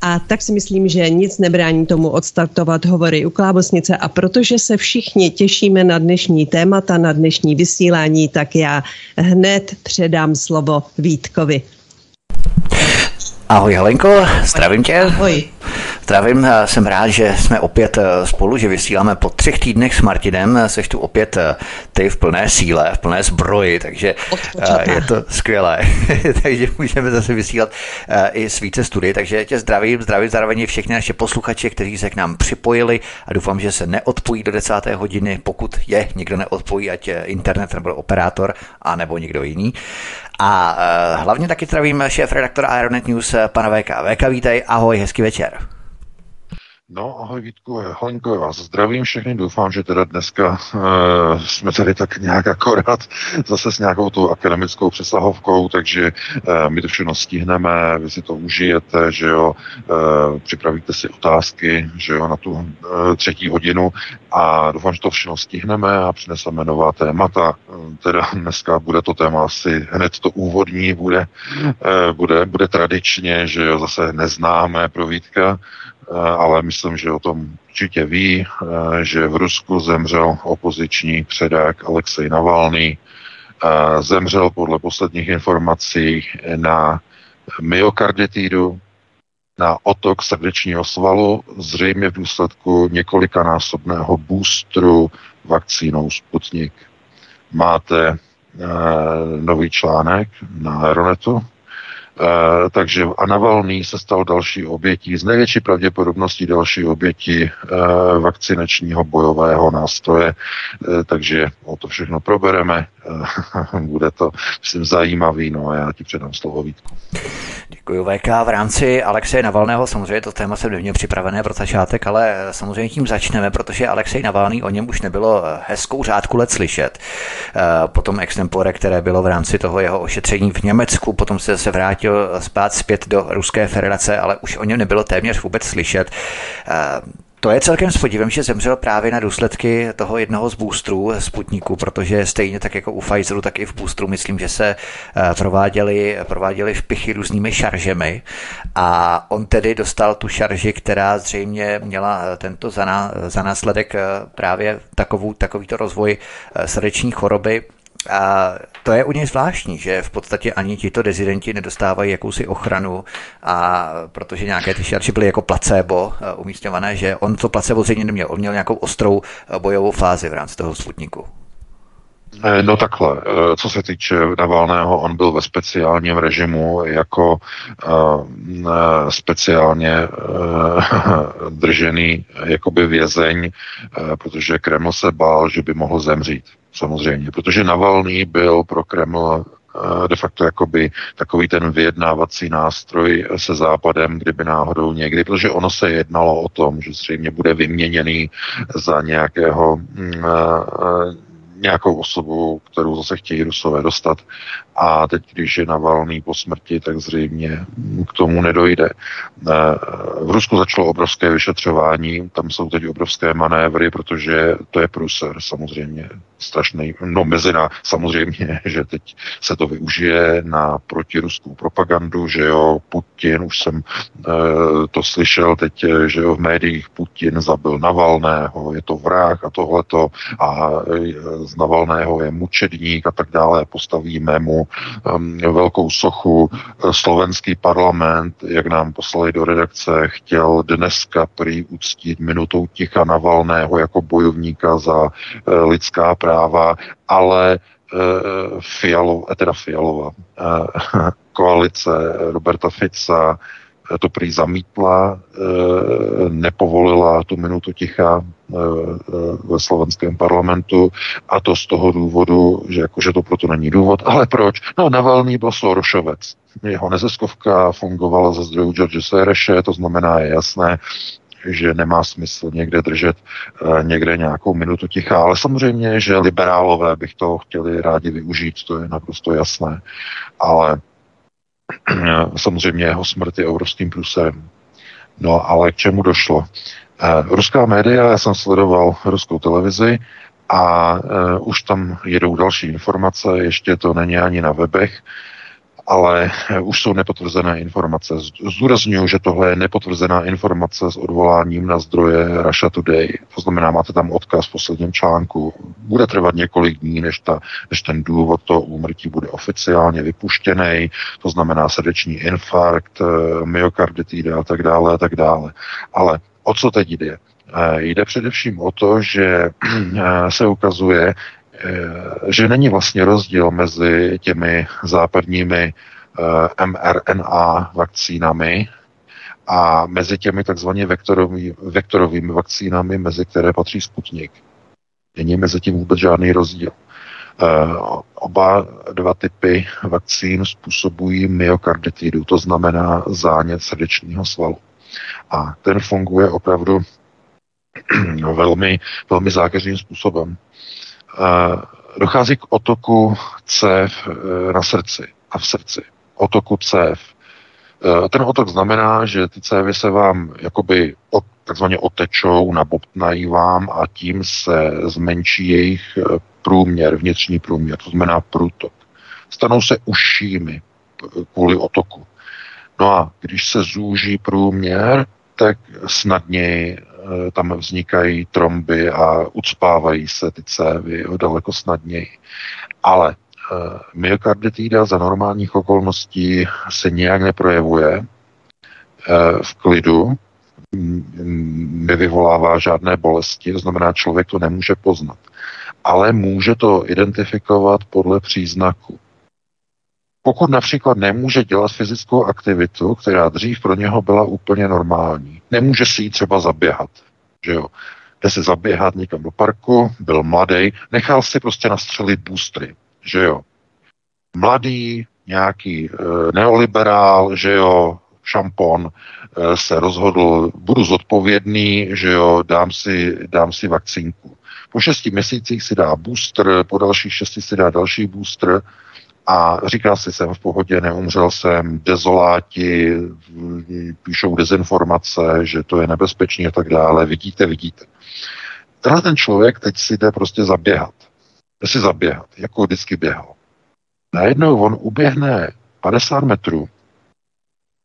a tak si myslím, že nic nebrání tomu odstartovat hovory u Klábosnice a protože se všichni těšíme na dnešní témata, na dnešní vysílání, tak já hned předám slovo Vítkovi. Ahoj Helenko, zdravím tě. Ahoj. Zdravím, jsem rád, že jsme opět eh, spolu, že vysíláme po třech týdnech s Martinem, seš tu opět eh, ty v plné síle, v plné zbroji, takže Odpočatá. je to skvělé. takže můžeme zase vysílat i s více studií, takže tě zdravím, zdravím zároveň všechny naše posluchače, kteří se k nám připojili a doufám, že se neodpojí do 10. hodiny, pokud je někdo neodpojí, ať internet nebo operátor, a nebo někdo jiný. A hlavně taky zdravím šéf redaktora Ironet News, pana VK. VK, vítej, ahoj, hezký večer. No, ahoj Vítku, Hoňko, vás zdravím všechny, doufám, že teda dneska uh, jsme tady tak nějak akorát zase s nějakou tou akademickou přesahovkou, takže uh, my to všechno stihneme, vy si to užijete, že jo, uh, připravíte si otázky, že jo, na tu uh, třetí hodinu a doufám, že to všechno stihneme a přineseme nová témata. Teda dneska bude to téma asi hned to úvodní, bude, uh, bude, bude tradičně, že jo, zase neznámé pro Vítka, ale myslím, že o tom určitě ví, eh, že v Rusku zemřel opoziční předák Alexej Navalný. Eh, zemřel podle posledních informací na myokarditidu, na otok srdečního svalu, zřejmě v důsledku několikanásobného boostru vakcínou Sputnik. Máte nový článek na Aeronetu, Eh, takže a Navalný se stal další obětí, z největší pravděpodobností další obětí e, vakcinačního bojového nástroje, e, takže o to všechno probereme, e, bude to, myslím, zajímavý, no a já ti předám slovo Vítku. Děkuji VK. V rámci Alexeje Navalného, samozřejmě to téma jsem neměl připravené pro začátek, ale samozřejmě tím začneme, protože Alexej Navalný, o něm už nebylo hezkou řádku let slyšet. Potom extempore, které bylo v rámci toho jeho ošetření v Německu, potom se se vrátil zpát zpět do Ruské federace, ale už o něm nebylo téměř vůbec slyšet. To je celkem s podívem, že zemřel právě na důsledky toho jednoho z boostrů Sputniku, protože stejně tak jako u Pfizeru, tak i v boostru myslím, že se eh, prováděly, prováděly vpichy různými šaržemi. A on tedy dostal tu šarži, která zřejmě měla eh, tento za, ná, za následek eh, právě takovou, takovýto rozvoj srdeční choroby a to je u něj zvláštní, že v podstatě ani tito dezidenti nedostávají jakousi ochranu, a protože nějaké ty šarči byly jako placebo eh, umístěvané, že on to placebo zřejmě neměl, on měl nějakou ostrou eh, bojovou fázi v rámci toho Sputniku. Eh, no takhle, co se týče Navalného, on byl ve speciálním režimu jako uh, speciálně držený jakoby vězeň, protože Kreml se bál, že by mohl zemřít samozřejmě, protože Navalný byl pro Kreml eh, de facto jakoby takový ten vyjednávací nástroj se Západem, kdyby náhodou někdy, protože ono se jednalo o tom, že zřejmě bude vyměněný za nějakého mm, eh, nějakou osobu, kterou zase chtějí Rusové dostat. A teď, když je Navalný po smrti, tak zřejmě k tomu nedojde. Eh, v Rusku začalo obrovské vyšetřování, tam jsou teď obrovské manévry, protože to je pruser samozřejmě strašný, no mezina samozřejmě, že teď se to využije na protiruskou propagandu, že jo, Putin, už jsem e, to slyšel teď, že jo, v médiích Putin zabil Navalného, je to vrah a tohleto a e, z Navalného je mučedník a tak dále, postavíme mu um, velkou sochu. Slovenský parlament, jak nám poslali do redakce, chtěl dneska prý uctít minutou ticha Navalného jako bojovníka za e, lidská práva práva, ale uh, Fialo, eh, teda Fialova, uh, koalice Roberta Fica to prý zamítla, nepovolila tu minutu ticha ve slovenském parlamentu a to z toho důvodu, že jakože to proto není důvod. Ale proč? No, Navalný byl Sorošovec. Jeho neziskovka fungovala za zdrojů George Sereše, to znamená, je jasné, že nemá smysl někde držet někde nějakou minutu ticha, ale samozřejmě, že liberálové bych to chtěli rádi využít, to je naprosto jasné, ale samozřejmě jeho smrt je obrovským průserem. No ale k čemu došlo? Ruská média, já jsem sledoval ruskou televizi a už tam jedou další informace, ještě to není ani na webech, ale eh, už jsou nepotvrzené informace. Zdůraznuju, že tohle je nepotvrzená informace s odvoláním na zdroje Russia Today. To znamená, máte tam odkaz v posledním článku. Bude trvat několik dní, než, ta, než ten důvod toho úmrtí bude oficiálně vypuštěný. To znamená srdeční infarkt, eh, myokarditida a tak dále a tak dále. Ale o co teď jde? Eh, jde především o to, že se ukazuje, Eh, že není vlastně rozdíl mezi těmi západními eh, mRNA vakcínami a mezi těmi takzvaně vektorový, vektorovými vakcínami, mezi které patří Sputnik. Není mezi tím vůbec žádný rozdíl. Eh, oba dva typy vakcín způsobují myokarditidu, to znamená zánět srdečního svalu. A ten funguje opravdu velmi, velmi zákeřným způsobem dochází k otoku cév e, na srdci a v srdci. Otoku cév. E, ten otok znamená, že ty cévy se vám jakoby takzvaně otečou, nabobtnají vám a tím se zmenší jejich průměr, vnitřní průměr, to znamená průtok. Stanou se užšími kvůli otoku. No a když se zúží průměr, tak snadněji Eh, tam vznikají tromby a ucpávají se ty cévy daleko snadněji. Ale eh, myokarditida za normálních okolností se nějak neprojevuje eh, v klidu, nevyvolává žádné bolesti, to znamená, člověk to nemůže poznat. Ale může to identifikovat podle příznaku. Pokud například nemůže dělat fyzickou aktivitu, která dřív pro něho byla úplně normální, nemůže si ji třeba zaběhat, že jo, jde se zaběhat někam do parku, byl mladý, nechal si prostě nastřelit boostry, že jo. Mladý, nějaký e, neoliberál, že jo, šampon, e, se rozhodl, budu zodpovědný, že jo, dám si, dám si vakcínku. Po šesti měsících si dá booster, po dalších šesti si dá další booster, a říká si, jsem v pohodě, neumřel jsem, dezoláti, píšou dezinformace, že to je nebezpečné a tak dále. Vidíte, vidíte. Tenhle ten člověk teď si jde prostě zaběhat. Jde si zaběhat, jako vždycky běhal. Najednou on uběhne 50 metrů,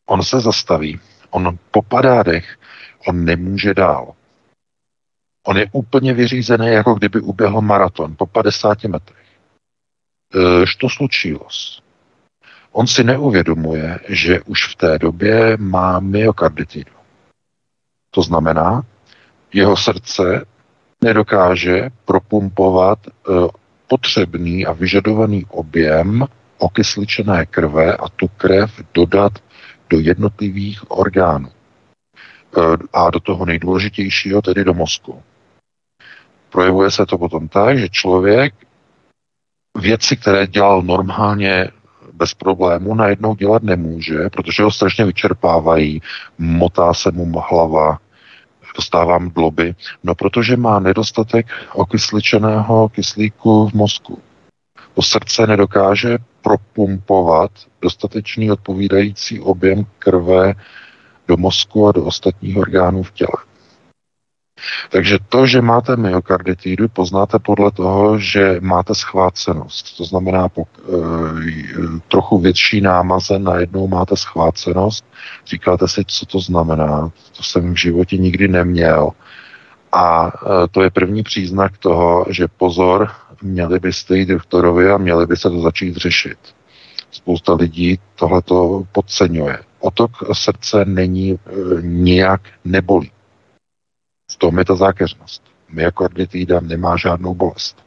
on se zastaví, on popadá dech, on nemůže dál. On je úplně vyřízený, jako kdyby uběhl maraton po 50 metrech. Što slučilось? On si neuvědomuje, že už v té době má myokarditidu. To znamená, jeho srdce nedokáže propumpovat e, potřebný a vyžadovaný objem okysličené krve a tu krev dodat do jednotlivých orgánů. E, a do toho nejdůležitějšího, tedy do mozku. Projevuje se to potom tak, že člověk věci, které dělal normálně bez problému, najednou dělat nemůže, protože ho strašně vyčerpávají, motá se mu hlava, dostávám globy, no protože má nedostatek okysličeného kyslíku v mozku. To srdce nedokáže propumpovat dostatečný odpovídající objem krve do mozku a do ostatních orgánů v těle. Takže to, že máte myokarditidu, poznáte podle toho, že máte schvácenost. To znamená, po, e, trochu větší námaze, najednou máte schvácenost. Říkáte si, co to znamená. To jsem v životě nikdy neměl. A e, to je první příznak toho, že pozor, měli byste jít doktorovi a měli by se to začít řešit. Spousta lidí tohleto podceňuje. Otok srdce není e, nijak nebolí. V tom je ta zákeřnost. Myokarditida nemá žádnou bolest.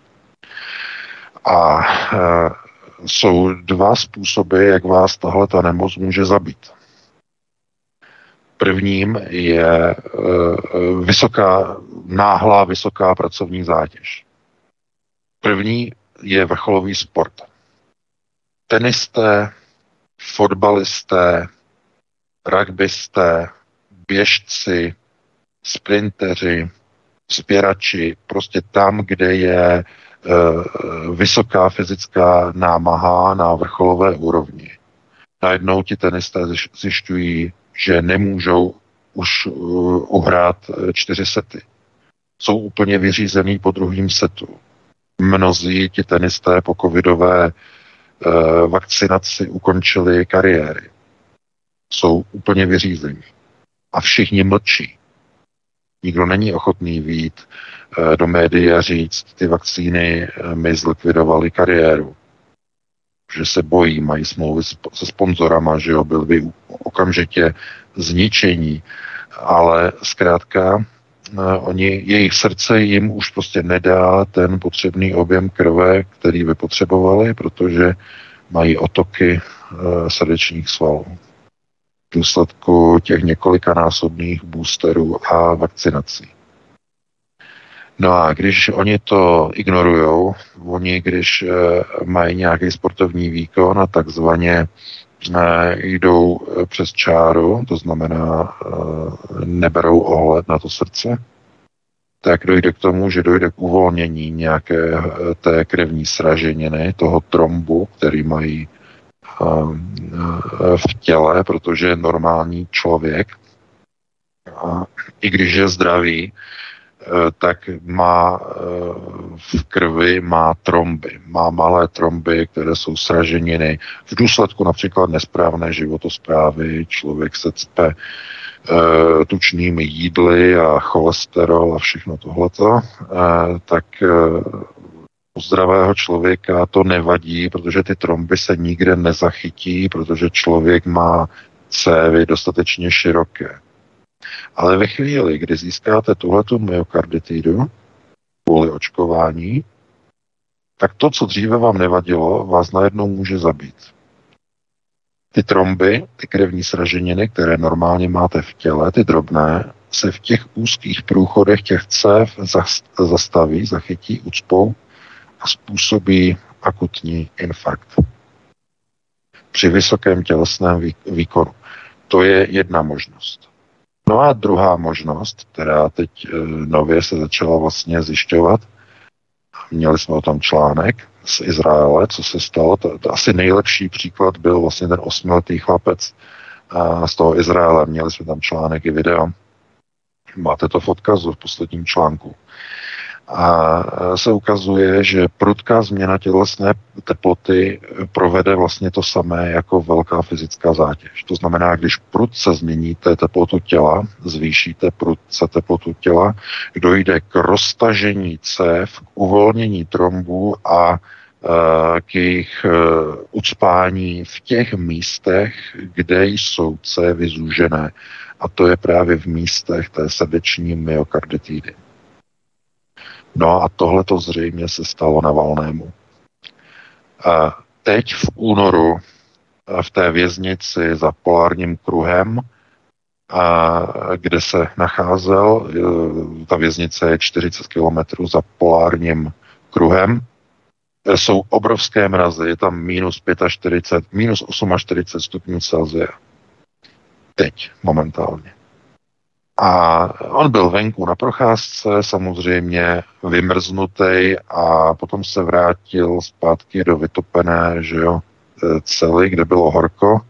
A e, jsou dva způsoby, jak vás tahle ta nemoc může zabít. Prvním je e, vysoká, náhlá vysoká pracovní zátěž. První je vrcholový sport. Tenisté, fotbalisté, rugbysté, běžci, sprinteři, spěrači, prostě tam, kde je e, vysoká fyzická námaha na vrcholové úrovni. Najednou ti tenisté zjišťují, že nemůžou už uh, uhrát eh, čtyři sety. Jsou úplně vyřízený po druhém setu. Mnozí ti tenisté po covidové vakcinaci ukončili kariéry. Jsou úplně vyřízení. A všichni mlčí. Nikdo není ochotný vít uh, do médií a říct, ty vakcíny mi zlikvidovaly kariéru. Že se bojí, mají smlouvy se sponzorama, že jo, byl by okamžitě zničení, ale zkrátka eh, oni, jejich srdce jim už prostě nedá ten potřebný objem krve, který by potřebovali, protože mají otoky eh, srdečních svalů důsledku těch několikanásobných boosterů a vakcinací. No a když oni to ignorují, oni když e, mají nějaký sportovní výkon a takzvaně e, jdou eh, přes čáru, to znamená e, neberou ohled na to srdce, tak dojde k tomu, že dojde k uvolnění nějaké té krevní sraženiny, toho trombu, který mají v těle, protože normální člověk, i když je zdravý, Eh, tak má eh, v krvi má tromby. Má malé tromby, které jsou sraženiny. V důsledku například nesprávné životosprávy člověk se cpe eh, tučnými jídly a cholesterol a všechno tohleto, tak u zdravého člověka to nevadí, protože ty tromby se nikde nezachytí, protože člověk má cévy dostatečně široké. Ale ve chvíli, kdy získáte tuhletu myokarditidu kvůli očkování, tak to, co dříve vám nevadilo, vás najednou může zabít. Ty tromby, ty krevní sraženiny, které normálně máte v těle, ty drobné, se v těch úzkých průchodech těch cév zastaví, zachytí, ucpou způsobí akutní infarkt. Při vysokém tělesném výkonu. To je jedna možnost. No a druhá možnost, která teď e, nově se začala vlastně zjišťovat, měli jsme o tom článek z Izraele, co se stalo, to, to asi nejlepší příklad byl vlastně ten osmiletý chlapec a z toho Izraele, měli jsme tam článek i video, máte to v odkazu v posledním článku. A se ukazuje, že prudká změna tělesné teploty provede vlastně to samé jako velká fyzická zátěž. To znamená, když prudce změníte teplotu těla, zvýšíte prudce teplotu těla, dojde k roztažení cév, k uvolnění trombů a e, k jejich e, ucpání v těch místech, kde jsou cévy zúžené. A to je právě v místech té srdeční myokarditidy. No a tohle to zřejmě se stalo na Valnému. A teď v únoru v té věznici za polárním kruhem, a kde se nacházel, e, ta věznice je 40 kilometrů za polárním kruhem, e, jsou obrovské mrazy, je tam minus 45, minus 48 stupňů Celsia. Teď, momentálně. A on byl venku na procházce, samozřejmě vymrznutý a potom se vrátil zpátky do vytopené, že jo, e, cely, kde bylo horko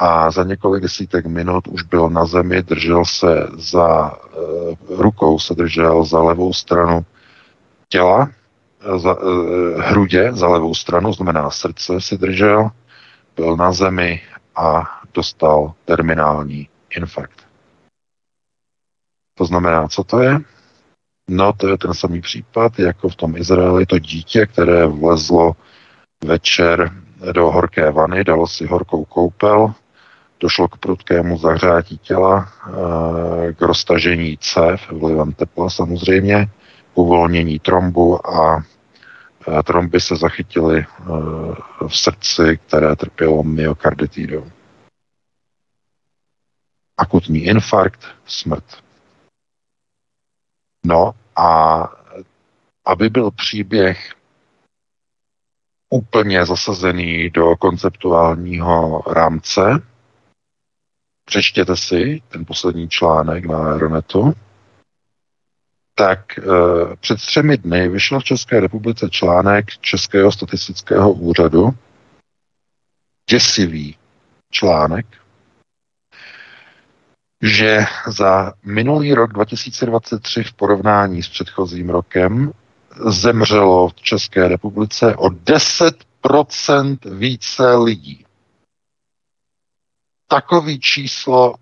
a za několik desítek minut už byl na zemi, držel se za uh, rukou, se držel za levou stranu těla, za uh, hrudě, za levou stranu, znamená srdce si držel, byl na zemi a dostal terminální infarkt. To znamená, co to je? No, to je ten samý případ, jako v tom Izraeli, to dítě, které vlezlo večer do horké vany, dalo si horkou koupel, došlo k prudkému zahřátí těla, eh, k roztažení cév vlivem tepla samozřejmě, uvolnění trombu a eh, tromby se zachytily eh, v srdci, které trpělo myokarditidou. Akutní infarkt, smrt. No a aby byl příběh úplně zasazený do konceptuálního rámce, přečtěte si ten poslední článek na Aeronetu, tak e, před třemi dny vyšel v České republice článek Českého statistického úřadu, děsivý článek, že za minulý rok 2023 v porovnání s předchozím rokem zemřelo v České republice o 10% více lidí. Takový číslo,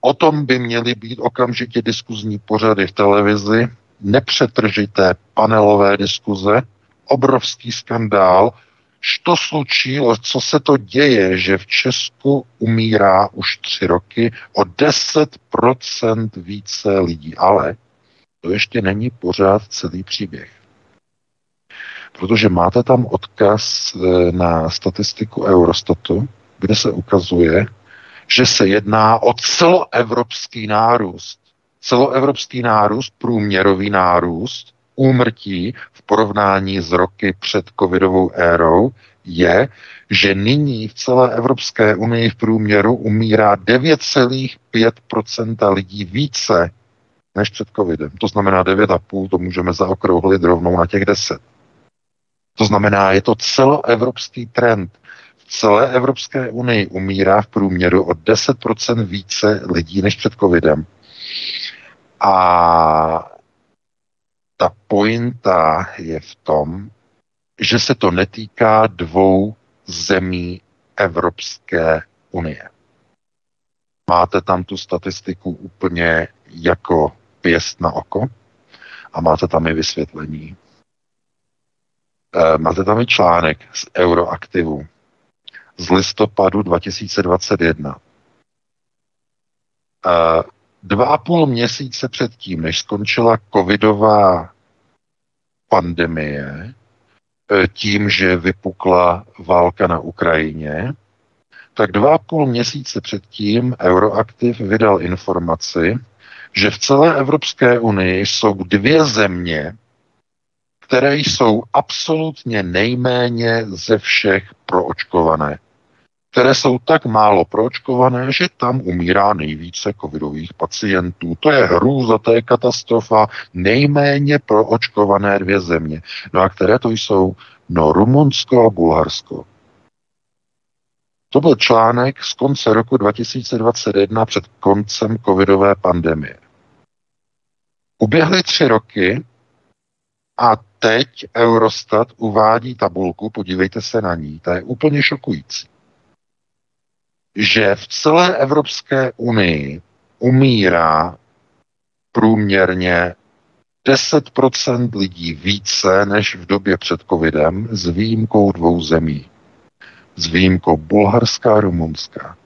o tom by měly být okamžitě diskuzní pořady v televizi, nepřetržité panelové diskuze, obrovský skandál, to slučilo, co se to děje, že v Česku umírá už tři roky o 10% více lidí. Ale to ještě není pořád celý příběh. Protože máte tam odkaz eh, na statistiku Eurostatu, kde se ukazuje, že se jedná o celoevropský nárůst. Celoevropský nárůst, průměrový nárůst úmrtí v porovnání s roky před covidovou érou je, že nyní v celé Evropské unii v průměru umírá 9,5% lidí více než před covidem. To znamená 9,5, to můžeme zaokrouhlit rovnou na těch 10. To znamená, je to celoevropský trend. V celé Evropské unii umírá v průměru o 10% více lidí než před covidem. A ta pointa je v tom, že se to netýká dvou zemí Evropské unie. Máte tam tu statistiku úplně jako pěst na oko a máte tam i vysvětlení. E, máte tam i článek z Euroaktivu z listopadu 2021. E, dva a půl měsíce předtím, než skončila covidová pandemie, e, tím, že vypukla válka na Ukrajině, tak dva a půl měsíce předtím Euroaktiv vydal informaci, že v celé Evropské unii jsou dvě země, které jsou absolutně nejméně ze všech proočkované které jsou tak málo proočkované, že tam umírá nejvíce covidových pacientů. To je hrůza, to je katastrofa. Nejméně proočkované dvě země. No a které to jsou? No Rumunsko a Bulharsko. To byl článek z konce roku 2021 před koncem covidové pandemie. Uběhly tři roky a teď Eurostat uvádí tabulku, podívejte se na ní, ta je úplně šokující že v celé Evropské unii umírá průměrně 10% lidí více než v době před covidem s výjimkou dvou zemí. S výjimkou Bulharska a Rumunska,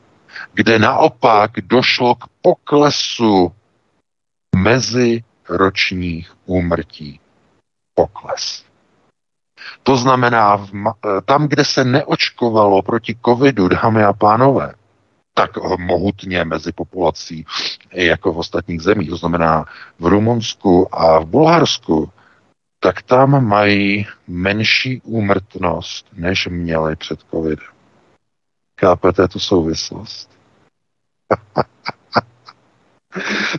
kde naopak došlo k poklesu meziročních úmrtí. Pokles. To znamená, tam, kde se neočkovalo proti covidu, dámy a pánové, tak mohutně mezi populací jako v ostatních zemích, to znamená v Rumunsku a v Bulharsku, tak tam mají menší úmrtnost, než měli před covidem. Chápete tu souvislost?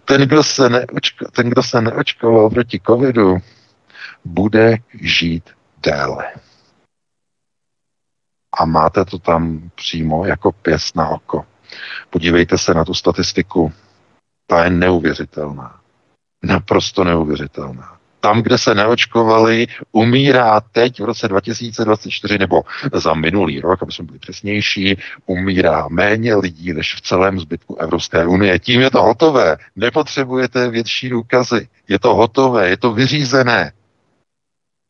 ten, kdo se neočko, ten, kdo se neočkoval proti covidu, bude žít déle. A máte to tam přímo jako pěs na oko. Podívejte se na tu statistiku. Ta je neuvěřitelná. Naprosto neuvěřitelná. Tam, kde se neočkovali, umírá teď v roce 2024 nebo za minulý rok, aby jsme byli přesnější, umírá méně lidí než v celém zbytku Evropské unie. Tím je to hotové. Nepotřebujete větší důkazy. Je to hotové, je to vyřízené.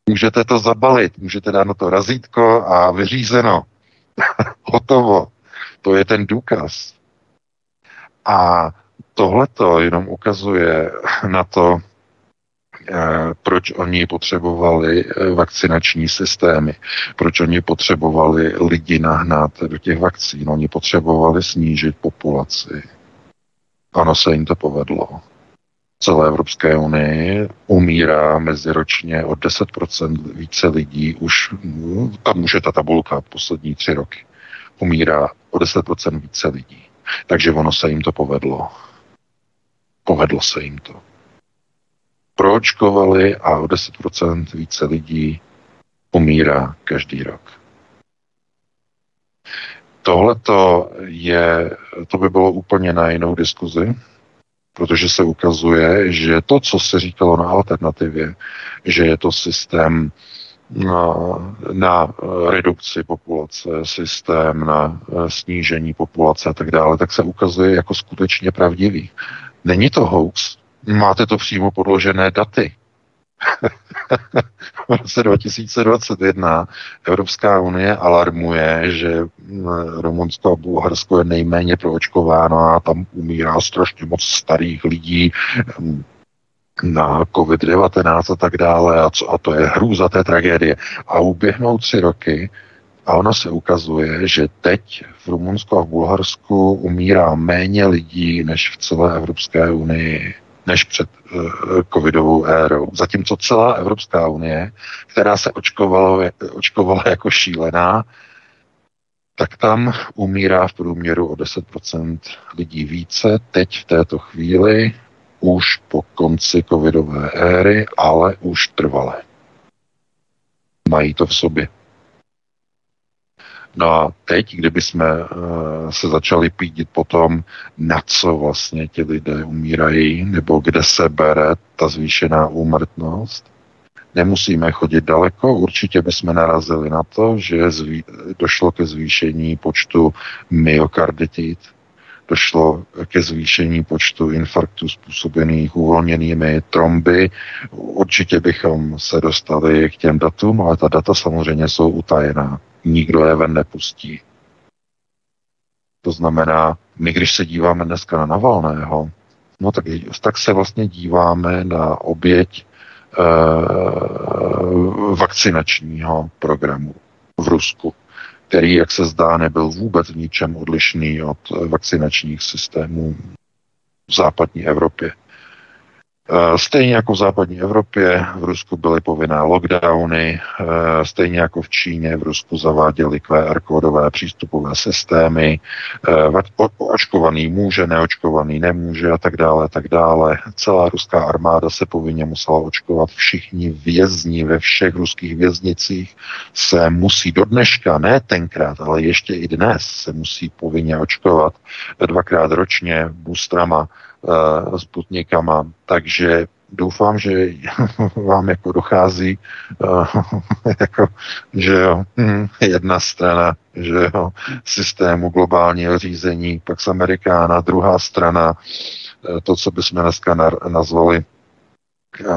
Můžete to zabalit, můžete dát na to razítko a vyřízeno. Hotovo. To je ten důkaz. A tohle to jenom ukazuje na to, eh, proč oni potřebovali eh, vakcinační systémy, proč oni potřebovali lidi nahnat do těch vakcín, oni potřebovali snížit populaci. Ano, se jim to povedlo. Celé Evropské unii umírá meziročně o 10% více lidí, už tam už je ta tabulka poslední tři roky umírá o 10% více lidí. Takže ono se jim to povedlo. Povedlo se jim to. proočkovali a o 10% více lidí umírá každý rok. Tohle je, to by bylo úplně na jinou diskuzi, protože se ukazuje, že to, co se říkalo na alternativě, že je to systém na, na redukci populace, systém na eh, snížení populace a tak dále, tak se ukazuje jako skutečně pravdivý. Není to hoax, máte to přímo podložené daty. V roce 2021 Evropská unie alarmuje, že mm, Rumunsko a Bulharsko je nejméně proočkováno a tam umírá strašně moc starých lidí mm, na COVID-19 a tak dále a, co, a to je hrůza té tragédie. A uběhnou tři roky a ono se ukazuje, že teď v Rumunsku a v Bulharsku umírá méně lidí než v celé Evropské unii než před covidovou érou. Zatímco celá Evropská unie, která se očkovala, očkovala jako šílená, tak tam umírá v průměru o 10% lidí více teď v této chvíli, už po konci covidové éry, ale už trvale. Mají to v sobě. No a teď, kdyby jsme uh, se začali pídit potom, na co vlastně ti lidé umírají, nebo kde se bere ta zvýšená úmrtnost, nemusíme chodit daleko, určitě bychom narazili na to, že zví, došlo ke zvýšení počtu myokarditit, došlo ke zvýšení počtu infarktů způsobených uvolněnými tromby. Určitě bychom se dostali k těm datům, ale ta data samozřejmě jsou utajená nikdo je ven nepustí. To znamená, my když se díváme dneska na Navalného, no tak, tak se vlastně díváme na oběť e, vakcinačního programu v Rusku, který, jak se zdá, nebyl vůbec v ničem odlišný od vakcinačních systémů v západní Evropě. Eh, stejně jako v západní Evropě, v Rusku byly povinné lockdowny, eh, stejně jako v Číně, v Rusku zaváděli QR kódové přístupové systémy, eh, očkovaný může, neočkovaný nemůže a tak dále, tak dále. Celá ruská armáda se povinně musela očkovat, všichni vězni ve všech ruských věznicích se musí do dneška, ne tenkrát, ale ještě i dnes se musí povinně očkovat dvakrát ročně boostrama uh, Sputnikama, takže doufám, že vám jako dochází, uh, jako, že jo, hm, jedna strana, že jo, systému globálního řízení, pak z Amerikána, druhá strana, uh, to, co bychom dneska nazvali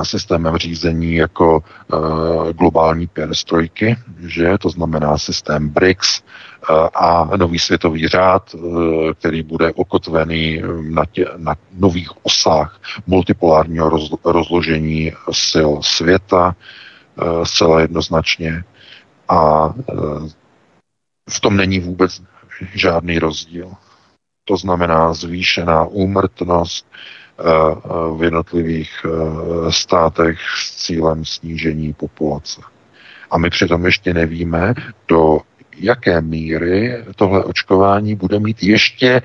systémem řízení jako uh, globální perestrojky, že to znamená systém BRICS uh, a nový světový řád, uh, který bude okotvený na, tě, na nových osách multipolárního roz, rozložení sil světa uh, zcela jednoznačně a uh, v tom není vůbec žádný rozdíl. To znamená zvýšená úmrtnost, v jednotlivých eh, státech s cílem snížení populace. A my přitom ještě nevíme, do jaké míry tohle očkování bude mít ještě eh,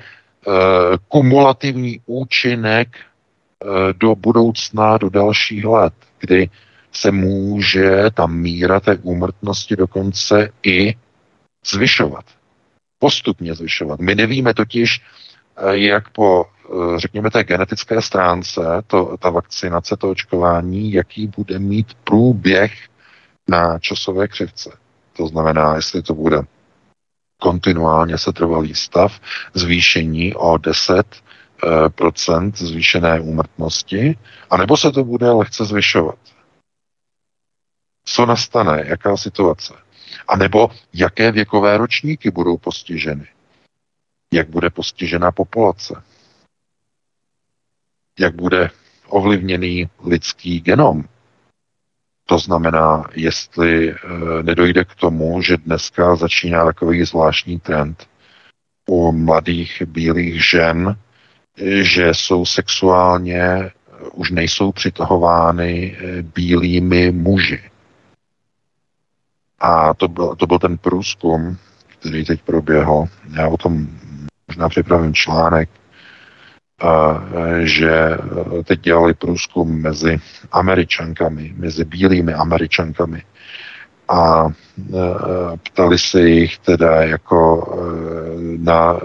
kumulativní účinek eh, do budoucna, do dalších let, kdy se může ta míra té úmrtnosti dokonce i zvyšovat. Postupně zvyšovat. My nevíme totiž, jak po Eh, řekněme, té genetické stránce, to, ta vakcinace, to očkování, jaký bude mít průběh na časové křivce. To znamená, jestli to bude kontinuálně setrvalý stav, zvýšení o 10 eh, procent zvýšené úmrtnosti, anebo se to bude lehce zvyšovat. Co nastane, jaká situace? A nebo jaké věkové ročníky budou postiženy? Jak bude postižena populace? jak bude ovlivněný lidský genom. To znamená, jestli e, nedojde k tomu, že dneska začíná takový zvláštní trend u mladých bílých žen, že jsou sexuálně, eh, už nejsou přitahovány eh, bílými muži. A to byl, to byl ten průzkum, který teď proběhl. Já o tom možná připravím článek, že teď dělali průzkum mezi američankami, mezi bílými američankami a ptali se jich teda jako na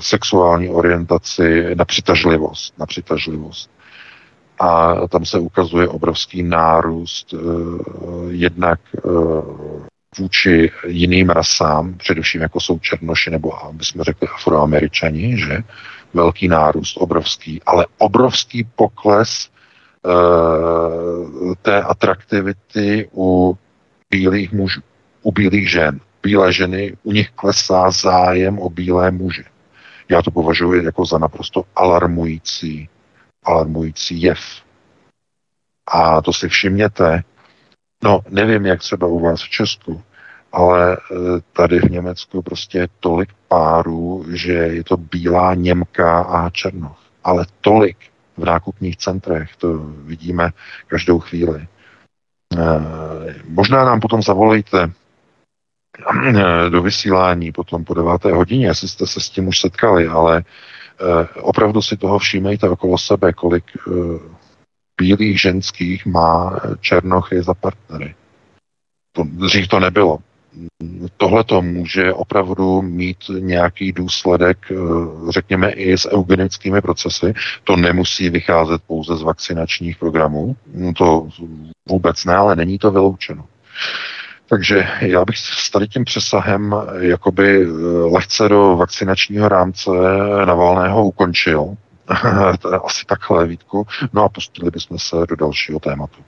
sexuální orientaci, na přitažlivost, na přitažlivost. A tam se ukazuje obrovský nárůst jednak vůči jiným rasám, především jako jsou černoši nebo, bychom řekli, afroameričani, že velký nárůst, obrovský, ale obrovský pokles uh, té atraktivity u bílých mužů, u bílých žen. Bílé ženy, u nich klesá zájem o bílé muže. Já to považuji jako za naprosto alarmující, alarmující jev. A to si všimněte, No, nevím, jak třeba u vás v Česku, ale e, tady v Německu prostě je tolik párů, že je to bílá Němka a Černoch. Ale tolik v nákupních centrech, to vidíme každou chvíli. E, možná nám potom zavolejte e, do vysílání potom po deváté hodině, jestli jste se s tím už setkali, ale opravdu si toho všímejte okolo sebe, kolik bílých ženských má černochy za partnery. To, dřív to nebylo. Tohle to může opravdu mít nějaký důsledek, eh, řekněme, i s eugenickými procesy. To nemusí vycházet pouze z vakcinačních programů. To vůbec ne, ale není to vyloučeno. Takže já bych s tady tím přesahem jakoby eh, lehce do vakcinačního rámce Navalného ukončil. to je asi takhle, Vítku. No a pustili bychom se do dalšího tématu.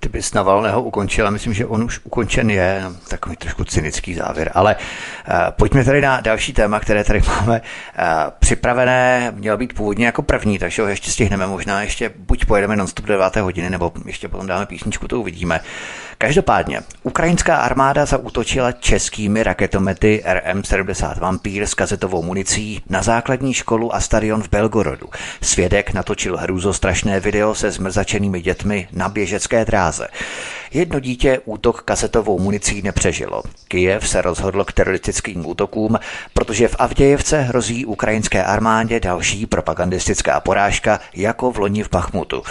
Ty bys Navalného ukončil a myslím, že on už ukončen je, takový trošku cynický závěr. Ale uh, pojďme tady na další téma, které tady máme uh, připravené. Mělo být původně jako první, takže ho ještě stihneme. Možná ještě buď pojedeme non-stop do 9. hodiny, nebo ještě potom dáme písničku, to uvidíme. Každopádně, ukrajinská armáda zaútočila českými raketomety RM-70 Vampír s kazetovou municí na základní školu a stadion v Belgorodu. Svědek natočil hrůzostrašné video se zmrzačenými dětmi na běžecké dráze. Jedno dítě útok kazetovou municí nepřežilo. Kijev se rozhodl k teroristickým útokům, protože v Avdějevce hrozí ukrajinské armádě další propagandistická porážka jako v loni v Bachmutu.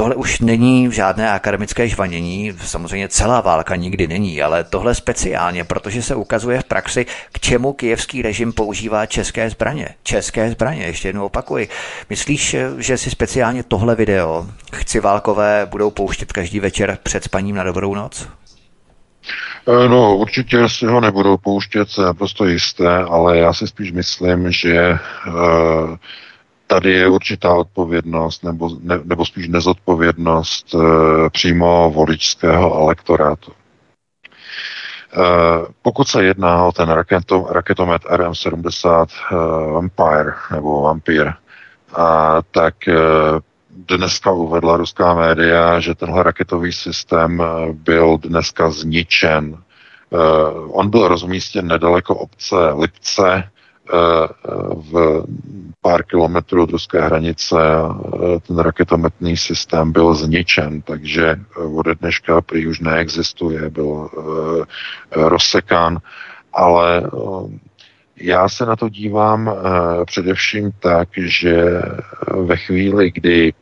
Tohle už není žádné akademické žvanění, samozřejmě celá válka nikdy není, ale tohle speciálně, protože se ukazuje v praxi, k čemu kijevský režim používá české zbraně. České zbraně, ještě jednou opakuji. Myslíš, že si speciálně tohle video chci válkové budou pouštět každý večer před spaním na dobrou noc? Eh, no, určitě si ho nebudou pouštět, je naprosto jisté, ale já si spíš myslím, že uh, tady je určitá odpovědnost, nebo, ne, nebo spíš nezodpovědnost e, přímo voličského elektorátu. E, pokud se jedná o ten raketo, raketomet RM-70 e, Vampire, nebo Vampír, a, tak e, dneska uvedla ruská média, že tenhle raketový systém byl dneska zničen. On byl rozmístěn nedaleko obce Lipce, v pár kilometrů od ruské hranice ten raketometný systém byl zničen, takže ode dneška prý už neexistuje, byl eh, rozsekán, ale já se na to dívám především tak, že ve chvíli, kdy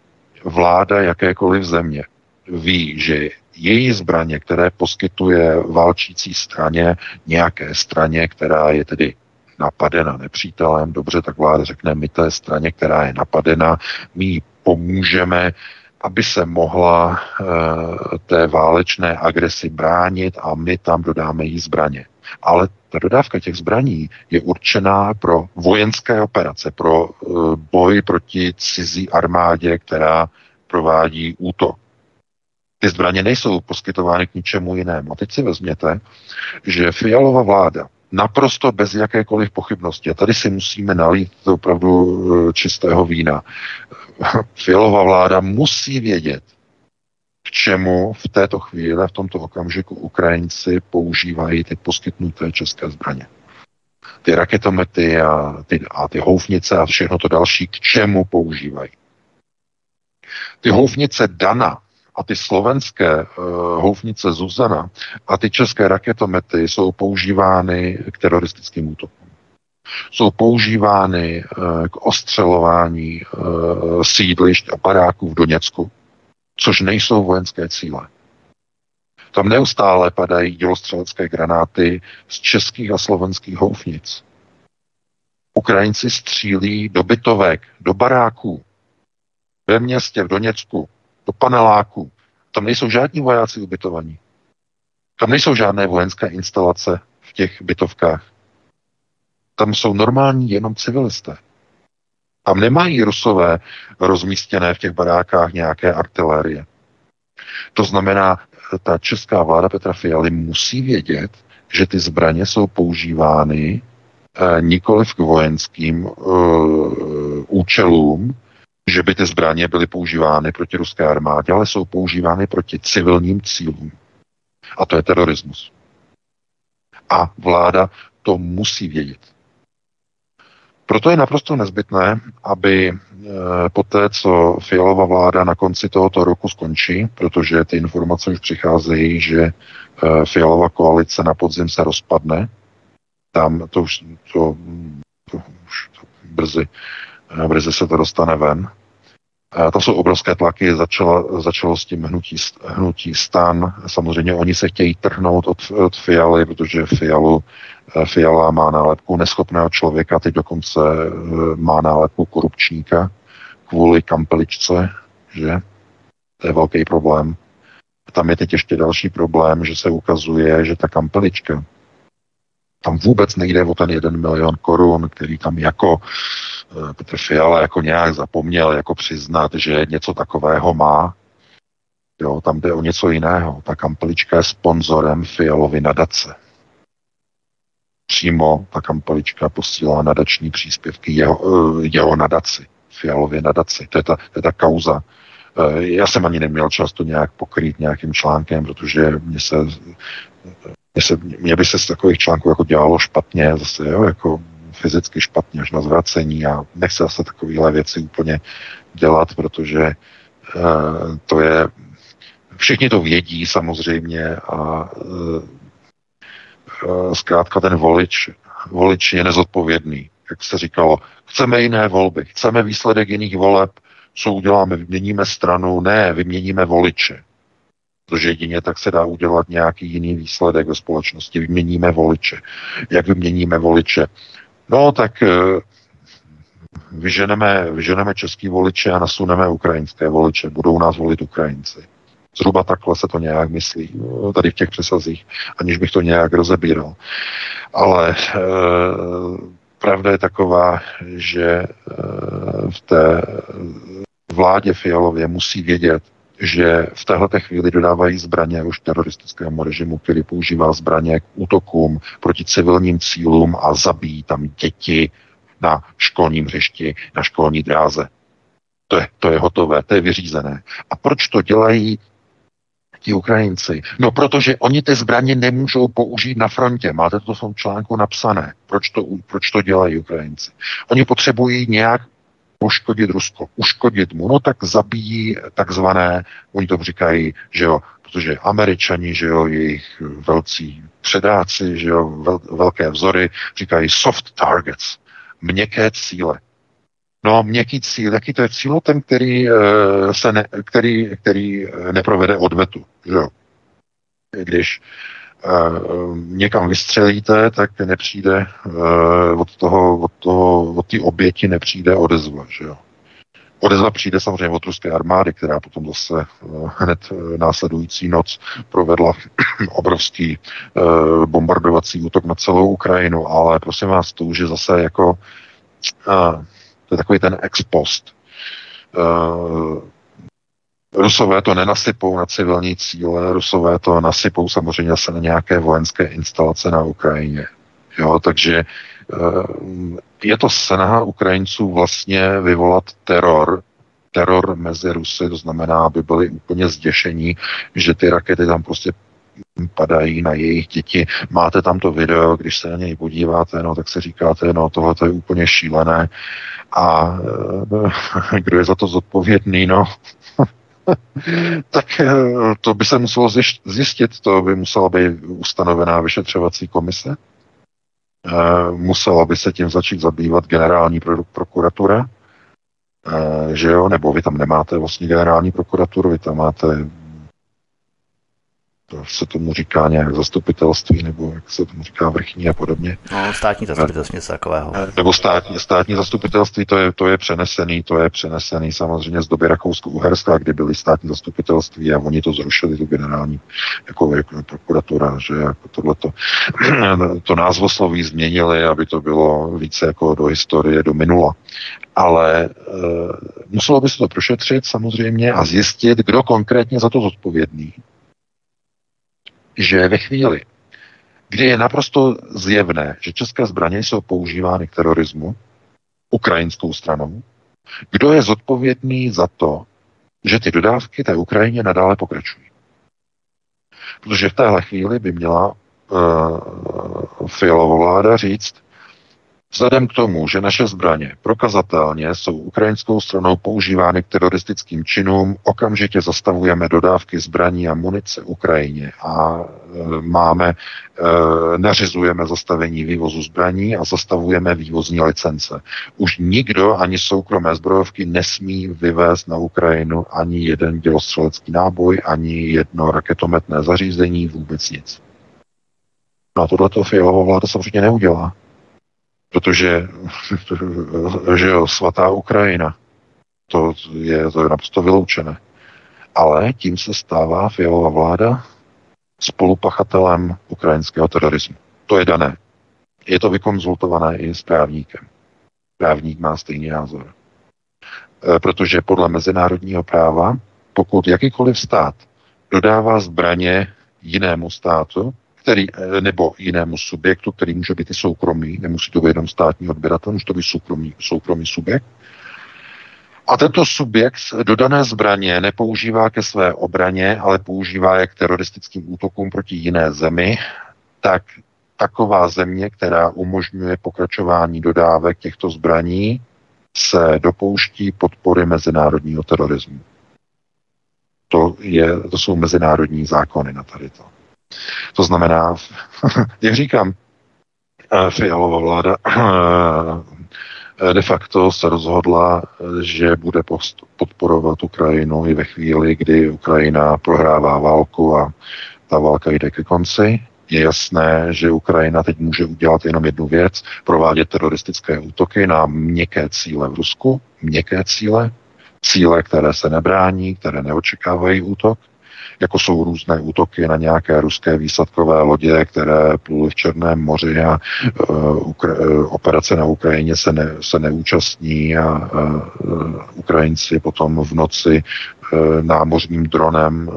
vláda jakékoliv země ví, že její zbraně, které poskytuje válčící straně, nějaké straně, která je tedy napadena nepřítelem, dobře, tak vláda řekne, my té straně, která je napadena, my pomůžeme, aby se mohla e, té válečné agresi bránit a my tam dodáme jí zbraně. Ale ta dodávka těch zbraní je určená pro vojenské operace, pro e, boj proti cizí armádě, která provádí útok. Ty zbraně nejsou poskytovány k ničemu jinému. A teď si vezměte, že Fialová vláda naprosto bez jakékoliv pochybnosti. A tady si musíme nalít opravdu eh, čistého vína. Fialová vláda musí vědět, k čemu v této chvíli, v tomto okamžiku Ukrajinci používají ty poskytnuté české zbraně. Ty raketomety a ty, a ty houfnice a všechno to další, k čemu používají. Ty houfnice Dana, a ty slovenské uh, houfnice Zuzana a ty české raketomety jsou používány k teroristickým útokům. Jsou používány k ostřelování sídlišť a baráků v Doněcku, což nejsou vojenské cíle. Tam neustále padají dělostřelecké granáty z českých a slovenských houfnic. Ukrajinci střílí do bytovek, do baráků, ve městě, v Doněcku, do paneláků. Tam nejsou žádní vojáci ubytovaní. Tam nejsou žádné vojenské instalace v těch bytovkách. Tam jsou normální jenom civilisté. Tam nemají rusové rozmístěné v těch barákách nějaké artilérie. To znamená, ta česká vláda Petra Fialy musí vědět, že ty zbraně jsou používány eh, nikoliv k vojenským uh, účelům, že by ty zbraně byly používány proti ruské armádě, ale jsou používány proti civilním cílům. A to je terorismus. A vláda to musí vědět. Proto je naprosto nezbytné, aby e, po té, co Fialová vláda na konci tohoto roku skončí, protože ty informace už přicházejí, že e, Fialová koalice na podzim se rozpadne, tam to už, to, to, už to brzy, brzy se to dostane ven, to jsou obrovské tlaky, začalo, začalo s tím hnutí, hnutí stan. Samozřejmě oni se chtějí trhnout od, od Fialy, protože Fialu, eh, Fiala má nálepku neschopného člověka, teď dokonce eh, má nálepku korupčníka kvůli kampeličce, že? To je velký problém. Tam je teď ještě další problém, že se ukazuje, že ta kampelička, tam vůbec nejde o ten jeden milion korun, který tam jako Eh, Petr Fiala jako nějak zapomněl jako přiznat, že něco takového má. Jo, tam jde o něco jiného. Ta kampelička je sponzorem Fialovy nadace. Přímo ta kampelička posílá nadační příspěvky jeho, eh, jeho nadaci, Fialově nadaci. To je ta, to je ta kauza. Eh, já jsem ani neměl čas to nějak pokrýt nějakým článkem, protože mě se, mě, se, mě by se z takových článků jako dělalo špatně, zase, jo, jako fyzicky špatně až na zvracení a nechce se takovéhle věci úplně dělat, protože uh, to je, všichni to vědí samozřejmě a uh, zkrátka ten volič, volič je nezodpovědný. Jak se říkalo, chceme jiné volby, chceme výsledek jiných voleb, co uděláme, vyměníme stranu, ne, vyměníme voliče. Protože jedině tak se dá udělat nějaký jiný výsledek ve společnosti. Vyměníme voliče. Jak vyměníme voliče? No, tak eh, vyženeme, vyženeme český voliče a nasuneme ukrajinské voliče. Budou nás volit Ukrajinci. Zhruba takhle se to nějak myslí, no, tady v těch přesazích, aniž bych to nějak rozebíral. Ale e, pravda je taková, že e, v té vládě Fialově musí vědět, že v téhle chvíli dodávají zbraně už teroristickému režimu, který používá zbraně k útokům proti civilním cílům a zabíjí tam děti na školním hřišti, na školní dráze. To je, to je hotové, to je vyřízené. A proč to dělají ti Ukrajinci? No, protože oni ty zbraně nemůžou použít na frontě. Máte to v tom článku napsané. Proč to, proč to dělají Ukrajinci? Oni potřebují nějak poškodit Rusko, uškodit mu, no tak zabíjí takzvané, oni to říkají, že jo, protože američani, že jo, jejich velcí předáci, že jo, vel, velké vzory, říkají soft targets, měkké cíle. No, měkký cíl, jaký to je cíl? No, ten, který, eh, se ne, který, který neprovede odvetu, že jo. Když někam vystřelíte, tak nepřijde eh, od toho, od toho, od té oběti nepřijde odezva, že jo. Odezva přijde samozřejmě od ruské armády, která potom zase eh, hned eh, následující noc provedla obrovský bombardovací útok na celou Ukrajinu, ale prosím vás, to už je zase jako to je takový ten ex post. Rusové to nenasypou na civilní cíle, Rusové to nasypou samozřejmě zase na nějaké vojenské instalace na Ukrajině. Jo, takže eh, je to snaha Ukrajinců vlastně vyvolat teror, teror mezi Rusy, to znamená, aby byli úplně zděšení, že ty rakety tam prostě padají na jejich děti. Máte tam to video, když se na něj podíváte, no, tak se říkáte, no tohle je úplně šílené. A e, kdo je za to zodpovědný, no, tak eh, to by se muselo zjistit, to by musela být ustanovená vyšetřovací komise. musela by se tím začít zabývat generální prokuratura, že jo, nebo vy tam nemáte vlastně generální prokuraturu, vy tam máte to se tomu říká nějak zastupitelství, nebo jak se tomu říká vrchní a podobně. No, státní zastupitelství něco takového. Eh, nebo státní, státní zastupitelství, to je, to je přenesený, to je přenesený samozřejmě z doby Rakousko-Uherska, kdy byly státní zastupitelství a oni to zrušili, tu generální jako, jako prokuratura, že jako tohleto. to názvosloví změnili, aby to bylo více jako do historie, do minula. Ale e, muselo by se to prošetřit samozřejmě a zjistit, kdo konkrétně za to zodpovědný že ve chvíli, kdy je naprosto zjevné, že české zbraně jsou používány k terorismu ukrajinskou stranou, kdo je zodpovědný za to, že ty dodávky té Ukrajině nadále pokračují. Protože v téhle chvíli by měla uh, Fialová vláda říct, Vzhledem k tomu, že naše zbraně prokazatelně jsou ukrajinskou stranou používány k teroristickým činům, okamžitě zastavujeme dodávky zbraní a munice Ukrajině a e, máme, e, nařizujeme zastavení vývozu zbraní a zastavujeme vývozní licence. Už nikdo, ani soukromé zbrojovky, nesmí vyvést na Ukrajinu ani jeden dělostřelecký náboj, ani jedno raketometné zařízení, vůbec nic. No a tohleto Fialová vláda samozřejmě neudělá. Protože, že jo, svatá Ukrajina, to je, to je naprosto vyloučené. Ale tím se stává Fialová vláda spolupachatelem ukrajinského terorismu. To je dané. Je to vykonzultované i s právníkem. Právník má stejný názor. E, protože podle mezinárodního práva, pokud jakýkoliv stát dodává zbraně jinému státu, který, eh, nebo jinému subjektu, který může být i soukromý, nemusí to být jenom státní odběratel, může to být soukromý, soukromý subjekt. A tento subjekt dodané zbraně nepoužívá ke své obraně, ale používá je k teroristickým útokům proti jiné zemi, tak taková země, která umožňuje pokračování dodávek těchto zbraní, se dopouští podpory mezinárodního terorismu. To, je, to jsou mezinárodní zákony na tady to. To znamená, jak říkám, eh, Fialová vláda eh, de facto se rozhodla, že bude podporovat Ukrajinu i ve chvíli, kdy Ukrajina prohrává válku a ta válka jde ke konci. Je jasné, že Ukrajina teď může udělat jenom jednu věc, provádět teroristické útoky na měkké cíle v Rusku, měkké cíle, cíle, které se nebrání, které neočekávají útok, jako jsou různé útoky na nějaké ruské výsadkové lodě, které pluly v Černém moři a uh, Ukra- operace na Ukrajině se, ne, se neúčastní a uh, Ukrajinci potom v noci námořním dronem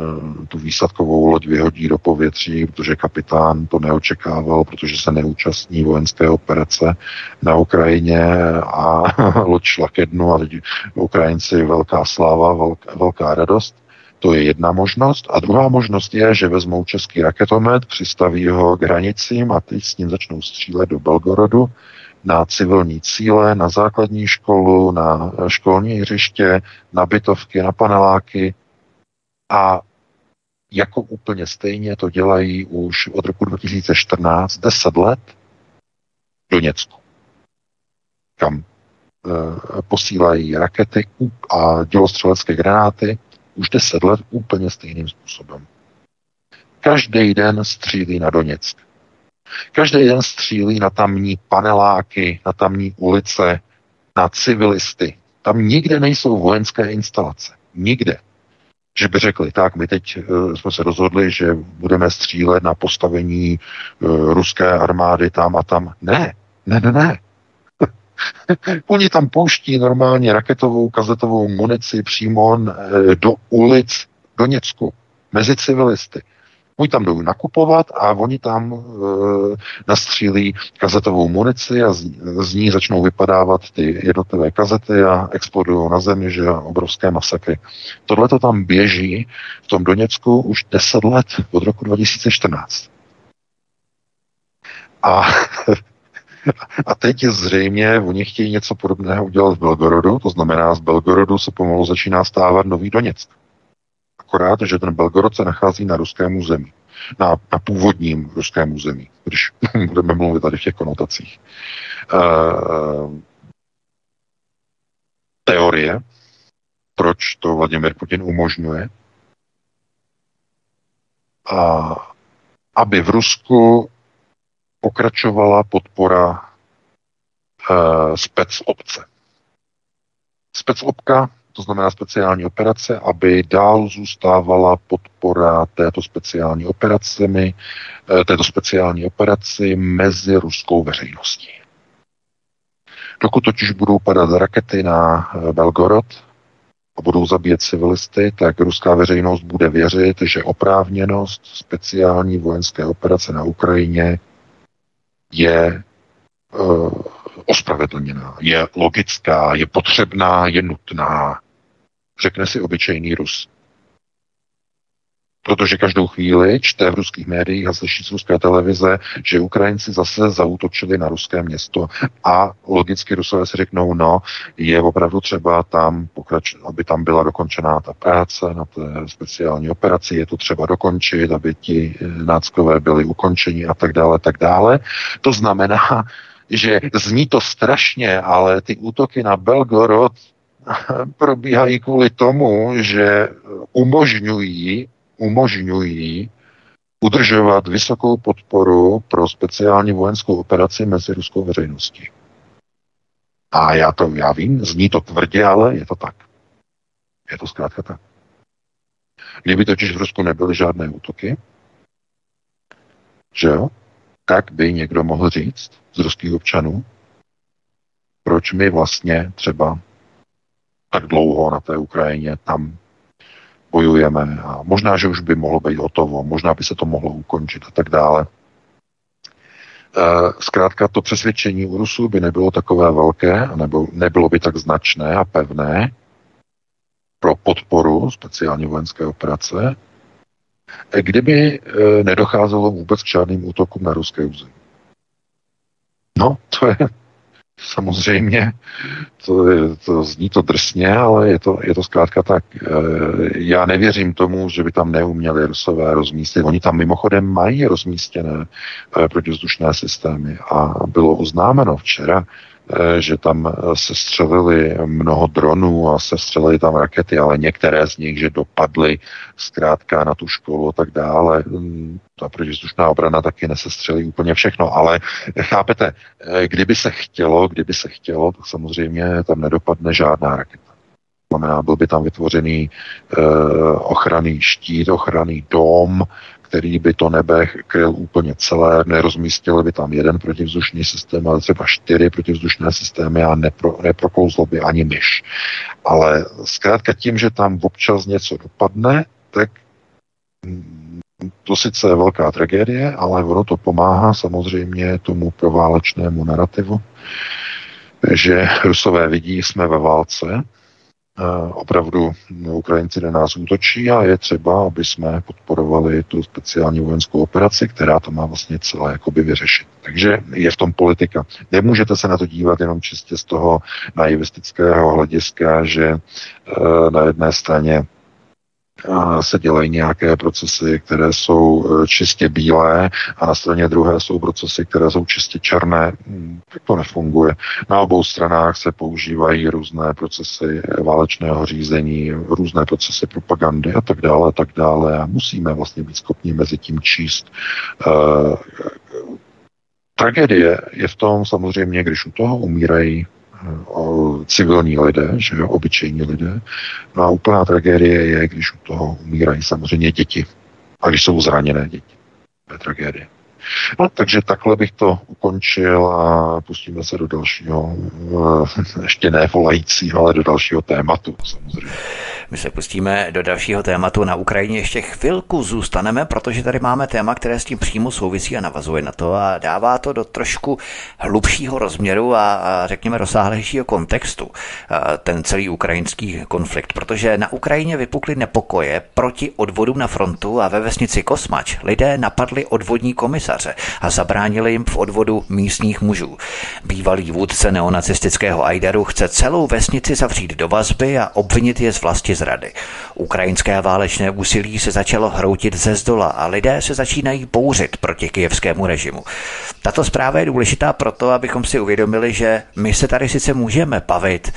tu výsadkovou loď vyhodí do povětří, protože kapitán to neočekával, protože se neúčastní vojenské operace na Ukrajině a loď šla ke dnu a teď Ukrajinci velká sláva, velká, velká radost. To je jedna možnost. A druhá možnost je, že vezmou český raketomet, přistaví ho k hranicím a teď s ním začnou střílet do Belgorodu na civilní cíle, na základní školu, na školní hřiště, na bytovky, na paneláky a jako úplně stejně to dělají už od roku 2014, 10 let, do Něcku, kam e, posílají rakety a dělostřelecké granáty už deset let úplně stejným způsobem. Každý den střílí na Doněck. Každý den střílí na tamní paneláky, na tamní ulice, na civilisty. Tam nikde nejsou vojenské instalace. Nikde. Že by řekli, tak my teď uh, jsme se rozhodli, že budeme střílet na postavení uh, ruské armády tam a tam. Ne, ne, ne, ne. Oni tam pouští normálně raketovou kazetovou munici přímo eh, do ulic Něcku, mezi civilisty. Oni tam jdou nakupovat a oni tam e, nastřílí kazetovou munici a z, z ní začnou vypadávat ty jednotlivé kazety a explodují na zemi, že obrovské masakry. Tohle to tam běží v tom Doněcku už 10 let, od roku 2014. A A teď zřejmě oni chtějí něco podobného udělat v Belgorodu, to znamená, z Belgorodu se pomalu začíná stávat nový Doněck. akorát, že ten Belgorod se nachází na ruském území. Na, na původním ruském území, když budeme mluvit tady v těch konotacích. Uh, teorie, proč to Vladimir Putin umožňuje, a aby v Rusku pokračovala podpora uh, specobce. Specobka, to znamená speciální operace, aby dál zůstávala podpora této speciální operacemi, uh, této speciální operaci mezi ruskou veřejností. Dokud totiž budou padat rakety na uh, Belgorod, a budou zabíjet civilisty, tak ruská veřejnost bude věřit, že oprávněnost speciální vojenské operace na Ukrajině je uh, ospravedlněná, je logická, je potřebná, je nutná. Řekne si obyčejný Rus. Protože každou chvíli čte v ruských médiích a slyší z ruské televize, že Ukrajinci zase zautočili na ruské město a logicky Rusové si řeknou, no, je opravdu třeba tam pokrač, aby tam byla dokončená ta práce na té speciální operaci, je to třeba dokončit, aby ti eh, náckové byli ukončeni a tak dále, tak dále. To znamená, že zní to strašně, ale ty útoky na Belgorod probíhají kvůli tomu, že umožňují umožňují udržovat vysokou podporu pro speciální vojenskou operaci mezi ruskou veřejností. A já to, já vím, zní to tvrdě, ale je to tak. Je to zkrátka tak. Kdyby totiž v Rusku nebyly žádné útoky, že jo, tak by někdo mohl říct z ruských občanů, proč my vlastně třeba tak dlouho na té Ukrajině tam bojujeme a možná, že už by mohlo být hotovo, možná by se to mohlo ukončit a tak dále. E, zkrátka to přesvědčení u Rusů by nebylo takové velké, nebo nebylo by tak značné a pevné pro podporu speciální vojenské operace, kdyby e, nedocházelo vůbec k žádným útokům na ruské území. No, to je Samozřejmě, to, to zní to drsně, ale je to, je to zkrátka tak. E, já nevěřím tomu, že by tam neuměli Rusové rozmístit. Oni tam mimochodem mají rozmístěné e, protivzdušné systémy a bylo oznámeno včera, Eh, že tam eh, se střelili mnoho dronů a se střelili tam rakety, ale některé z nich, že dopadly zkrátka na tu školu a tak dále. Mm, ta protivzdušná obrana taky nesestřelí úplně všechno, ale chápete, eh, kdyby se chtělo, kdyby se chtělo, tak samozřejmě tam nedopadne žádná raketa. Znamená, byl by tam vytvořený e, ochranný štít, ochranný dom, který by to nebe kryl úplně celé, nerozmístili by tam jeden protivzdušný systém, ale třeba čtyři protivzdušné systémy a nepro, neprokouzlo by ani myš. Ale zkrátka tím, že tam občas něco dopadne, tak to sice je velká tragédie, ale ono to pomáhá samozřejmě tomu proválečnému narrativu, že Rusové vidí, jsme ve válce, opravdu Ukrajinci na nás útočí a je třeba, aby jsme podporovali tu speciální vojenskou operaci, která to má vlastně celé jakoby vyřešit. Takže je v tom politika. Nemůžete se na to dívat jenom čistě z toho naivistického hlediska, že e, na jedné straně se dělají nějaké procesy, které jsou e, čistě bílé a na straně druhé jsou procesy, které jsou čistě černé. Hmm, tak to nefunguje. Na obou stranách se používají různé procesy válečného řízení, různé procesy propagandy a tak dále a tak dále a musíme vlastně být schopni mezi tím číst. Uh, tragédie je v tom samozřejmě, když u toho umírají civilní lidé, že jo, obyčejní lidé. No a úplná tragédie je, když u toho umírají samozřejmě děti. A když jsou zraněné děti. To je tragédie. No, takže takhle bych to ukončil a pustíme se do dalšího, eh, ještě ne volajícího, ale do dalšího tématu samozřejmě. My se pustíme do dalšího tématu. Na Ukrajině ještě chvilku zůstaneme, protože tady máme téma, které s tím přímo souvisí a navazuje na to a dává to do trošku hlubšího rozměru a, a řekněme rozsáhlejšího kontextu ten celý ukrajinský konflikt, protože na Ukrajině vypukly nepokoje proti odvodům na frontu a ve vesnici Kosmač lidé napadli odvodní komisaře a zabránili jim v odvodu místních mužů. Bývalý vůdce neonacistického Aideru chce celou vesnici zavřít do vazby a obvinit je z vlasti sebezrady. Ukrajinské válečné úsilí se začalo hroutit ze zdola a lidé se začínají bouřit proti kijevskému režimu. Tato zpráva je důležitá proto, abychom si uvědomili, že my se tady sice můžeme bavit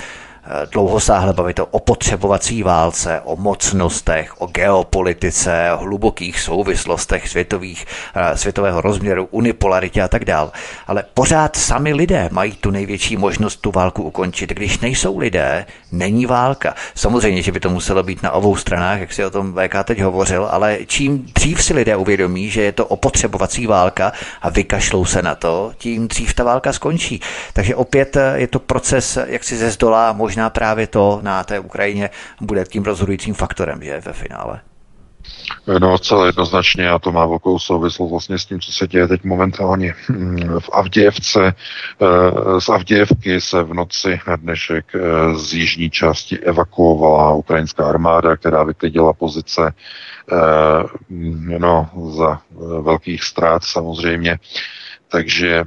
dlouhosáhle bavit o opotřebovací válce, o mocnostech, o geopolitice, o hlubokých souvislostech světových, eh, světového rozměru, unipolaritě a tak dál. Ale pořád sami lidé mají tu největší možnost tu válku ukončit. Když nejsou lidé, není válka. Samozřejmě, že by to muselo být na obou stranách, jak si o tom VK teď hovořil, ale čím dřív si lidé uvědomí, že je to opotřebovací válka a vykašlou se na to, tím dřív ta válka skončí. Takže opět eh, je to proces jak si ze zdola možná možná právě to na té Ukrajině bude tím rozhodujícím faktorem, že ve finále. No, celé jednoznačně a to má velkou souvislost vlastně s tím, co se děje teď momentálně v Avdějevce. Eh, z Avdějevky se v noci na dnešek eh, z jižní části evakuovala ukrajinská armáda, která vyklidila pozice eh, no, za velkých ztrát samozřejmě. Takže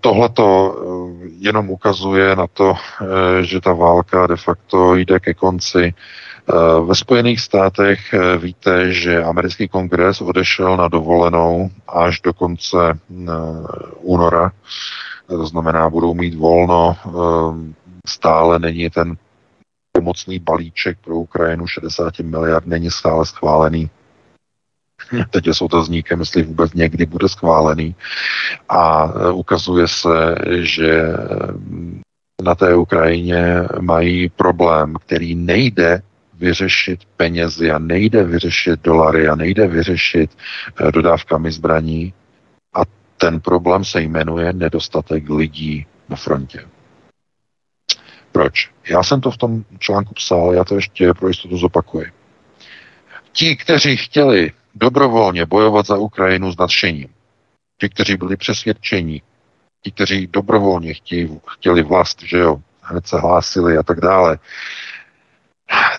Tohle to eh, jenom ukazuje na to, eh, že ta válka de facto jde ke konci. Eh, ve Spojených státech víte, že americký kongres odešel na dovolenou až do konce února. To znamená, budou mít volno. Stále není ten pomocný balíček pro Ukrajinu 60 miliard, není stále schválený Teď je s otazníkem, jestli vůbec někdy bude schválený. A e, ukazuje se, že na té Ukrajině mají problém, který nejde vyřešit penězi a nejde vyřešit dolary a nejde vyřešit e, dodávkami zbraní. A ten problém se jmenuje nedostatek lidí na frontě. Proč? Já jsem to v tom článku psal, já to ještě pro jistotu zopakuji. Ti, kteří chtěli dobrovolně bojovat za Ukrajinu s nadšením. Ti, kteří byli přesvědčení, ti, kteří dobrovolně chtěli, chtěli vlast, že jo, hned se hlásili a tak dále,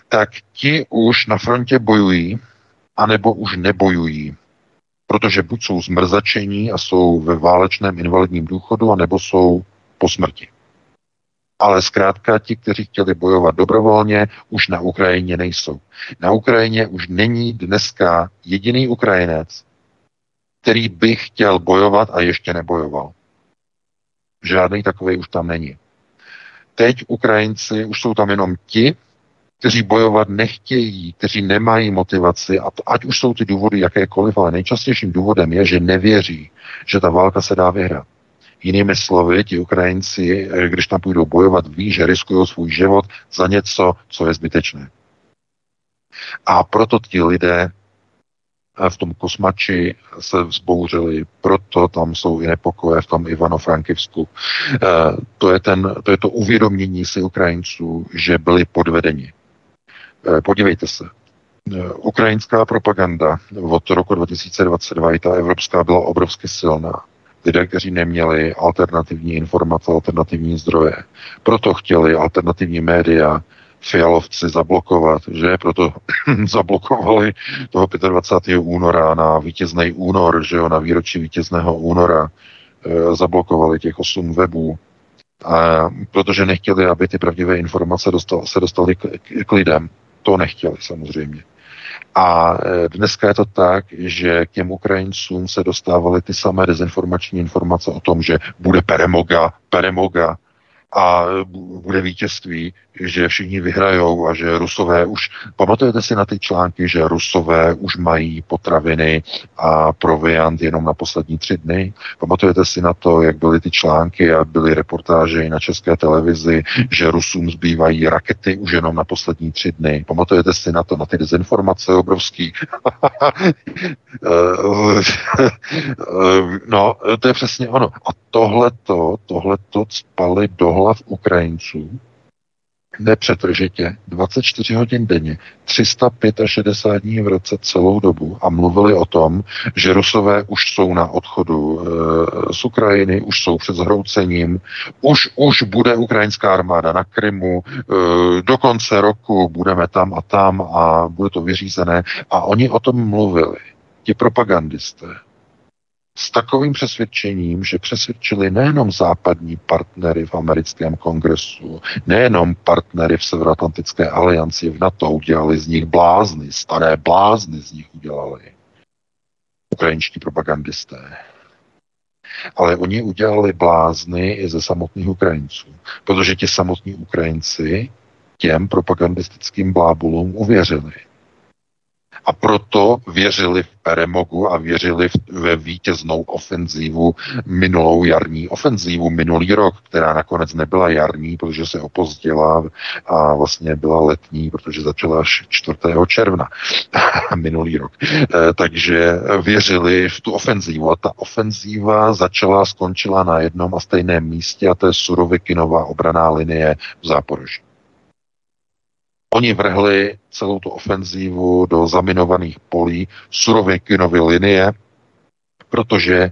tak ti už na frontě bojují, anebo už nebojují. Protože buď jsou zmrzačení a jsou ve válečném invalidním důchodu, anebo jsou po smrti. Ale zkrátka ti, kteří chtěli bojovat dobrovolně, už na Ukrajině nejsou. Na Ukrajině už není dneska jediný Ukrajinec, který by chtěl bojovat a ještě nebojoval. Žádný takový už tam není. Teď Ukrajinci už jsou tam jenom ti, kteří bojovat nechtějí, kteří nemají motivaci, a to, ať už jsou ty důvody jakékoliv, ale nejčastějším důvodem je, že nevěří, že ta válka se dá vyhrát. Jinými slovy, ti Ukrajinci, eh, když tam půjdou bojovat, ví, že riskují svůj život za něco, co je zbytečné. A proto ti lidé eh, v tom kosmači se vzbouřili, proto tam jsou i nepokoje v tom Ivano-Frankivsku. Eh, to je, ten, to je to uvědomění si Ukrajinců, že byli podvedeni. Podívejte se, ukrajinská propaganda od roku 2022 i ta evropská byla obrovsky silná lidé, kteří neměli alternativní informace, alternativní zdroje. Proto chtěli alternativní média, fialovci zablokovat, že proto zablokovali toho 25. února na vítězný únor, že jo, na výročí vítězného února e, zablokovali těch osm webů, a, protože nechtěli, aby ty pravdivé informace dostal, se dostaly k, k, k lidem. To nechtěli samozřejmě. A e, dneska je to tak, že k těm Ukrajincům se dostávaly ty samé dezinformační informace o tom, že bude peremoga, peremoga, a bude vítězství, že všichni vyhrajou a že Rusové už, pamatujete si na ty články, že Rusové už mají potraviny a proviant jenom na poslední tři dny? Pamatujete si na to, jak byly ty články a byly reportáže i na české televizi, že Rusům zbývají rakety už jenom na poslední tři dny? Pamatujete si na to, na ty dezinformace obrovský? no, to je přesně ono. A tohleto, tohleto spali do hlav Ukrajinců nepřetržitě 24 hodin denně, 365 dní v roce celou dobu a mluvili o tom, že Rusové už jsou na odchodu e, z Ukrajiny, už jsou před zhroucením, už, už bude ukrajinská armáda na Krymu, e, do konce roku budeme tam a tam a bude to vyřízené. A oni o tom mluvili, ti propagandisté. S takovým přesvědčením, že přesvědčili nejenom západní partnery v americkém kongresu, nejenom partnery v Severoatlantické alianci v NATO, udělali z nich blázny, staré blázny z nich udělali. Ukrajinští propagandisté. Ale oni udělali blázny i ze samotných Ukrajinců, protože ti samotní Ukrajinci těm propagandistickým blábulům uvěřili. A proto věřili v Peremogu a věřili v, ve vítěznou ofenzívu, minulou jarní ofenzívu, minulý rok, která nakonec nebyla jarní, protože se opozdila a vlastně byla letní, protože začala až 4. června minulý rok. E, takže věřili v tu ofenzívu a ta ofenzíva začala, skončila na jednom a stejném místě a to je Surovikinová obraná linie v Záporoží. Oni vrhli celou tu ofenzívu do zaminovaných polí Surovikinovy linie, protože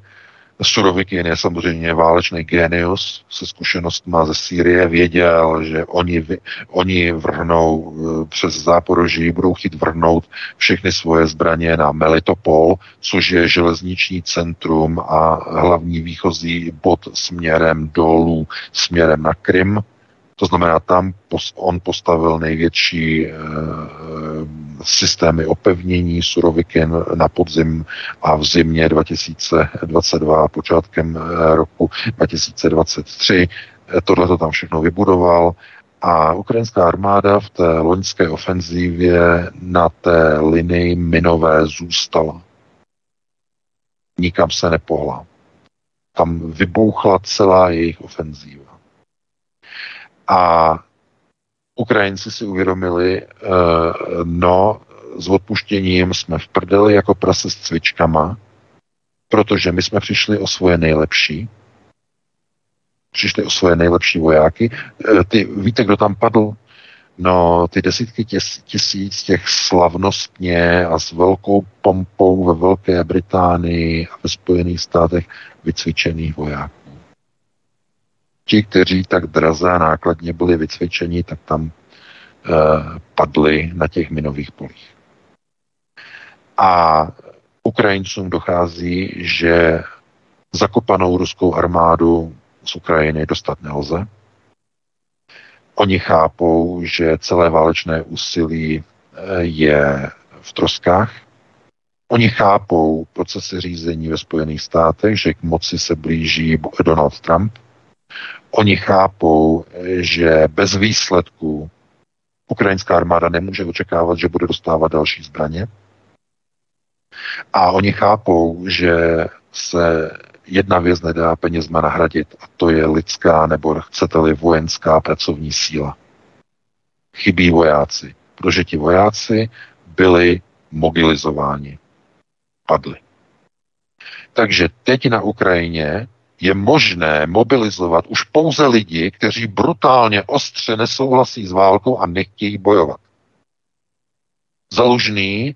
Surovikin je samozřejmě válečný genius se zkušenostma ze Sýrie, věděl, že oni, oni vrhnou eh, přes Záporoží, budou chtít vrhnout všechny svoje zbraně na Melitopol, což je železniční centrum a hlavní výchozí bod směrem dolů, směrem na Krym, to znamená, tam on postavil největší e, systémy opevnění surovikin na podzim a v zimě 2022 počátkem eh, roku 2023. Tohle to tam všechno vybudoval a ukrajinská armáda v té loňské ofenzívě na té linii minové zůstala. Nikam se nepohla. Tam vybouchla celá jejich ofenzíva. A Ukrajinci si uvědomili, uh, no, s odpuštěním jsme v prdeli jako prase s cvičkama, protože my jsme přišli o svoje nejlepší, přišli o svoje nejlepší vojáky. Uh, ty, víte, kdo tam padl? No, ty desítky tis, tisíc těch slavnostně a s velkou pompou ve Velké Británii a ve Spojených státech vycvičených vojáků ti, kteří tak draze a nákladně byli vycvičeni, tak tam eh, padli na těch minových polích. A Ukrajincům dochází, že zakopanou ruskou armádu z Ukrajiny dostat nelze. Oni chápou, že celé válečné úsilí eh, je v troskách. Oni chápou procesy řízení ve Spojených státech, že k moci se blíží Donald Trump Oni chápou, že bez výsledků ukrajinská armáda nemůže očekávat, že bude dostávat další zbraně. A oni chápou, že se jedna věc nedá penězma nahradit a to je lidská nebo chcete-li vojenská pracovní síla. Chybí vojáci, protože ti vojáci byli mobilizováni, padli. Takže teď na Ukrajině je možné mobilizovat už pouze lidi, kteří brutálně ostře nesouhlasí s válkou a nechtějí bojovat. Zalužný,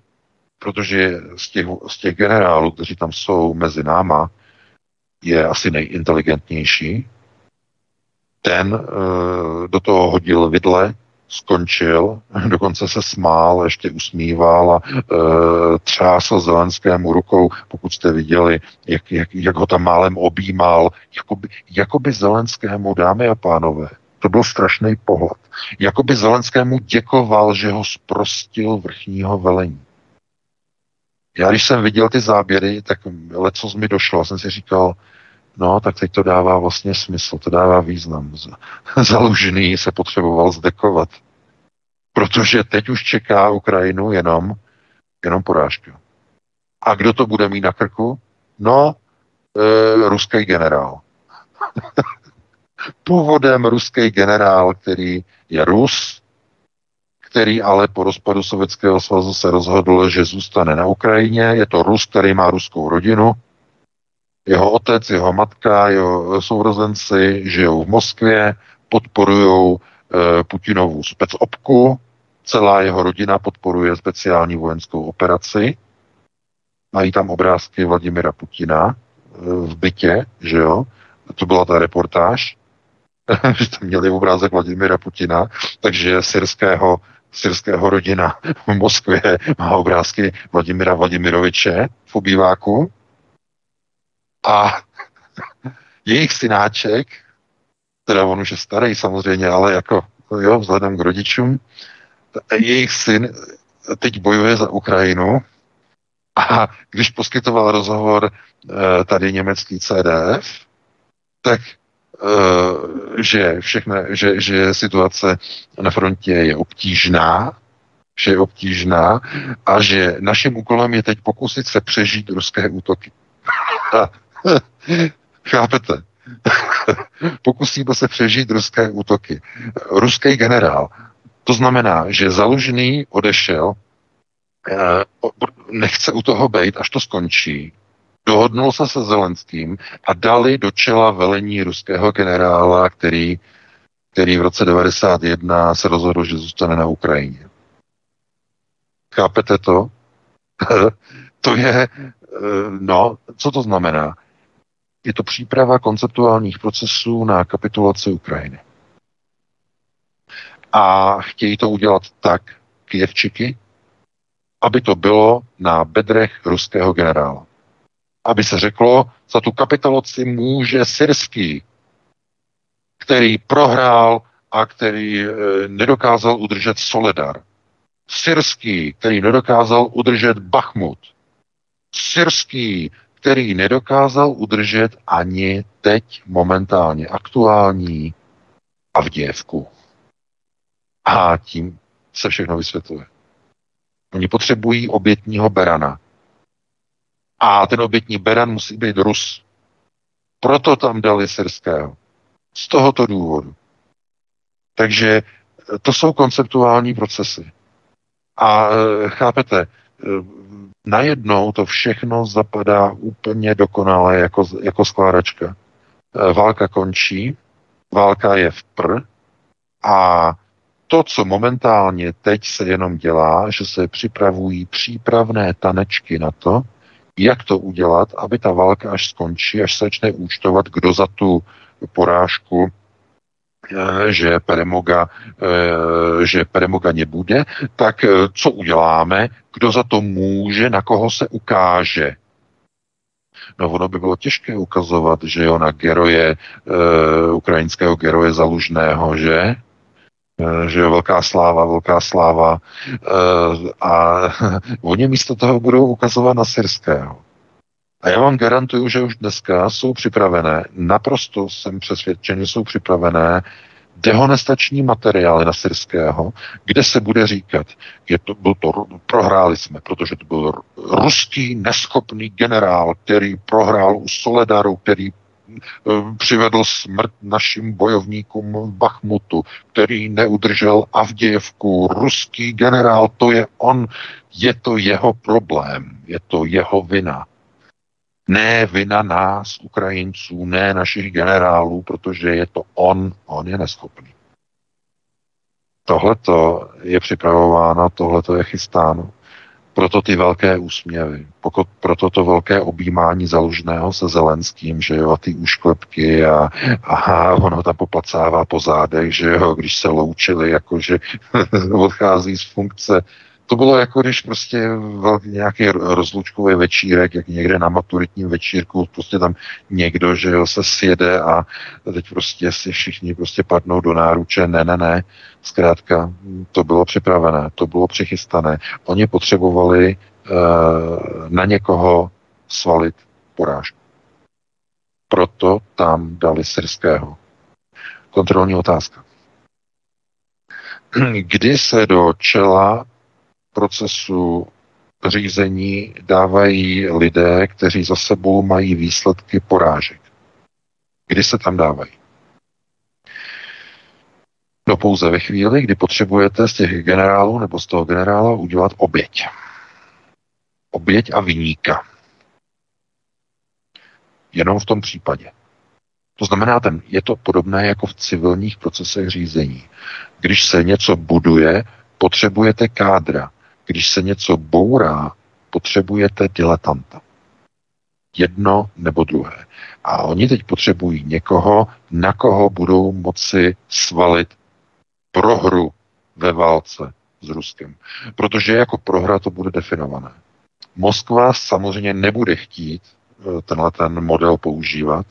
protože z těch, z těch generálů, kteří tam jsou mezi náma, je asi nejinteligentnější. Ten e, do toho hodil vidle, skončil, dokonce se smál, ještě usmíval a e, třásl Zelenskému rukou, pokud jste viděli, jak, jak, jak ho tam málem objímal, jakoby, jakoby Zelenskému, dámy a pánové, to byl strašný pohled. Jakoby Zelenskému děkoval, že ho zprostil vrchního velení. Já když jsem viděl ty záběry, tak leco mi došlo jsem si říkal, No, tak teď to dává vlastně smysl, to dává význam. Zalužený se potřeboval zdekovat. Protože teď už čeká Ukrajinu jenom, jenom porážka. A kdo to bude mít na krku? No, e, ruský generál. Původem ruský generál, který je Rus, který ale po rozpadu Sovětského svazu se rozhodl, že zůstane na Ukrajině. Je to Rus, který má ruskou rodinu, jeho otec, jeho matka, jeho sourozenci žijou v Moskvě, podporují e, Putinovu specopku, celá jeho rodina podporuje speciální vojenskou operaci. Mají tam obrázky Vladimira Putina e, v bytě, že jo? To byla ta reportáž, že tam měli obrázek Vladimira Putina, takže syrského, syrského rodina v Moskvě má obrázky Vladimira Vladimiroviče v obýváku A jejich synáček, teda on už je starý samozřejmě, ale jako jo, vzhledem k rodičům, jejich syn teď bojuje za Ukrajinu a když poskytoval rozhovor eh, tady německý CDF, tak eh, že, všechno, že, že situace na frontě je obtížná, že je obtížná a že naším úkolem je teď pokusit se přežít ruské útoky. Chápete? Pokusíme se přežít ruské útoky. Ruský generál. To znamená, že založený odešel, eh, nechce u toho být, až to skončí. Dohodnul se se Zelenským a dali do čela velení ruského generála, který, který v roce 91 se rozhodl, že zůstane na Ukrajině. Chápete to? to je, eh, no, co to znamená? Je to příprava konceptuálních procesů na kapitulaci Ukrajiny. A chtějí to udělat tak, Kijevčiky, aby to bylo na bedrech ruského generála. Aby se řeklo, za tu kapitulaci může Syrský, který prohrál a který e, nedokázal udržet Soledar. Syrský, který nedokázal udržet Bachmut. Syrský, který nedokázal udržet ani teď momentálně aktuální Avděvku. A tím se všechno vysvětluje. Oni potřebují obětního berana. A ten obětní beran musí být Rus. Proto tam dali syrského. Z tohoto důvodu. Takže to jsou konceptuální procesy. A e, chápete, e, najednou to všechno zapadá úplně dokonale jako, jako skládačka. E, válka končí, válka je v pr a to, co momentálně teď se jenom dělá, že se připravují přípravné tanečky na to, jak to udělat, aby ta válka až skončí, až se začne účtovat, kdo za tu porážku že Peremoga, eh, že Peremoga nebude, tak eh, co uděláme, kdo za to může, na koho se ukáže. No ono by bylo těžké ukazovat, že jo, na geroje, ukrajinského geroje zalužného, že? že jo, velká sláva, velká sláva. A oni místo toho budou ukazovat na syrského. A já vám garantuju, že už dneska jsou připravené, naprosto jsem přesvědčen, že jsou připravené dehonestační materiály na syrského, kde se bude říkat, je to, byl to, prohráli jsme, protože to byl ruský neschopný generál, který prohrál u Soledaru, který eh, přivedl smrt našim bojovníkům v Bachmutu, který neudržel Avdějevku. Ruský generál, to je on, je to jeho problém, je to jeho vina. Ne vina nás, Ukrajinců, ne našich generálů, protože je to on, on je neschopný. Tohle je připravováno, tohle je chystáno. Proto ty velké úsměvy, pokud, proto to velké objímání zalužného se Zelenským, že jo, a ty úšklepky a, a ono tam poplacává po zádech, že jo, když se loučili, jakože odchází z funkce, to bylo jako když prostě nějaký rozlučkový večírek, jak někde na maturitním večírku, prostě tam někdo, že jo, se sjede a teď prostě si všichni prostě padnou do náruče, ne, ne, ne, zkrátka to bylo připravené, to bylo přichystané. Oni potřebovali uh, na někoho svalit porážku. Proto tam dali syrského. Kontrolní otázka. Kdy se do čela procesu řízení dávají lidé, kteří za sebou mají výsledky porážek. Kdy se tam dávají? No pouze ve chvíli, kdy potřebujete z těch generálů nebo z toho generála udělat oběť. Oběť a vyníka. Jenom v tom případě. To znamená, ten, je to podobné jako v civilních procesech řízení. Když se něco buduje, potřebujete kádra, když se něco bourá, potřebujete diletanta. Jedno nebo druhé. A oni teď potřebují někoho, na koho budou moci svalit prohru ve válce s Ruskem. Protože jako prohra to bude definované. Moskva samozřejmě nebude chtít tenhle ten model používat,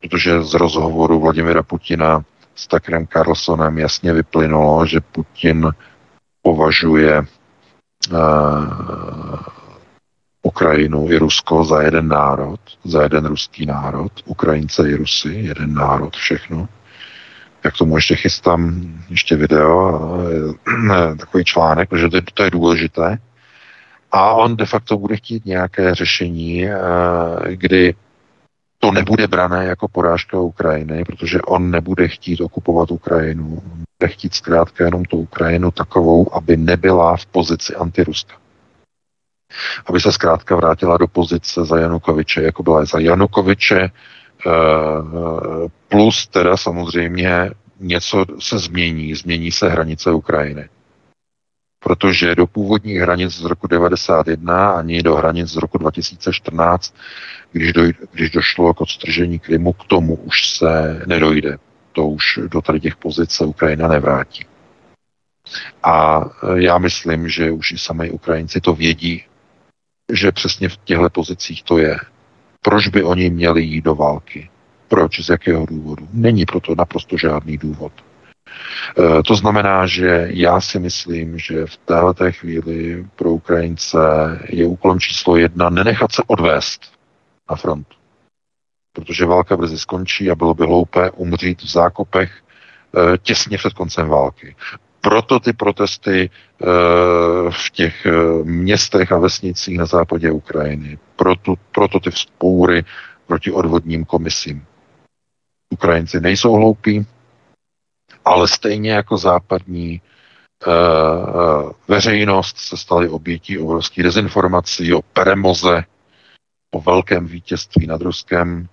protože z rozhovoru Vladimira Putina s Takrem Carlsonem jasně vyplynulo, že Putin považuje Ukrajinu i Rusko za jeden národ, za jeden ruský národ, Ukrajince i Rusy, jeden národ, všechno. Jak tomu ještě chystám ještě video, takový článek, protože to je, to je důležité. A on de facto bude chtít nějaké řešení, eh, kdy to nebude brané jako porážka Ukrajiny, protože on nebude chtít okupovat Ukrajinu. Chtít zkrátka jenom tu Ukrajinu takovou, aby nebyla v pozici antiruska. Aby se zkrátka vrátila do pozice za Janukoviče, jako byla za Janukoviče, eh, plus teda samozřejmě něco se změní, změní se hranice Ukrajiny protože do původních hranic z roku 91 ani do hranic z roku 2014, když, doj, když došlo k odstržení Krymu, k tomu už se nedojde. To už do tady těch pozic se Ukrajina nevrátí. A já myslím, že už i sami Ukrajinci to vědí, že přesně v těchto pozicích to je. Proč by oni měli jít do války? Proč? Z jakého důvodu? Není proto naprosto žádný důvod. Eh, to znamená, že já si myslím, že v této chvíli pro Ukrajince je úkolem číslo jedna nenechat se odvést na frontu. Protože válka brzy skončí a bylo by hloupé umřít v zákopech eh, těsně před koncem války. Proto ty protesty eh, v těch městech a vesnicích na západě Ukrajiny, proto, proto ty vzpoury proti odvodním komisím. Ukrajinci nejsou hloupí, ale stejně jako západní veřejnost se staly obětí obrovských dezinformací o Peremoze, o velkém vítězství nad Ruskem,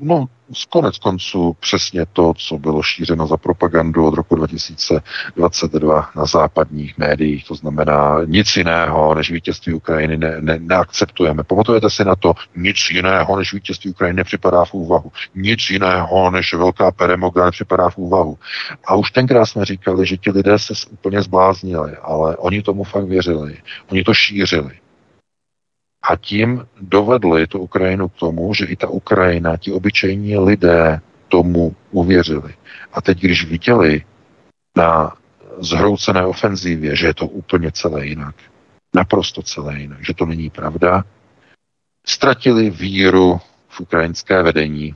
no, z konec konců přesně to, co bylo šířeno za propagandu od roku 2022 na západních médiích, to znamená nic jiného než vítězství Ukrajiny ne, ne, neakceptujeme. Pamatujete si na to, nic jiného než vítězství Ukrajiny nepřipadá v úvahu. Nic jiného než velká peremoga nepřipadá v úvahu. A už tenkrát jsme říkali, že ti lidé se úplně zbláznili, ale oni tomu fakt věřili. Oni to šířili. A tím dovedli tu Ukrajinu k tomu, že i ta Ukrajina, ti obyčejní lidé tomu uvěřili. A teď, když viděli na zhroucené ofenzívě, že je to úplně celé jinak, naprosto celé jinak, že to není pravda, ztratili víru v ukrajinské vedení,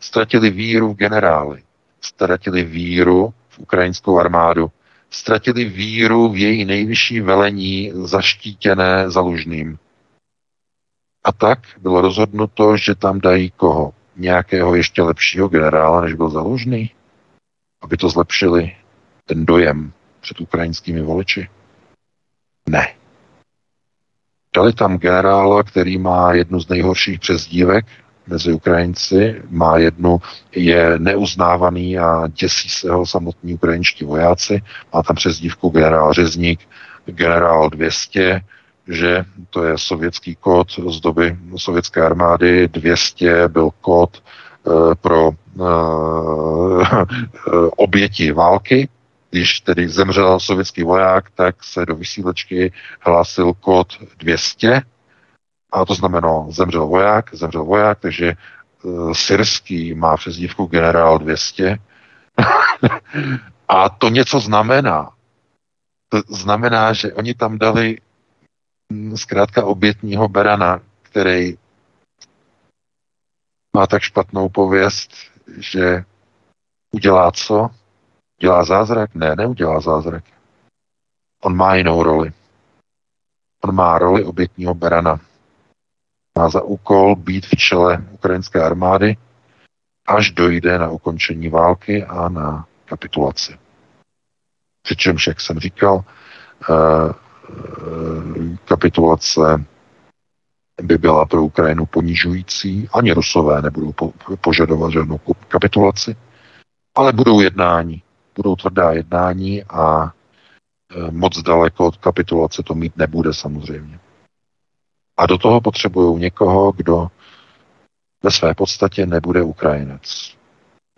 ztratili víru v generály, ztratili víru v ukrajinskou armádu, ztratili víru v její nejvyšší velení zaštítěné zalužným. A tak bylo rozhodnuto, že tam dají koho? Nějakého ještě lepšího generála, než byl zalužný? Aby to zlepšili ten dojem před ukrajinskými voliči? Ne. Dali tam generála, který má jednu z nejhorších přezdívek mezi Ukrajinci, má jednu, je neuznávaný a děsí se ho samotní ukrajinští vojáci, má tam přezdívku generál Řezník, generál 200, že to je sovětský kód z doby sovětské armády, 200 byl kód e, pro e, oběti války, když tedy zemřel sovětský voják, tak se do vysílečky hlásil kód 200 a to znamenalo zemřel voják, zemřel voják, takže e, syrský má přezdívku generál 200 a to něco znamená. To znamená, že oni tam dali zkrátka obětního berana, který má tak špatnou pověst, že udělá co? Dělá zázrak? Ne, neudělá zázrak. On má jinou roli. On má roli obětního berana. Má za úkol být v čele ukrajinské armády, až dojde na ukončení války a na kapitulaci. Přičemž, jak jsem říkal, eh, kapitulace by byla pro Ukrajinu ponižující. Ani Rusové nebudou po, požadovat žádnou kapitulaci, ale budou jednání. Budou tvrdá jednání a eh, moc daleko od kapitulace to mít nebude samozřejmě. A do toho potřebují někoho, kdo ve své podstatě nebude Ukrajinec.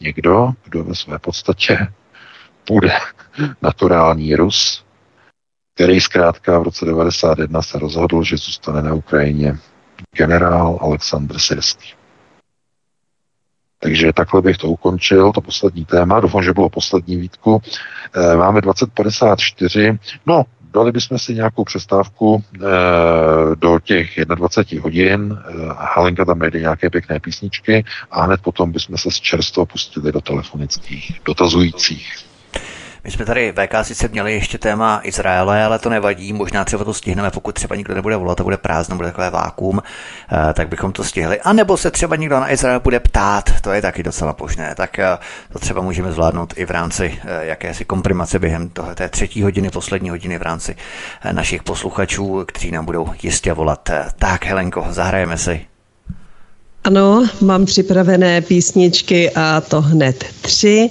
Někdo, kdo ve své podstatě bude naturální Rus, který zkrátka v roce 1991 se rozhodl, že zůstane na Ukrajině generál Aleksandr Syrský. Takže takhle bych to ukončil, to poslední téma. Doufám, že bylo poslední výtku. Eh, máme 2054. No, dali bychom si nějakou přestávku e, do těch 21 hodin. E, Halenka tam najde nějaké pěkné písničky a hned potom bychom se z čerstva pustili do telefonických dotazujících. My jsme tady VK sice měli ještě téma Izraele, ale to nevadí, možná třeba to stihneme, pokud třeba nikdo nebude volat, to bude prázdno, bude takové vákum, eh, tak bychom to stihli. A nebo se třeba někdo na Izrael bude ptát, to je taky docela možné, tak eh, to třeba můžeme zvládnout i v rámci eh, jakési komprimace během toho, té třetí hodiny, poslední hodiny v rámci našich posluchačů, kteří nám budou jistě volat. Tak, Helenko, zahrajeme si. Ano, mám připravené písničky a to hned tři.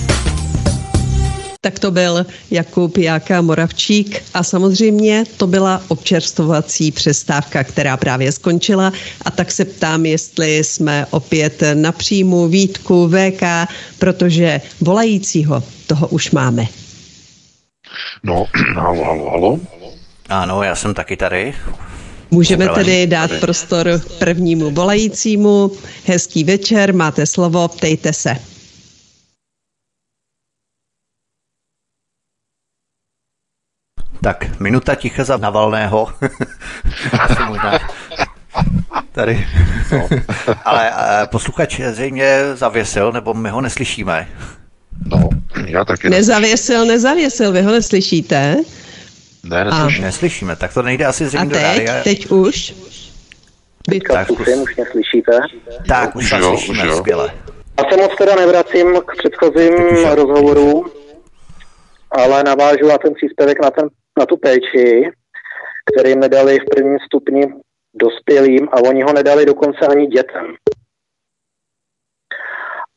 Tak to byl Jakub Jáka Moravčík a samozřejmě to byla občerstovací přestávka, která právě skončila a tak se ptám, jestli jsme opět na příjmu Vítku VK, protože volajícího toho už máme. No, halo, halo, halo. Ano, já jsem taky tady. Můžeme tedy dát prostor prvnímu volajícímu. Hezký večer, máte slovo, ptejte se. Tak, minuta ticha za Navalného. možná tady. No. Ale uh, posluchač zřejmě zavěsil, nebo my ho neslyšíme. No, já taky. Nezavěsil, nezavěsil, vy ho neslyšíte? Ne, neslyšíme. A. Neslyšíme, tak to nejde asi zřejmě A teď, do rádia. teď už? Teďka tak, zkusím, už mě slyšíte? Tak, už vás slyšíme, už skvěle. Já se moc teda nevracím k předchozím rozhovorům, ale navážu na ten příspěvek na ten na tu péči, který nedali v prvním stupni dospělým a oni ho nedali dokonce ani dětem.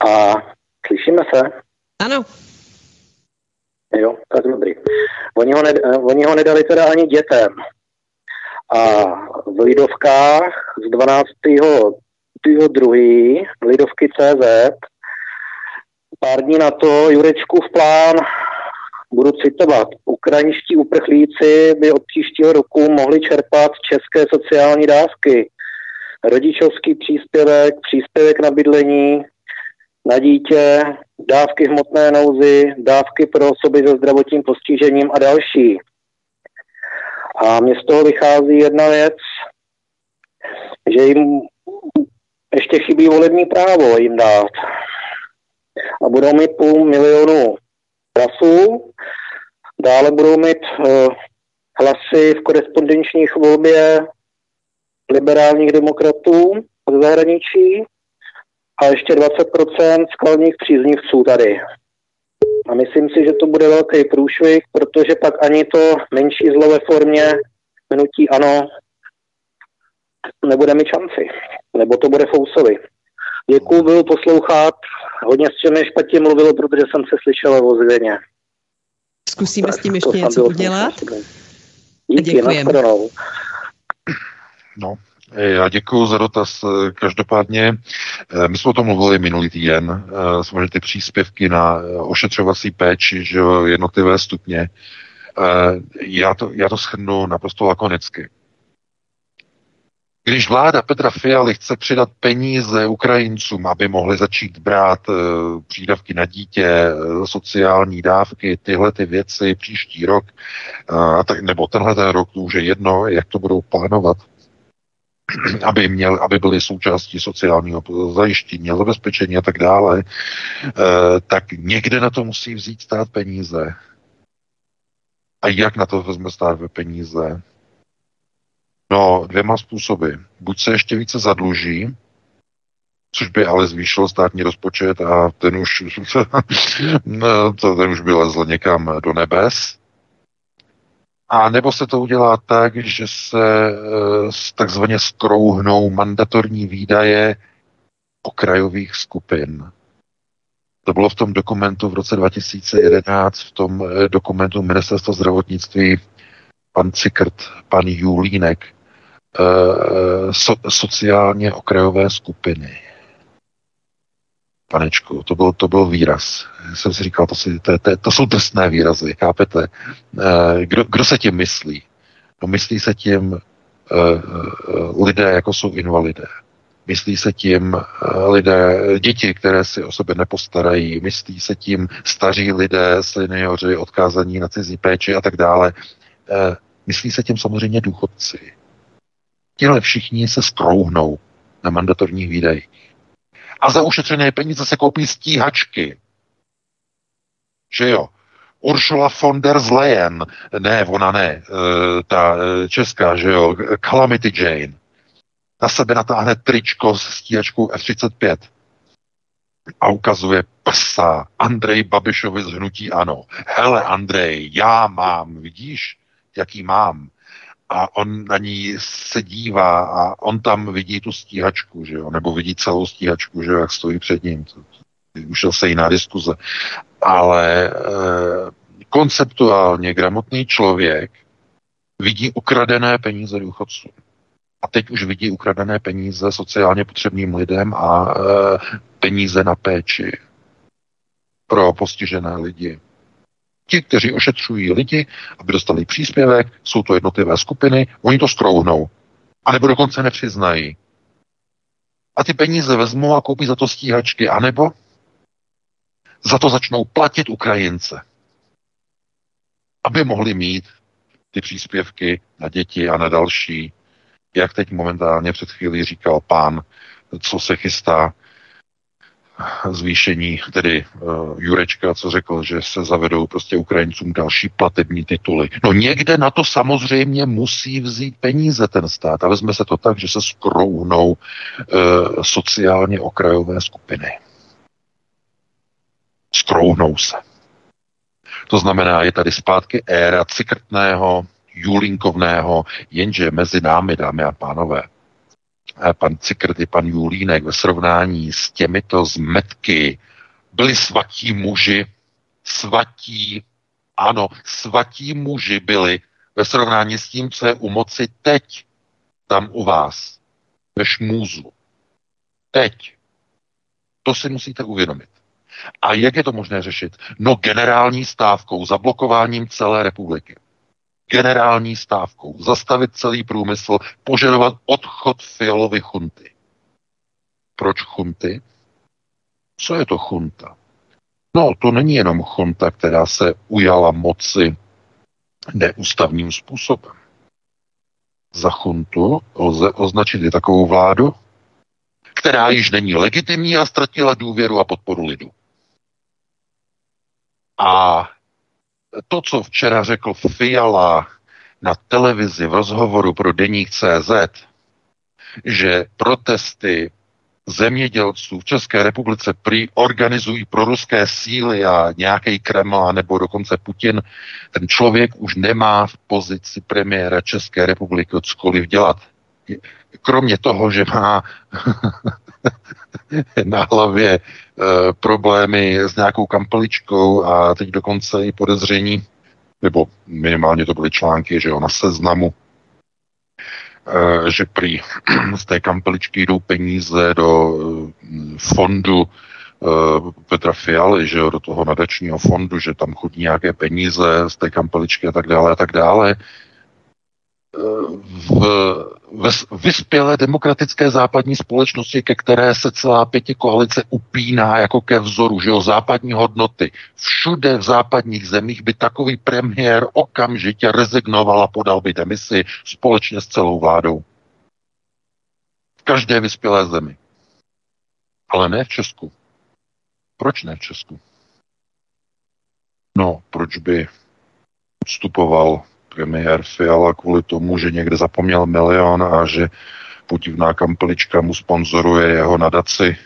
A slyšíme se? Ano. Jo, tak dobrý. Oni ho, ned, oni ho nedali teda ani dětem. A v Lidovkách z 12. 2. Lidovky CZ pár dní na to Jurečkův plán budu citovat, ukrajinští uprchlíci by od příštího roku mohli čerpat české sociální dávky. Rodičovský příspěvek, příspěvek na bydlení, na dítě, dávky hmotné nouzy, dávky pro osoby se zdravotním postižením a další. A mně z toho vychází jedna věc, že jim ještě chybí volební právo jim dát. A budou mít půl milionu hlasů. Dále budou mít uh, hlasy v korespondenčních volbě liberálních demokratů z zahraničí a ještě 20% skalních příznivců tady. A myslím si, že to bude velký průšvih, protože pak ani to menší zlo ve formě hnutí ano nebude mít šanci. Nebo to bude Fousovi. Děkuju, byl poslouchat. Hodně s čem špatně mluvil, protože jsem se slyšel o zvěně. Zkusíme tak, s tím ještě něco udělat. Díky, Děkujeme. No, já děkuji za dotaz. Každopádně, eh, my jsme o tom mluvili minulý týden, eh, samozřejmě ty příspěvky na eh, ošetřovací péči, že jednotlivé stupně. Já to, já to schrnu naprosto lakonicky. Když vláda Petra Fialy chce přidat peníze Ukrajincům, aby mohli začít brát uh, přídavky na dítě, uh, sociální dávky, tyhle ty věci příští rok, uh, tak, nebo tenhle ten rok, to už je jedno, jak to budou plánovat, aby, měl, aby byly součástí sociálního zajištění a zabezpečení a tak dále, tak někde na to musí vzít stát peníze. A jak na to vezme stát peníze? No, dvěma způsoby. Buď se ještě více zadluží, což by ale zvýšilo státní rozpočet a ten už, no, ten už by lezl někam do nebes. A nebo se to udělá tak, že se e, takzvaně skrouhnou mandatorní výdaje okrajových skupin. To bylo v tom dokumentu v roce 2011, v tom eh, dokumentu Ministerstva zdravotnictví, pan Cikrt, pan Julínek, eh, so, sociálně okrajové skupiny. Panečku, to byl, to byl výraz. Já jsem si říkal, to, si, to, to, to jsou drsné výrazy, chápete? Eh, kdo, kdo se tím myslí? No myslí se tím lidé, jako jsou invalidé Myslí se tím eh, lidé, děti, které si o sebe nepostarají, myslí se tím staří lidé, seniori, odkázaní na cizí péči a tak dále. Eh, myslí se tím samozřejmě důchodci. Tihle všichni se skrouhnou na mandatorních výdajích. A za ušetřené peníze se koupí stíhačky. Že jo? Ursula von der Leyen, ne, ona ne, eh, ta česká, že jo, Calamity Jane, na sebe natáhne tričko s stíhačkou F-35 a ukazuje prsa Andrej Babišovi z hnutí ano. Hele Andrej, já mám, vidíš, jaký mám. A on na ní se dívá a on tam vidí tu stíhačku, že jo? nebo vidí celou stíhačku, že jo? jak stojí před ním. Už se jiná diskuze. Ale e, konceptuálně gramotný člověk vidí ukradené peníze důchodců a teď už vidí ukradené peníze sociálně potřebným lidem a e, peníze na péči pro postižené lidi. Ti, kteří ošetřují lidi, aby dostali příspěvek, jsou to jednotlivé skupiny, oni to skrouhnou. A nebo dokonce nepřiznají. A ty peníze vezmou a koupí za to stíhačky, anebo za to začnou platit Ukrajince. Aby mohli mít ty příspěvky na děti a na další jak teď momentálně před chvílí říkal pán, co se chystá zvýšení, tedy uh, Jurečka, co řekl, že se zavedou prostě Ukrajincům další platební tituly. No někde na to samozřejmě musí vzít peníze ten stát a vezme se to tak, že se skrouhnou uh, sociálně okrajové skupiny. Skrouhnou se. To znamená, je tady zpátky éra cikrtného, Julinkovného, jenže mezi námi, dámy a pánové, pan Cikrt i pan Julínek ve srovnání s těmito zmetky byli svatí muži, svatí, ano, svatí muži byli ve srovnání s tím, co je u moci teď, tam u vás, ve šmůzu. Teď. To si musíte uvědomit. A jak je to možné řešit? No generální stávkou, zablokováním celé republiky generální stávkou, zastavit celý průmysl, požadovat odchod Fialovy chunty. Proč chunty? Co je to chunta? No, to není jenom chunta, která se ujala moci neústavním způsobem. Za chuntu lze označit i takovou vládu, která již není legitimní a ztratila důvěru a podporu lidu. A to, co včera řekl Fiala na televizi v rozhovoru pro Deník CZ, že protesty zemědělců v České republice prý organizují proruské síly a nějaký Kreml nebo dokonce Putin, ten člověk už nemá v pozici premiéra České republiky cokoliv dělat. Kromě toho, že má na hlavě problémy s nějakou kampeličkou a teď dokonce i podezření, nebo minimálně to byly články, že jo, na seznamu, e, že prý z té kampeličky jdou peníze do e, fondu e, Petra Fialy, že jo, do toho nadačního fondu, že tam chodí nějaké peníze z té kampeličky a tak dále a tak dále v, v vyspělé demokratické západní společnosti, ke které se celá pěti koalice upíná jako ke vzoru, že jo, západní hodnoty. Všude v západních zemích by takový premiér okamžitě rezignoval a podal by demisi společně s celou vládou. V každé vyspělé zemi. Ale ne v Česku. Proč ne v Česku? No, proč by vstupoval premiér Fiala kvůli tomu, že někde zapomněl milion a že podivná kampelička mu sponzoruje jeho nadaci,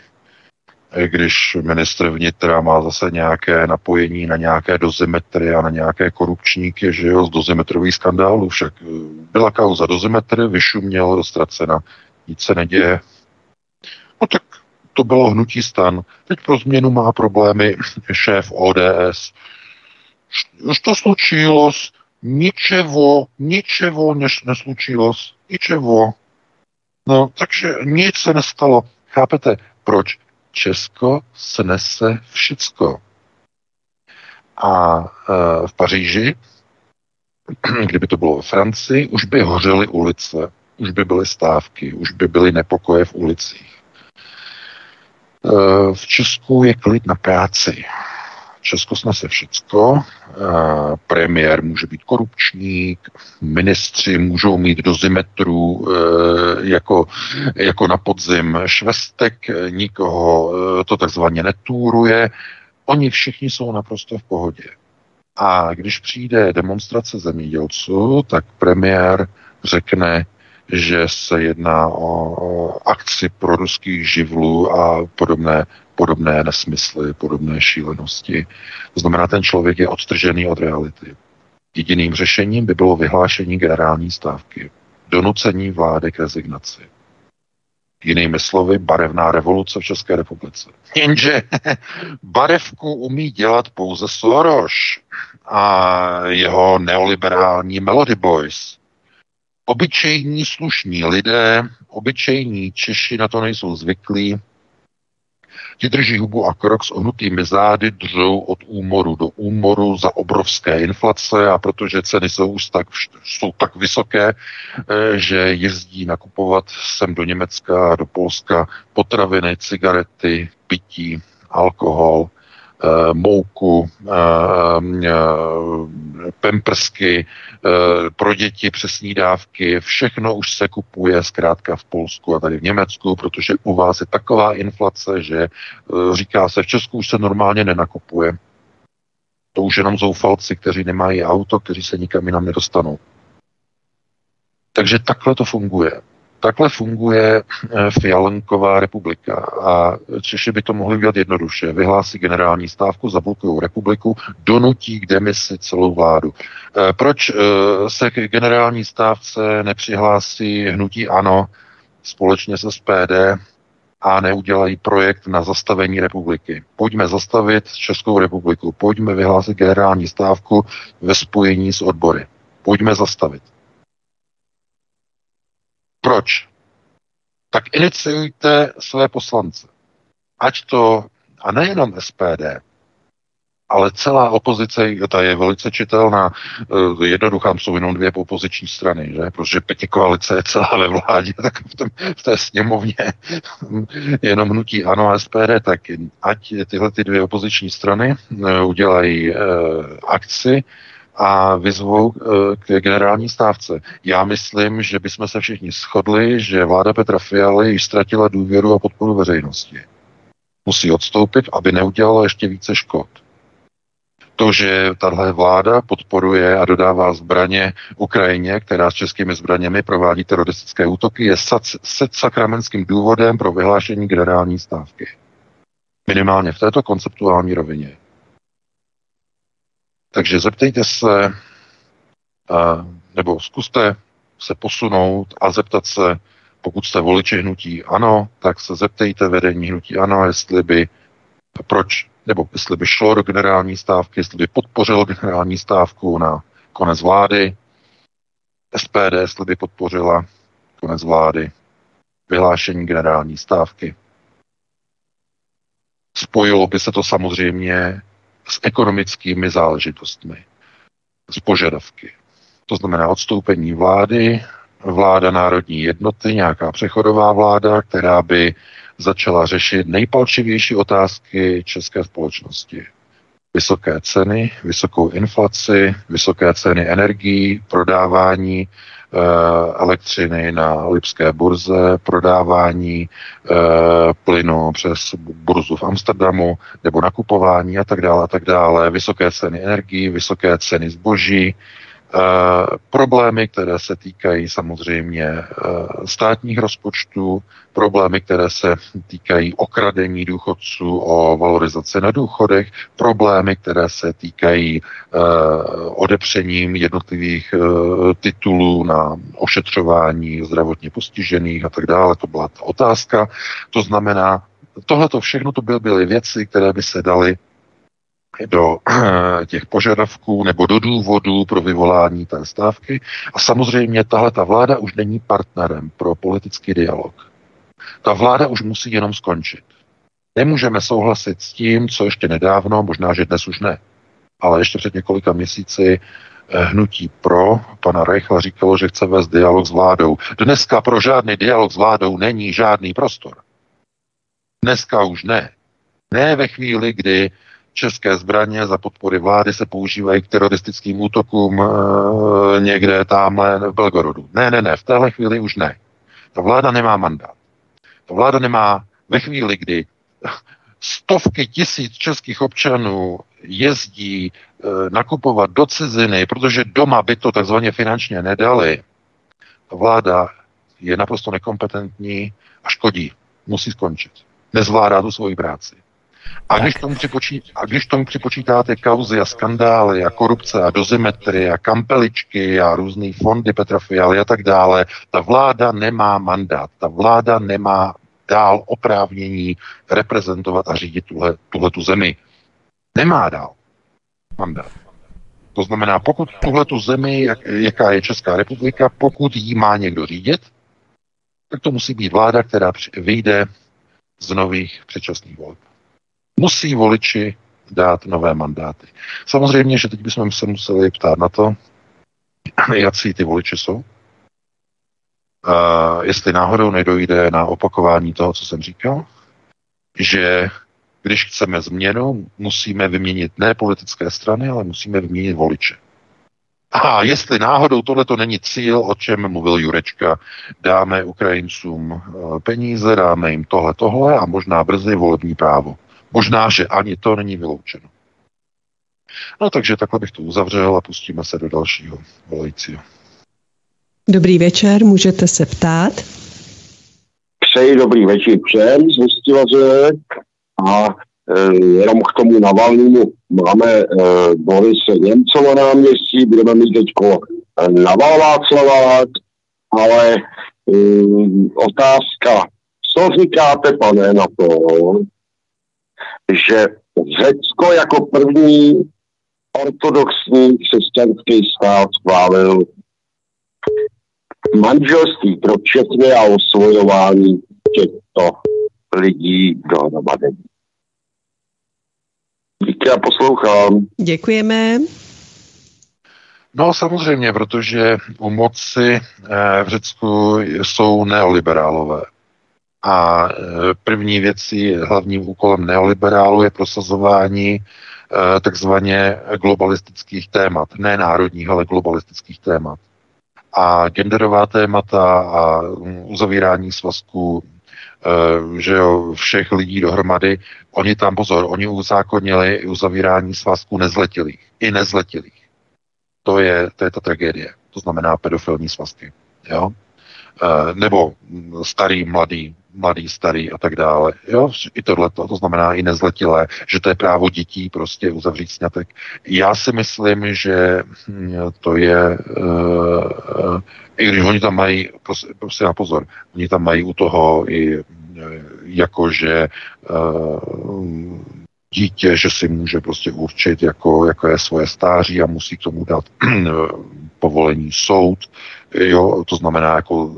když ministr vnitra má zase nějaké napojení na nějaké dozimetry a na nějaké korupčníky, že jo, z dozimetrových skandálů. Však eh, byla kauza dozimetry, vyšuměl, ztracena, nic se neděje. No tak to bylo hnutí stan. Teď pro změnu má problémy šéf ODS. Už to slučilo, ničevo, ničevo než neslučilo, ničevo. No, takže nic se nestalo. Chápete, proč? Česko snese všecko. A e, v Paříži, kdyby to bylo ve Francii, už by hořely ulice, už by byly stávky, už by byly nepokoje v ulicích. E, v Česku je klid na práci. Česko snese všecko, premiér může být korupčník, ministři můžou mít dozimetru e, jako, jako na podzim švestek, nikoho e, to takzvaně netůruje, oni všichni jsou naprosto v pohodě. A když přijde demonstrace zemědělců, tak premiér řekne, že se jedná o akci pro ruských živlů a podobné podobné nesmysly, podobné šílenosti. To znamená, ten člověk je odtržený od reality. Jediným řešením by bylo vyhlášení generální stávky, donucení vlády k rezignaci. Jinými slovy, barevná revoluce v České republice. Jenže barevku umí dělat pouze Soros a jeho neoliberální Melody Boys. Obyčejní slušní lidé, obyčejní Češi na to nejsou zvyklí, Ti drží hubu a krok s ohnutými zády držou od úmoru do úmoru za obrovské inflace a protože ceny jsou, tak, jsou tak vysoké, eh, že jezdí nakupovat sem do Německa, do Polska potraviny, cigarety, pití, alkohol, mouku, eh, eh, pemprsky pro děti přes snídávky, všechno už se kupuje zkrátka v Polsku a tady v Německu, protože u vás je taková inflace, že říká se, v Česku už se normálně nenakupuje. To už jenom zoufalci, kteří nemají auto, kteří se nikam jinam nedostanou. Takže takhle to funguje. Takhle funguje eh, Fialenková republika a Češi by to mohli udělat jednoduše. Vyhlásí generální stávku, zablokují republiku, donutí k demisi celou vládu. Eh, proč eh, se k generální stávce nepřihlásí hnutí ANO společně se SPD a neudělají projekt na zastavení republiky. Pojďme zastavit Českou republiku, pojďme vyhlásit generální stávku ve spojení s odbory. Pojďme zastavit. Proč? Tak iniciujte své poslance. Ať to, a nejenom SPD, ale celá opozice, ta je velice čitelná, eh, jednoduchá jsou jenom dvě opoziční strany, že? protože pěti koalice je celá ve vládě, tak v, tom, v té sněmovně jenom hnutí ANO a SPD, tak ať tyhle ty dvě opoziční strany eh, udělají eh, akci, a vyzvou eh, k generální stávce. Já myslím, že bychom se všichni shodli, že vláda Petra Fialy již ztratila důvěru a podporu veřejnosti. Musí odstoupit, aby neudělala ještě více škod. To, že tahle vláda podporuje a dodává zbraně Ukrajině, která s českými zbraněmi provádí teroristické útoky, je se sakramenským důvodem pro vyhlášení generální stávky. Minimálně v této konceptuální rovině. Takže zeptejte se, nebo zkuste se posunout a zeptat se, pokud jste voliči hnutí ano, tak se zeptejte vedení hnutí ano, jestli by, proč, nebo jestli by šlo do generální stávky, jestli by podpořilo generální stávku na konec vlády, SPD, jestli by podpořila konec vlády, vyhlášení generální stávky. Spojilo by se to samozřejmě s ekonomickými záležitostmi, s požadavky. To znamená odstoupení vlády, vláda národní jednoty, nějaká přechodová vláda, která by začala řešit nejpalčivější otázky české společnosti. Vysoké ceny, vysokou inflaci, vysoké ceny energií, prodávání elektřiny na Lipské burze, prodávání eh, plynu přes burzu v Amsterdamu nebo nakupování a tak dále a tak dále, vysoké ceny energií, vysoké ceny zboží, Eh, problémy, které se týkají samozřejmě eh, státních rozpočtů, problémy, které se týkají okradení důchodců o valorizaci na důchodech, problémy, které se týkají eh, odepřením jednotlivých titulů na ošetřování zdravotně postižených a tak dále. To byla ta otázka. To znamená, tohle to všechno to by byly věci, které by se daly do těch požadavků nebo do důvodů pro vyvolání té stávky. A samozřejmě tahle ta vláda už není partnerem pro politický dialog. Ta vláda už musí jenom skončit. Nemůžeme souhlasit s tím, co ještě nedávno, možná, že dnes už ne, ale ještě před několika měsíci eh, hnutí pro pana Reichla říkalo, že chce vést dialog s vládou. Dneska pro žádný dialog s vládou není žádný prostor. Dneska už ne. Ne ve chvíli, kdy české zbraně za podpory vlády se používají k teroristickým útokům e, někde tamhle v Belgorodu. Ne, ne, ne, v téhle chvíli už ne. Ta vláda nemá mandát. Ta vláda nemá ve chvíli, kdy stovky tisíc českých občanů jezdí e, nakupovat do ciziny, protože doma by to takzvaně finančně nedali. Ta vláda je naprosto nekompetentní a škodí. Musí skončit. Nezvládá tu svoji práci. A když, tomu připočí, a když tomu připočítáte kauzy a skandály a korupce a dozimetry a kampeličky a různé fondy Petra Fialy a tak dále, ta vláda nemá mandát, ta vláda nemá dál oprávnění reprezentovat a řídit tuhle, tuhle tu zemi. Nemá dál mandát. To znamená, pokud tuhle tu zemi, jak, jaká je Česká republika, pokud jí má někdo řídit, tak to musí být vláda, která vyjde z nových předčasných voleb. Musí voliči dát nové mandáty. Samozřejmě, že teď bychom se museli ptát na to, jaký ty voliči jsou, Uh, jestli náhodou nedojde na opakování toho, co jsem říkal, že když chceme změnu, musíme vyměnit ne politické strany, ale musíme vyměnit voliče. A jestli náhodou tohle to není cíl, o čem mluvil Jurečka, dáme Ukrajincům peníze, dáme jim tohle, tohle a možná brzy volební právo. Možná, že ani to není vyloučeno. No takže takhle bych to uzavřel a pustíme se do dalšího volajícího. Dobrý večer, můžete se ptát. Přeji dobrý večer všem z Hostivaře a e, jenom k tomu Navalnému máme e, Borise Němcova náměstí, budeme mít teď Naval Václavák, ale e, otázka, co říkáte, pane, na to, že Řecko jako první ortodoxní křesťanský stát schválil manželství pro všechny a osvojování těchto lidí dohromady. Díky a poslouchám. Děkujeme. No samozřejmě, protože u moci eh, v Řecku jsou neoliberálové. A eh, první věcí, hlavním úkolem neoliberálu je prosazování eh, takzvaně globalistických témat. Ne národních, ale globalistických témat a genderová témata a uzavírání svazků eh, že jo, všech lidí dohromady, oni tam, pozor, oni uzákonili uzavírání svazků nezletilých, i nezletilých. To je, to je ta tragédie, to znamená pedofilní svazky, jo. Nebo starý, mladý, mladý, starý a tak dále. Jo, i tohle, to znamená i nezletilé, že to je právo dětí prostě uzavřít snětek. Já si myslím, že hm, to je, uh, i když oni tam mají, prostě, prostě na pozor, oni tam mají u toho i jakože uh, dítě, že si může prostě určit, jako, jako je svoje stáří a musí k tomu dát povolení soud. Jo, to znamená, jako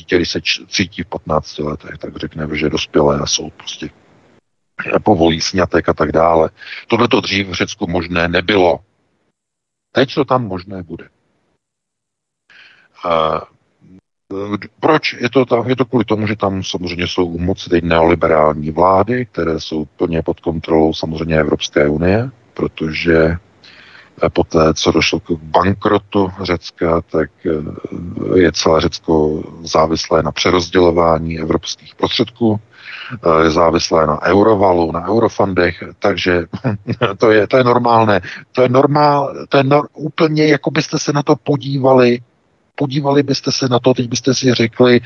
dítě, když se cítí v 15 letech, tak řekne, že dospělé a soud prostě povolí snětek a tak dále. Tohle to dřív v Řecku možné nebylo. Teď to tam možné bude. A proč je to tam? Je to kvůli tomu, že tam samozřejmě jsou u moci teď neoliberální vlády, které jsou plně pod kontrolou samozřejmě Evropské unie, protože Poté, co došlo k bankrotu Řecka, tak eh, je celé Řecko závislé na přerozdělování evropských prostředků, eh, je závislé na eurovalu, na eurofundech, takže to je, to je normálné. To je normál, to je nor, úplně, jako byste se na to podívali, podívali byste se na to, teď byste si řekli,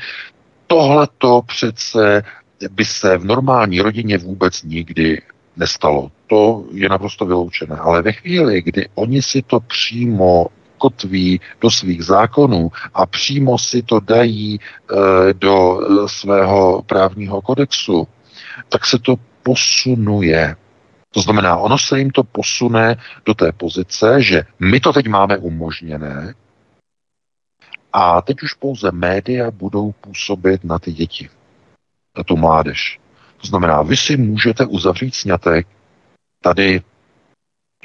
tohle to přece by se v normální rodině vůbec nikdy nestalo. To je naprosto vyloučené. Ale ve chvíli, kdy oni si to přímo kotví do svých zákonů a přímo si to dají e, do e, svého právního kodexu, tak se to posunuje. To znamená, ono se jim to posune do té pozice, že my to teď máme umožněné a teď už pouze média budou působit na ty děti, na tu mládež. To znamená, vy si můžete uzavřít snětek tady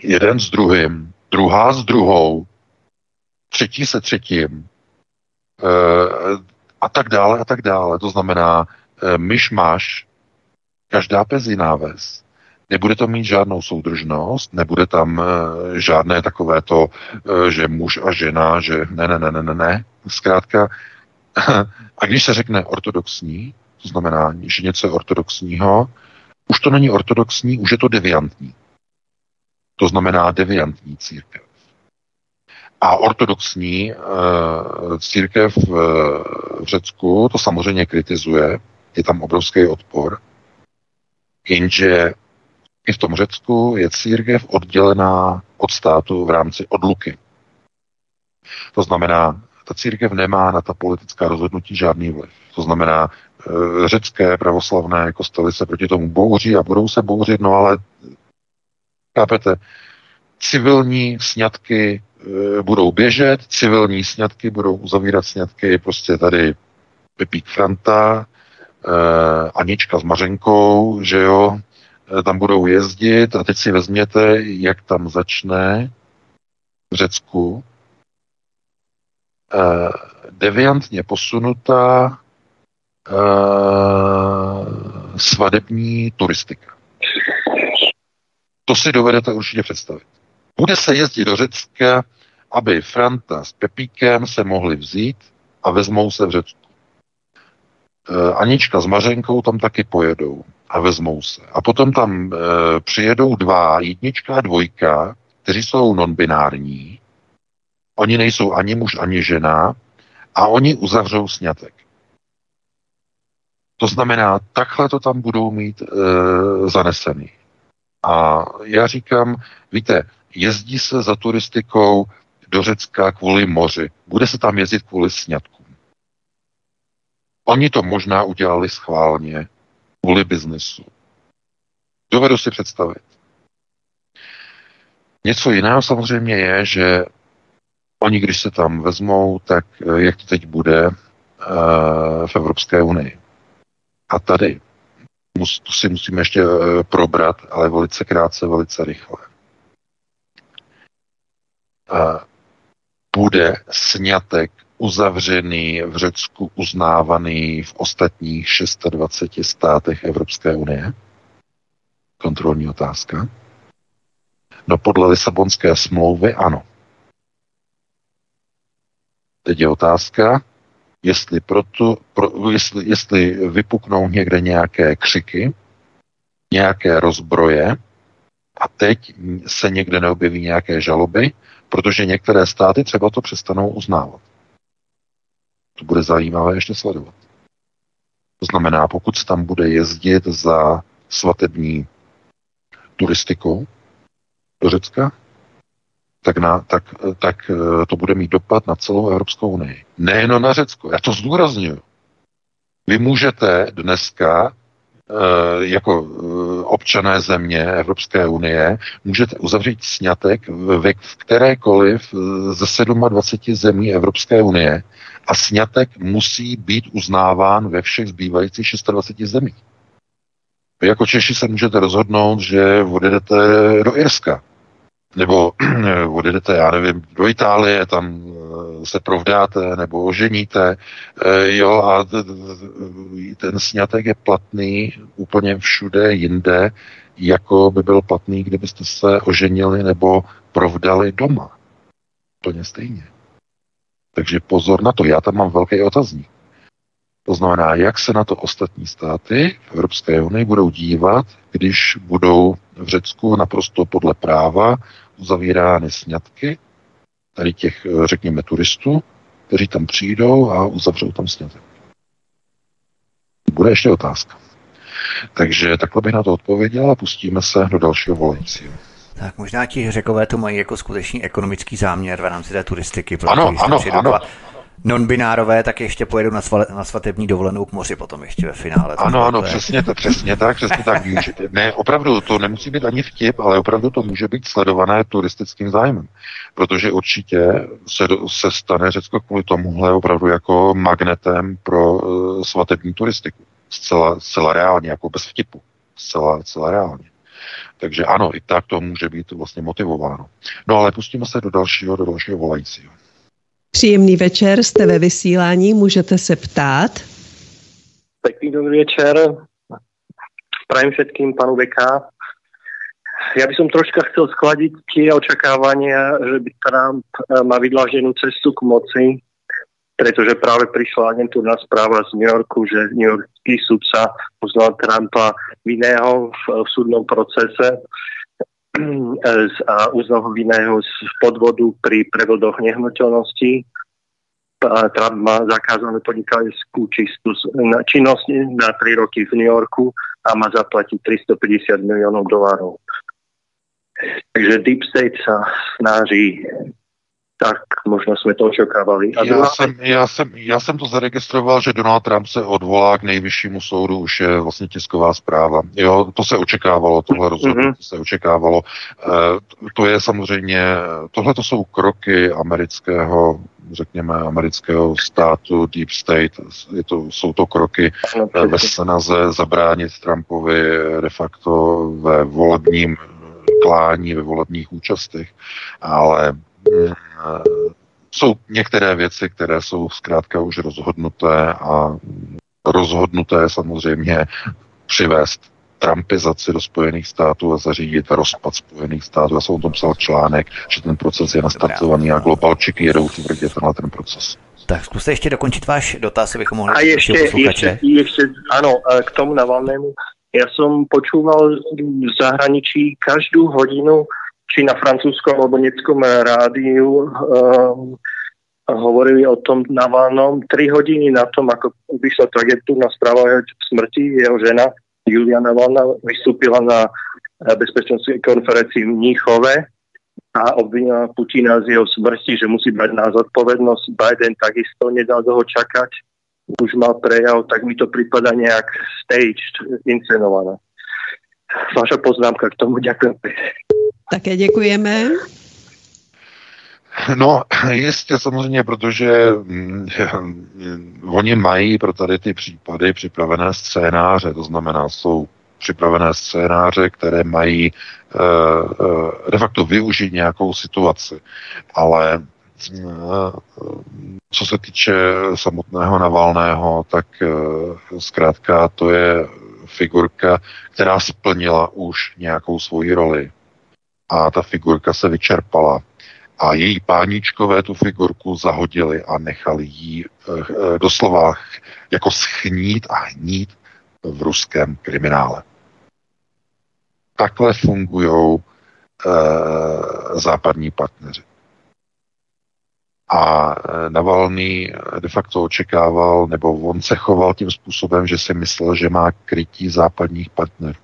jeden s druhým, druhá s druhou, třetí se třetím e, a tak dále a tak dále. To znamená, e, myš máš, každá pes jiná ves. Nebude to mít žádnou soudržnost, nebude tam e, žádné takové to, e, že muž a žena, že ne, ne, ne, ne, ne, ne. Zkrátka, a když se řekne ortodoxní, to znamená, že něco je ortodoxního, už to není ortodoxní, už je to deviantní. To znamená deviantní církev. A ortodoxní e, církev v, v Řecku to samozřejmě kritizuje, je tam obrovský odpor, jenže i v tom Řecku je církev oddělená od státu v rámci odluky. To znamená, ta církev nemá na ta politická rozhodnutí žádný vliv. To znamená, e, řecké pravoslavné kostely se proti tomu bouří a budou se bouřit, no ale chápete, civilní sňatky e, budou běžet, civilní sňatky budou uzavírat sňatky prostě tady Pepík Franta, e, Anička s Mařenkou, že jo, tam budou jezdit a teď si vezměte, jak tam začne v Řecku. Deviantně posunutá e, svadební turistika. To si dovedete určitě představit. Bude se jezdit do Řecka, aby Franta s Pepíkem se mohli vzít a vezmou se v Řecku. E, Anička s Mařenkou tam taky pojedou a vezmou se. A potom tam e, přijedou dva, jednička a dvojka, kteří jsou non-binární. Oni nejsou ani muž, ani žena a oni uzavřou snětek. To znamená, takhle to tam budou mít e, zanesený. A já říkám, víte, jezdí se za turistikou do Řecka kvůli moři. Bude se tam jezdit kvůli sňatkům. Oni to možná udělali schválně kvůli biznesu. Dovedu si představit. Něco jiného samozřejmě je, že oni, když se tam vezmou, tak eh, jak to teď bude uh, v Evropské unii. A tady to si musíme ještě uh, probrat, ale velice krátce, velice rychle. Uh, bude snětek uzavřený v Řecku, uznávaný v ostatních 26 státech Evropské unie? Kontrolní otázka. No podle Lisabonské smlouvy ano. Teď je otázka, jestli, proto, pro, jestli, jestli vypuknou někde nějaké křiky, nějaké rozbroje a teď se někde neobjeví nějaké žaloby, protože některé státy třeba to přestanou uznávat. To bude zajímavé ještě sledovat. To znamená, pokud se tam bude jezdit za svatební turistikou do Řecka, tak, na, tak, tak eh, to bude mít dopad na celou Evropskou unii. Nejen na Řecko. Já to zdůraznuju. Vy můžete dneska eh, jako eh, občané země Evropské unie můžete uzavřít snětek ve kterékoliv ze 27 zemí Evropské unie a snětek musí být uznáván ve všech zbývajících 26 zemích. Vy jako Češi se můžete rozhodnout, že odjedete do Irska, nebo odjedete, já nevím, do Itálie, tam eh, se provdáte nebo oženíte, eh, jo, a ten snětek je platný úplně všude jinde, jako by byl platný, kdybyste se oženili nebo provdali doma. Plně stejně. Takže pozor na to, já tam mám velký otazník. To znamená, jak se na to ostatní státy v Evropské unii budou dívat, když budou v Řecku naprosto podle práva uzavírány sňatky, tady těch, řekněme, turistů, kteří tam přijdou a uzavřou tam sňatek. Bude ještě otázka. Takže takhle bych na to odpověděl a pustíme se do dalšího volajícího. Tak možná ti řekové to mají jako skutečný ekonomický záměr v rámci té turistiky. Ano, ano, ano. Non-binárové, tak ještě pojedu na, sval, na svatební dovolenou k moři potom ještě ve finále. Ano, ano, přesně, to, přesně tak, přesně tak. Ne, opravdu, to nemusí být ani vtip, ale opravdu to může být sledované turistickým zájmem. Protože určitě se, se stane Řecko kvůli tomuhle opravdu jako magnetem pro uh, svatební turistiku. Zcela, zcela reálně, jako bez vtipu. Zcela, zcela reálně. Takže ano, i tak to může být vlastně motivováno. No ale pustíme se do dalšího, do dalšího volajícího. Příjemný večer, jste ve vysílání, můžete se ptát. Pekný dobrý večer. Prajem všetkým panu VK. Ja by troška chcel skladiť tie očakávania, že by Trump eh, má vydlaženú cestu k moci, pretože práve prišla agentúrna správa z New Yorku, že New Yorkský sudca uznal Trumpa vinného v, v súdnom procese a uznal ho vinného z podvodu pri prevodoch nehnuteľností. Trump má zakázanú podnikateľskú činnosť na 3 roky v New Yorku a má zaplatiť 350 miliónov dolárov. Takže Deep State sa snaží tak možná jsme to očekávali. A já, jsem, já, jsem, já jsem to zaregistroval, že Donald Trump se odvolá k nejvyššímu soudu, už je vlastně tisková zpráva. Jo, to se očekávalo, tohle rozhodnutí mm-hmm. se očekávalo. E, to je samozřejmě, tohle to jsou kroky amerického řekněme, amerického státu, Deep State, je to, jsou to kroky no, ve snaze zabránit Trumpovi de facto ve volebním klání, ve volebních účastech, ale jsou některé věci, které jsou zkrátka už rozhodnuté a rozhodnuté samozřejmě přivést Trumpizaci do Spojených států a zařídit rozpad Spojených států. Já jsem o tom psal článek, že ten proces je nastartovaný a globalčiky jedou tvrdě na ten proces. Tak zkuste ještě dokončit váš dotaz, abychom mohli A ještě, ještě, ještě, ano, k tomu Navalnému. Já jsem počúval v zahraničí každou hodinu či na francúzskom alebo německom rádiu um, hovorili o tom Navalnom. Tri hodiny na tom, ako vyšla agentúrna správa o smrti, jeho žena Julia Navalna vystúpila na bezpečnostnej konferencii v Mníchove a obvinila Putina z jeho smrti, že musí brať na zodpovednosť. Biden takisto nedal dlho čakať, už mal prejav, tak mi to prípada nejak staged, inscenované. Vaša poznámka k tomu, ďakujem. Také děkujeme. No, jistě samozřejmě, protože hm, oni mají pro tady ty případy připravené scénáře, to znamená, jsou připravené scénáře, které mají uh, de facto využít nějakou situaci. Ale uh, co se týče samotného Navalného, tak zkrátka to je figurka, která splnila už nějakou svoji roli a ta figurka se vyčerpala. A její páničkové tu figurku zahodili a nechali ji e, doslova jako schnít a hnít v ruském kriminále. Takhle fungují e, západní partneři. A eh, Navalný de facto očekával, nebo on se choval tím způsobem, že si myslel, že má krytí západních partnerů.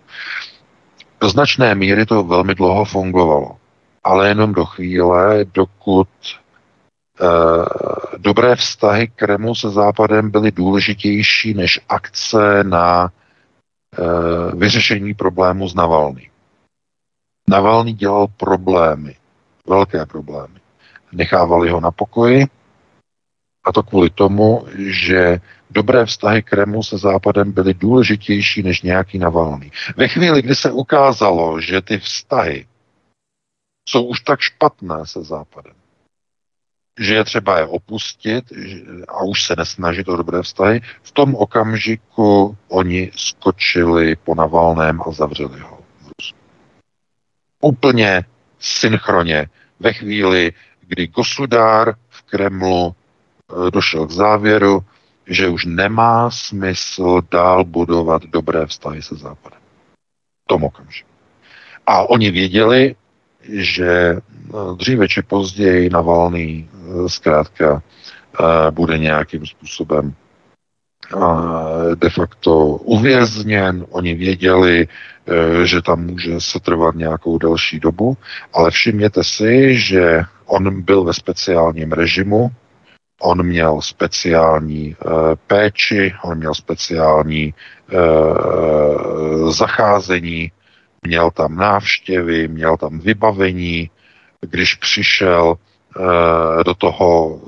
Do značné míry to velmi dlouho fungovalo, ale jenom do chvíle, dokud e, dobré vztahy Kremlu se Západem byly důležitější než akce na e, vyřešení problému s Navalny. Navalny dělal problémy, velké problémy. Nechávali ho na pokoji, a to kvůli tomu, že dobré vztahy Kremlu se Západem byly důležitější než nějaký Navalný. Ve chvíli, kdy se ukázalo, že ty vztahy jsou už tak špatné se Západem, že je třeba je opustit a už se nesnažit o dobré vztahy, v tom okamžiku oni skočili po Navalném a zavřeli ho. Úplně synchronně ve chvíli, kdy Gosudár v Kremlu došel k závěru, že už nemá smysl dál budovat dobré vztahy se Západem. Tom okamžiku. A oni věděli, že no, dříve či později Navalný eh, zkrátka eh, bude nějakým způsobem eh, de facto uvězněn. Oni věděli, že tam může se trvat nějakou další dobu, ale všimněte si, že on byl ve speciálním režimu, On měl speciální e, péči, on měl speciální e, zacházení, měl tam návštěvy, měl tam vybavení. Když přišel e, do toho,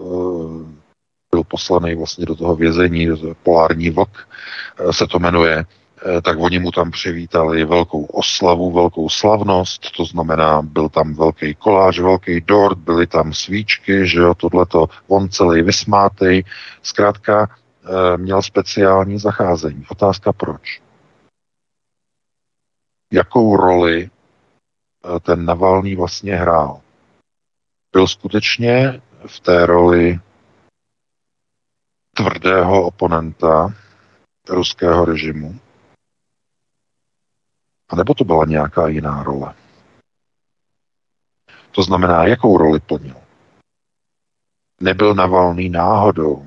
byl poslaný vlastně do toho vězení, do toho polární vlk se to jmenuje, Eh, tak oni mu tam přivítali velkou oslavu, velkou slavnost, to znamená, byl tam velký koláž, velký dort, byly tam svíčky, že jo, tohleto, on celý vysmátej, zkrátka eh, měl speciální zacházení. Otázka proč? Jakou roli eh, ten Navalný vlastně hrál? Byl skutečně v té roli tvrdého oponenta ruského režimu, a nebo to byla nějaká jiná role? To znamená, jakou roli plnil? Nebyl Navalný náhodou,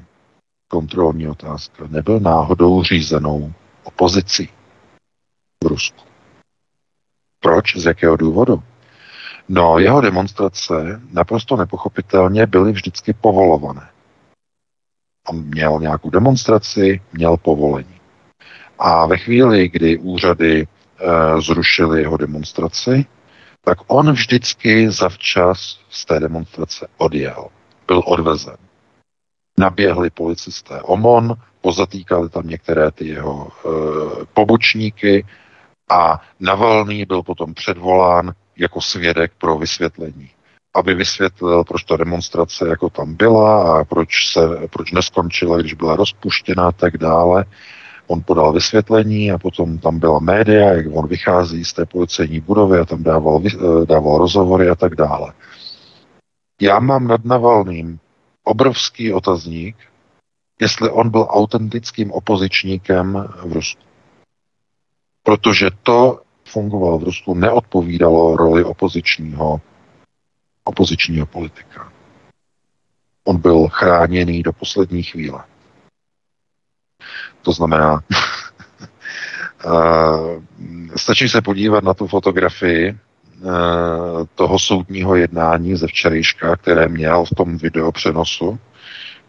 kontrolní otázka, nebyl náhodou řízenou opozicí v Rusku. Proč? Z jakého důvodu? No, jeho demonstrace naprosto nepochopitelně byly vždycky povolované. On měl nějakou demonstraci, měl povolení. A ve chvíli, kdy úřady Eh, zrušili jeho demonstraci, tak on vždycky zavčas z té demonstrace odjel. Byl odvezen. Naběhli policisté OMON, pozatýkali tam některé ty jeho e, pobočníky a Navalný byl potom předvolán jako svědek pro vysvětlení aby vysvětlil, proč ta demonstrace jako tam byla a proč, se, proč neskončila, když byla rozpuštěna a tak dále. On podal vysvětlení a potom tam byla média, jak on vychází z té policejní budovy a tam dával, eh, dával rozhovory a tak dále. Já mám nad Navalným obrovský otazník, jestli on byl autentickým opozičníkem v Rusku. Protože to fungovalo v Rusku, neodpovídalo roli opozičního, opozičního politika. On byl chráněný do poslední chvíle. To znamená, stačí se podívat na tu fotografii toho soudního jednání ze včerejška, které měl v tom videopřenosu.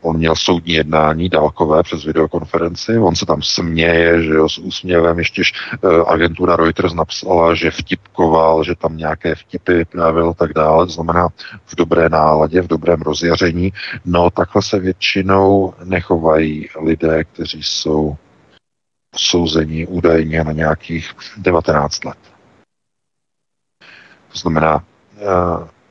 On měl soudní jednání dálkové přes videokonferenci, on se tam směje, že jo, s úsměvem, ještě e, agentura Reuters napsala, že vtipkoval, že tam nějaké vtipy právil tak dále, to znamená v dobré náladě, v dobrém rozjaření. No takhle se většinou nechovají lidé, kteří jsou souzení údajně na nějakých 19 let. To znamená, e,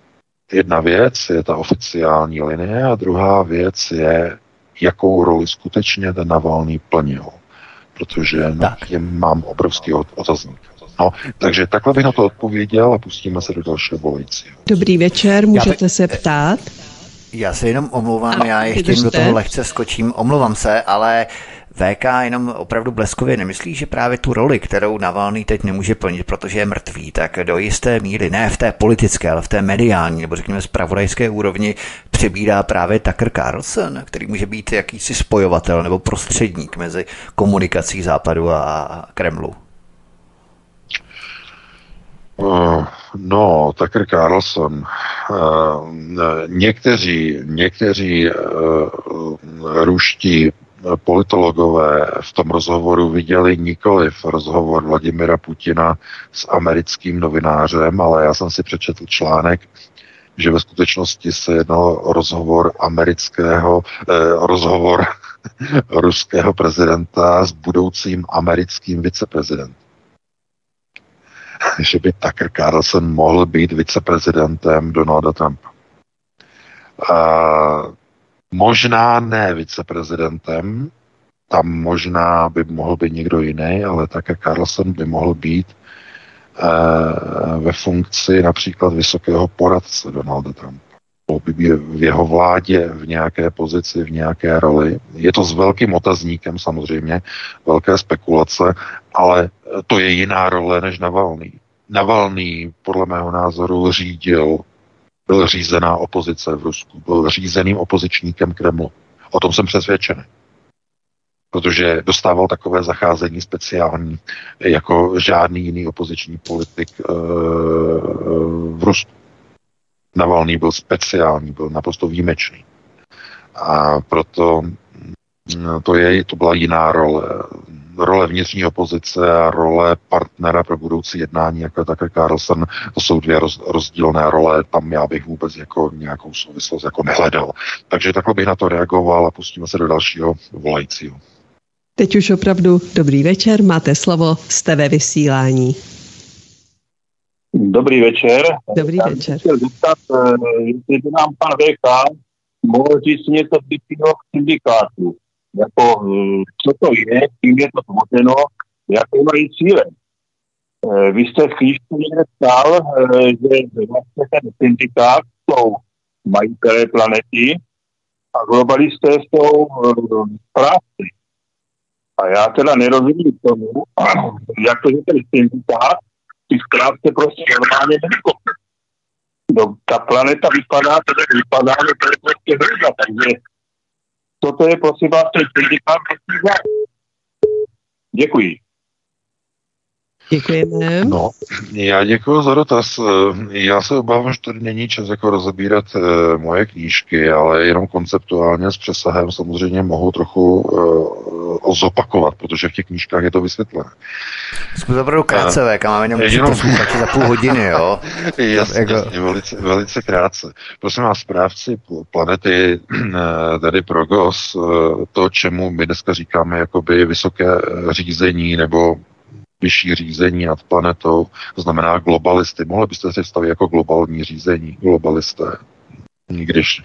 Jedna věc je ta oficiální linie a druhá věc je, jakou roli skutečně ten Navalný plnil. Protože na tím mám obrovský otazník. No, takže takhle bych na to odpověděl a pustíme se do dalšího volajícího. Dobrý večer, můžete se ptát? Já se jenom omlouvám, já ještě do toho lehce skočím, omlouvám se, ale VK jenom opravdu bleskově nemyslí, že právě tu roli, kterou Navalný teď nemůže plnit, protože je mrtvý, tak do jisté míry, ne v té politické, ale v té mediální, nebo řekněme zpravodajské úrovni, přebírá právě Tucker Carlson, který může být jakýsi spojovatel nebo prostředník mezi komunikací Západu a Kremlu. Uh, no, Tucker Carlson. Uh, někteří, někteří uh, ruští politologové v tom rozhovoru viděli nikoli v rozhovor Vladimira Putina s americkým novinářem, ale já jsem si přečetl článek, že ve skutečnosti se jednalo o rozhovor amerického, eh, rozhovor ruského prezidenta s budoucím americkým viceprezidentem. že by Tucker Carlson mohl být viceprezidentem Donalda Trumpa. Uh, Možná ne viceprezidentem, tam možná by mohl být někdo jiný, ale také Carlson by mohl být e, ve funkci například vysokého poradce Donalda Trumpa. Mohl by být v jeho vládě v nějaké pozici, v nějaké roli. Je to s velkým otazníkem samozřejmě, velké spekulace, ale to je jiná role než Navalný. Navalný podle mého názoru řídil byl řízená opozice v Rusku, byl řízeným opozičníkem Kremlu. O tom jsem přesvědčený. Protože dostával takové zacházení speciální, jako žádný jiný opoziční politik e, v Rusku. Navalný byl speciální, byl naprosto výjimečný. A proto to, je, to byla jiná role. Role vnitřní opozice a role partnera pro budoucí jednání, jako je také Carlson, to jsou dvě roz, rozdílné role, tam já bych vůbec jako nějakou souvislost jako nehledal. Takže takhle bych na to reagoval a pustíme se do dalšího volajícího. Teď už opravdu dobrý večer, máte slovo, jste ve vysílání. Dobrý večer. Dobrý Já večer. chtěl zeptat, eh, jestli by nám pan VK mohl říct něco k syndikátu. Jako, eh, co to je, kým je to tvořeno, jaké mají cíle. Eh, vy jste v knížce někde psal, že vlastně ten syndikát jsou majitelé planety a globalisté jsou správci. A já teda nerozumím tomu, jak to, že ten syndikát ty zkrátce prostě normálně nevykope. No, ta planeta vypadá, teda vypadá, že to je prostě hrdá, takže toto je prosím vás Děkuji. Děkujeme. No, já děkuji za dotaz. Já se obávám, že tady není čas jako rozebírat uh, moje knížky, ale jenom konceptuálně s přesahem samozřejmě mohu trochu uh, zopakovat, protože v těch knížkách je to vysvětlené. Zkus opravdu krátce, a máme jenom jenom... posluchači za půl hodiny, jo? jasně, jako... jasně, velice, velice krátce. Prosím vás, správci planety, tady Progos, to, čemu my dneska říkáme jakoby vysoké řízení nebo vyšší řízení nad planetou, to znamená globalisty. Mohli byste si představit jako globální řízení, globalisté, když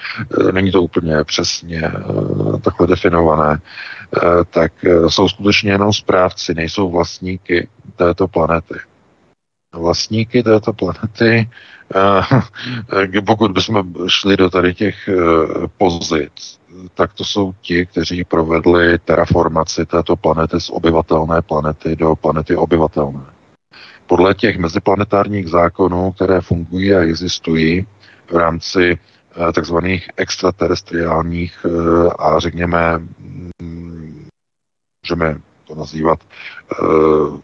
e, není to úplně přesně e, takhle definované, e, tak jsou skutečně jenom správci, nejsou vlastníky této planety. Vlastníky této planety, pokud bychom šli do tady těch pozic, tak to jsou ti, kteří provedli terraformaci této planety z obyvatelné planety do planety obyvatelné. Podle těch meziplanetárních zákonů, které fungují a existují v rámci eh, takzvaných extraterestriálních eh, a řekněme, mm, můžeme to nazývat, eh,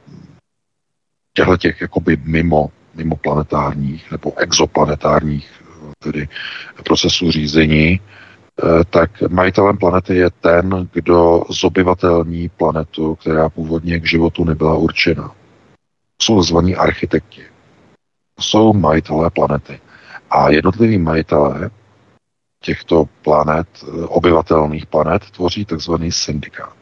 těchto těch jakoby mimo, mimo planetárních nebo exoplanetárních tedy procesů řízení, tak majitelem planety je ten, kdo zobyvatelní planetu, která původně k životu nebyla určena. Jsou zvaní architekti. Jsou majitelé planety. A jednotliví majitelé těchto planet, eh, obyvatelných planet, tvoří takzvaný syndikát.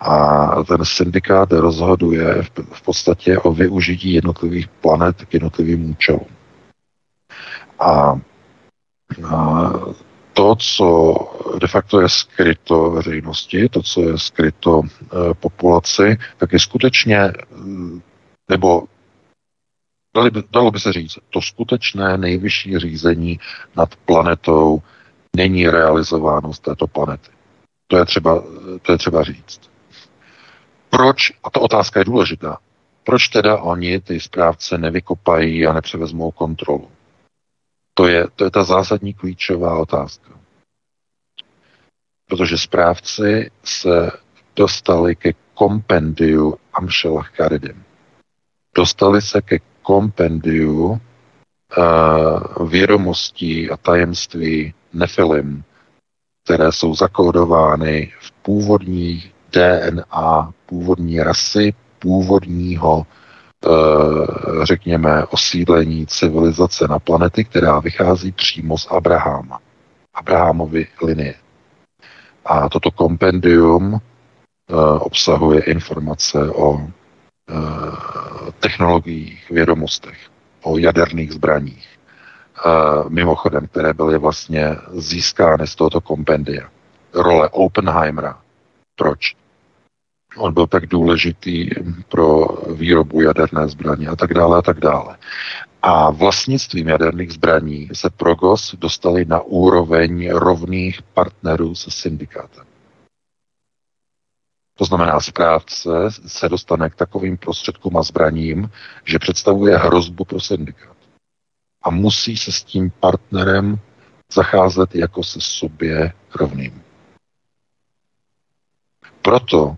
A ten syndikát rozhoduje v podstatě o využití jednotlivých planet k jednotlivým účelům. A, a to, co de facto je skryto veřejnosti, to, co je skryto e, populaci, tak je skutečně, mm, nebo dali by, dalo by se říct, to skutečné nejvyšší řízení nad planetou není realizováno z této planety. To je třeba, to je třeba říct. Proč, a ta otázka je důležitá, proč teda oni, ty správce, nevykopají a nepřevezmou kontrolu? To je, to je ta zásadní klíčová otázka. Protože správci se dostali ke kompendiu Amšelach Karidim. Dostali se ke kompendiu uh, vědomostí a tajemství Nefilim, které jsou zakódovány v původní DNA původní rasy, původního řekněme, osídlení civilizace na planety, která vychází přímo z Abrahama, Abrahamovy linie. A toto kompendium eh, obsahuje informace o eh, technologiích, vědomostech, o jaderných zbraních. Mimochodem, které byly vlastně získány z tohoto kompendia. Role Oppenheimera. Proč? On byl tak důležitý pro výrobu jaderné zbraně a tak dále a tak dále. A vlastnictvím jaderných zbraní se Progos dostali na úroveň rovných partnerů se syndikátem. To znamená, správce se dostane k takovým prostředkům a zbraním, že představuje hrozbu pro syndikát. A musí se s tím partnerem zacházet jako se sobě rovným. Proto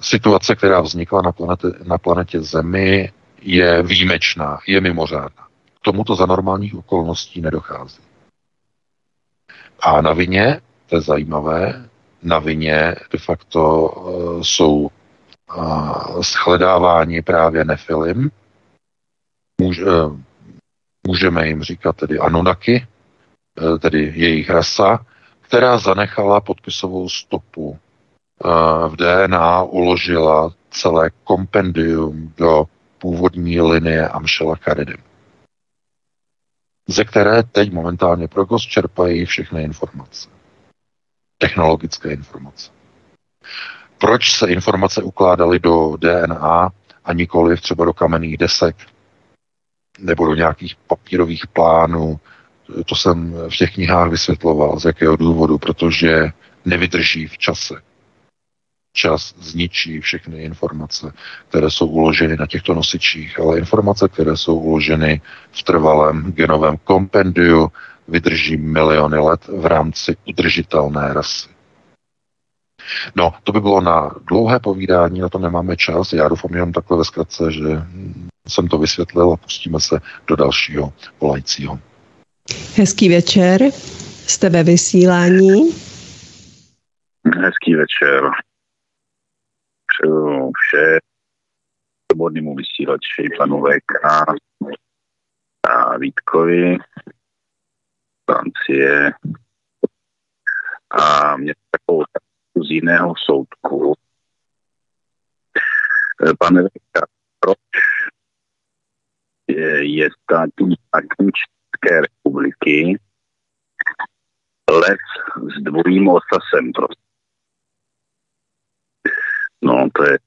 situace, která vznikla na, planetě, na planetě Zemi, je výjimečná, je mimořádná. K tomuto za normálních okolností nedochází. A na vině, to je zajímavé, na vině de facto uh, jsou shledávání právě nefilim, Můž, můžeme jim říkat tedy Anunnaki, uh, tedy jejich rasa, která zanechala podpisovou stopu v DNA, uložila celé kompendium do původní linie Amšela Karidim, ze které teď momentálně Progos čerpají všechny informace. Technologické informace. Proč se informace ukládaly do DNA a nikoli třeba do kamenných desek nebo do nějakých papírových plánů, to jsem v těch knihách vysvětloval, z jakého důvodu, protože nevydrží v čase čas zničí všechny informace, které jsou uloženy na těchto nosičích, ale informace, které jsou uloženy v trvalém genovém kompendiu, vydrží miliony let v rámci udržitelné rasy. No, to by bylo na dlouhé povídání, na to nemáme čas. Já doufám jenom takhle ve zkratce, že jsem to vysvětlil a pustíme se do dalšího volajícího. Hezký večer, jste ve vysílání. Hezký večer vše svobodnému vysílači, panu VK a Vítkovi, Francie. A mě takovou z jiného soudku. Pane VK, proč je, státní státní České republiky les s dvojím osasem prostě No, to je,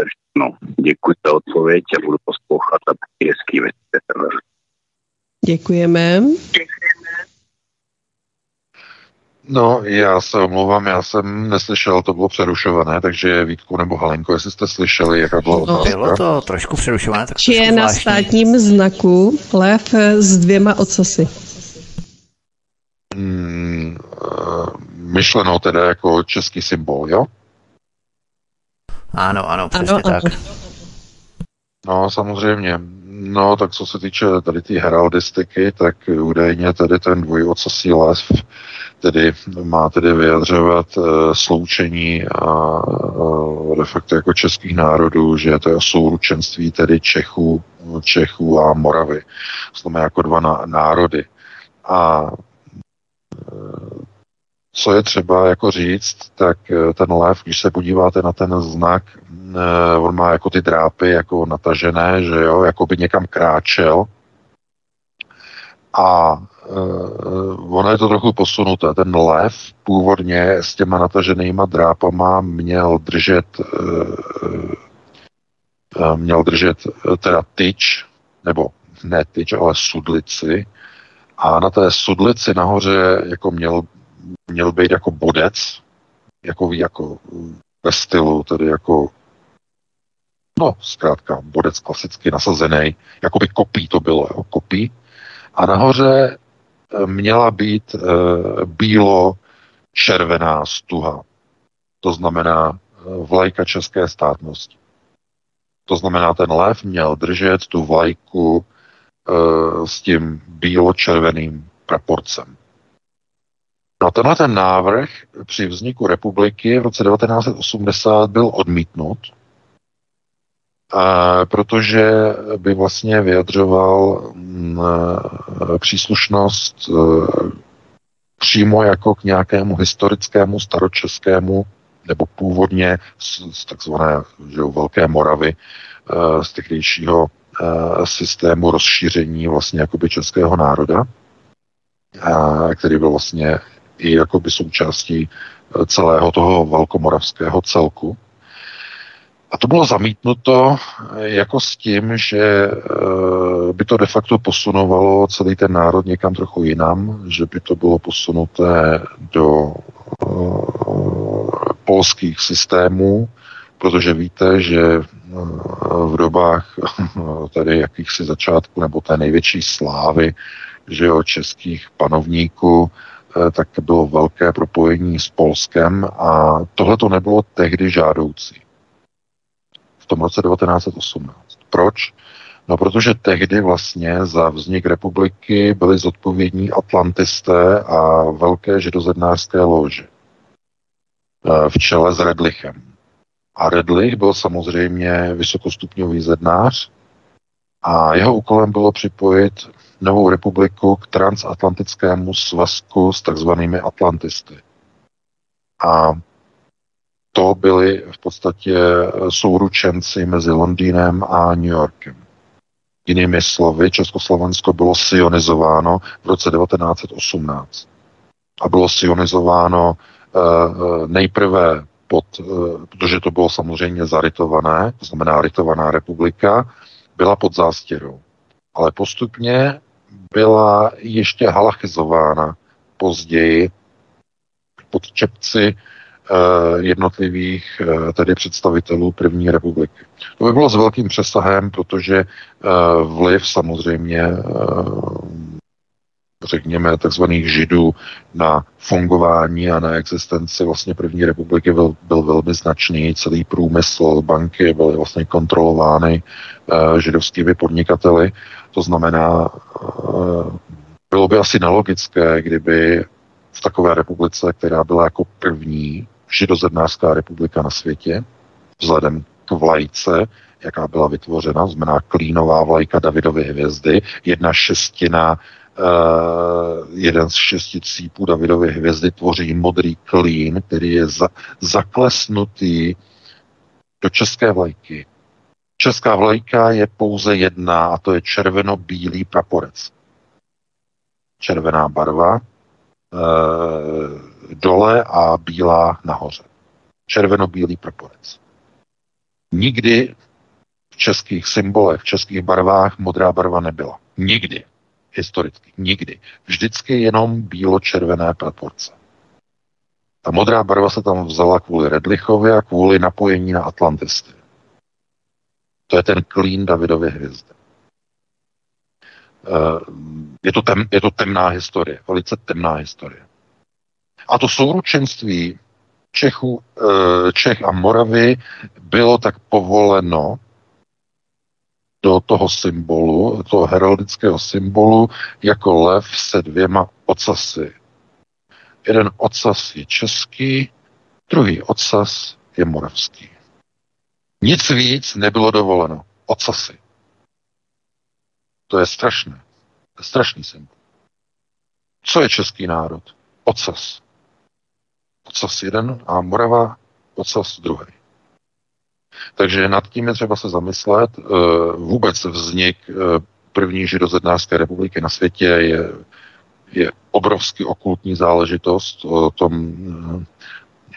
všechno. Děkuji za odpověď a budu poslouchat a taky hezký večer. Děkujeme. No, já se omlouvám, já jsem neslyšel, to bylo přerušované, takže Vítku nebo Halenko, jestli jste slyšeli, jaká byla no, otázka. Bylo to trošku přerušované. Tak Či je na státním znaku lev s dvěma ocasy? Hmm, uh, myšleno teda jako český symbol, jo? Ano, ano, přesně ano, tak. Ano. No, samozřejmě. No, tak co se týče tady té heraldistiky, tak údajně tady ten dvojocasí les tedy má tedy vyjadřovat uh, sloučení a uh, de facto jako českých národů, že to je souručenství tedy Čechů, Čechů a Moravy. Jsme jako dva národy. A uh, co je třeba jako říct, tak eh, ten lev, když se podíváte na ten znak, eh, on má jako ty drápy jako natažené, že jo, jako by někam kráčel. A uh, ono je to trochu posunuté. Ten lev původně s těma nataženýma drápama měl držet měl držet teda tyč, nebo ne tyč, ale sudlici. A na té sudlici nahoře jako měl měl být jako bodec, jako, jako ve stylu, tedy jako no, zkrátka, bodec klasicky nasazený, jako by kopí to bylo, jo, kopí. A nahoře eh, měla být e, bílo červená stuha. To znamená e, vlajka české státnosti. To znamená, ten lev měl držet tu vlajku e, s tím bílo-červeným praporcem. No tenhle ten návrh při vzniku republiky v roce 1980 byl odmítnut, protože by vlastně vyjadřoval mm, příslušnost e, přímo jako k nějakému historickému staročeskému nebo původně z, z takzvané že, Velké Moravy, z tehdejšího systému rozšíření vlastně jakoby českého národa, který byl vlastně i jakoby součástí eh, celého toho velkomoravského celku. A to bylo zamítnuto eh, jako s tím, že eh, by to de facto posunovalo celý ten národ někam trochu jinam, že by to bylo posunuté do polských systémů, protože víte, že v dobách tady jakýchsi začátku nebo té největší slávy, že o českých panovníků, tak bylo velké propojení s Polskem a tohle to nebylo tehdy žádoucí. V tom roce 1918. Proč? No, protože tehdy vlastně za vznik republiky byli zodpovědní atlantisté a velké židozednářské lože eh, v čele s Redlichem. A Redlich byl samozřejmě vysokostupňový zednář a jeho úkolem bylo připojit novou republiku k transatlantickému svazku s takzvanými atlantisty. A to byli v podstatě souručenci mezi Londýnem a New Yorkem. Jinými slovy, Československo bylo sionizováno v roce 1918. A bylo sionizováno uh, nejprve pod, protože to bylo samozřejmě zarytované, to znamená rytovaná republika, byla pod zástěrou. Ale postupně byla ještě halachizována později pod čepci Eh, jednotlivých eh, tedy představitelů první republiky. To by bylo s velkým přesahem, protože eh, vliv samozřejmě řekněme, takzvaných židů na fungování a na existenci vlastně první republiky byl, byl velmi značný. Celý průmysl, banky byly vlastně kontrolovány uh, židovskými podnikateli. To znamená, uh, bylo by asi nelogické, kdyby v takové republice, která byla jako první, židozednářská republika na světě, vzhledem k vlajce, jaká byla vytvořena, znamená klínová vlajka Davidovy hvězdy, jedna šestina jeden z šesti cípů Davidovy hvězdy tvoří modrý klín, který je za, zaklesnutý do české vlajky. Česká vlajka je pouze jedna a to je červeno-bílý praporec. Červená barva, uh, dole a bílá nahoře. Červeno-bílý proporec. Nikdy v českých symbolech, v českých barvách modrá barva nebyla. Nikdy. Historicky. Nikdy. Vždycky jenom bílo-červené proporce. Ta modrá barva se tam vzala kvůli Redlichovi a kvůli napojení na Atlantisty. To je ten klín Davidovy hvězdy. Eh, je to, tem, je to temná historie, velice temná historie. A to souručenství Čechu, eh, Čech a Moravy bylo tak povoleno do toho symbolu, toho heraldického symbolu, jako lev se dvěma ocasy. Jeden ocas je český, druhý ocas je moravský. Nic víc nebylo dovoleno. Ocasy. To je strašné. To je strašný symbol. Co je český národ? Ocas ocas jeden a Morava ocas druhý. Takže nad tím je třeba se zamyslet. Eh, vůbec vznik eh, první židozednářské republiky na světě je, je obrovsky okultní záležitost. O tom,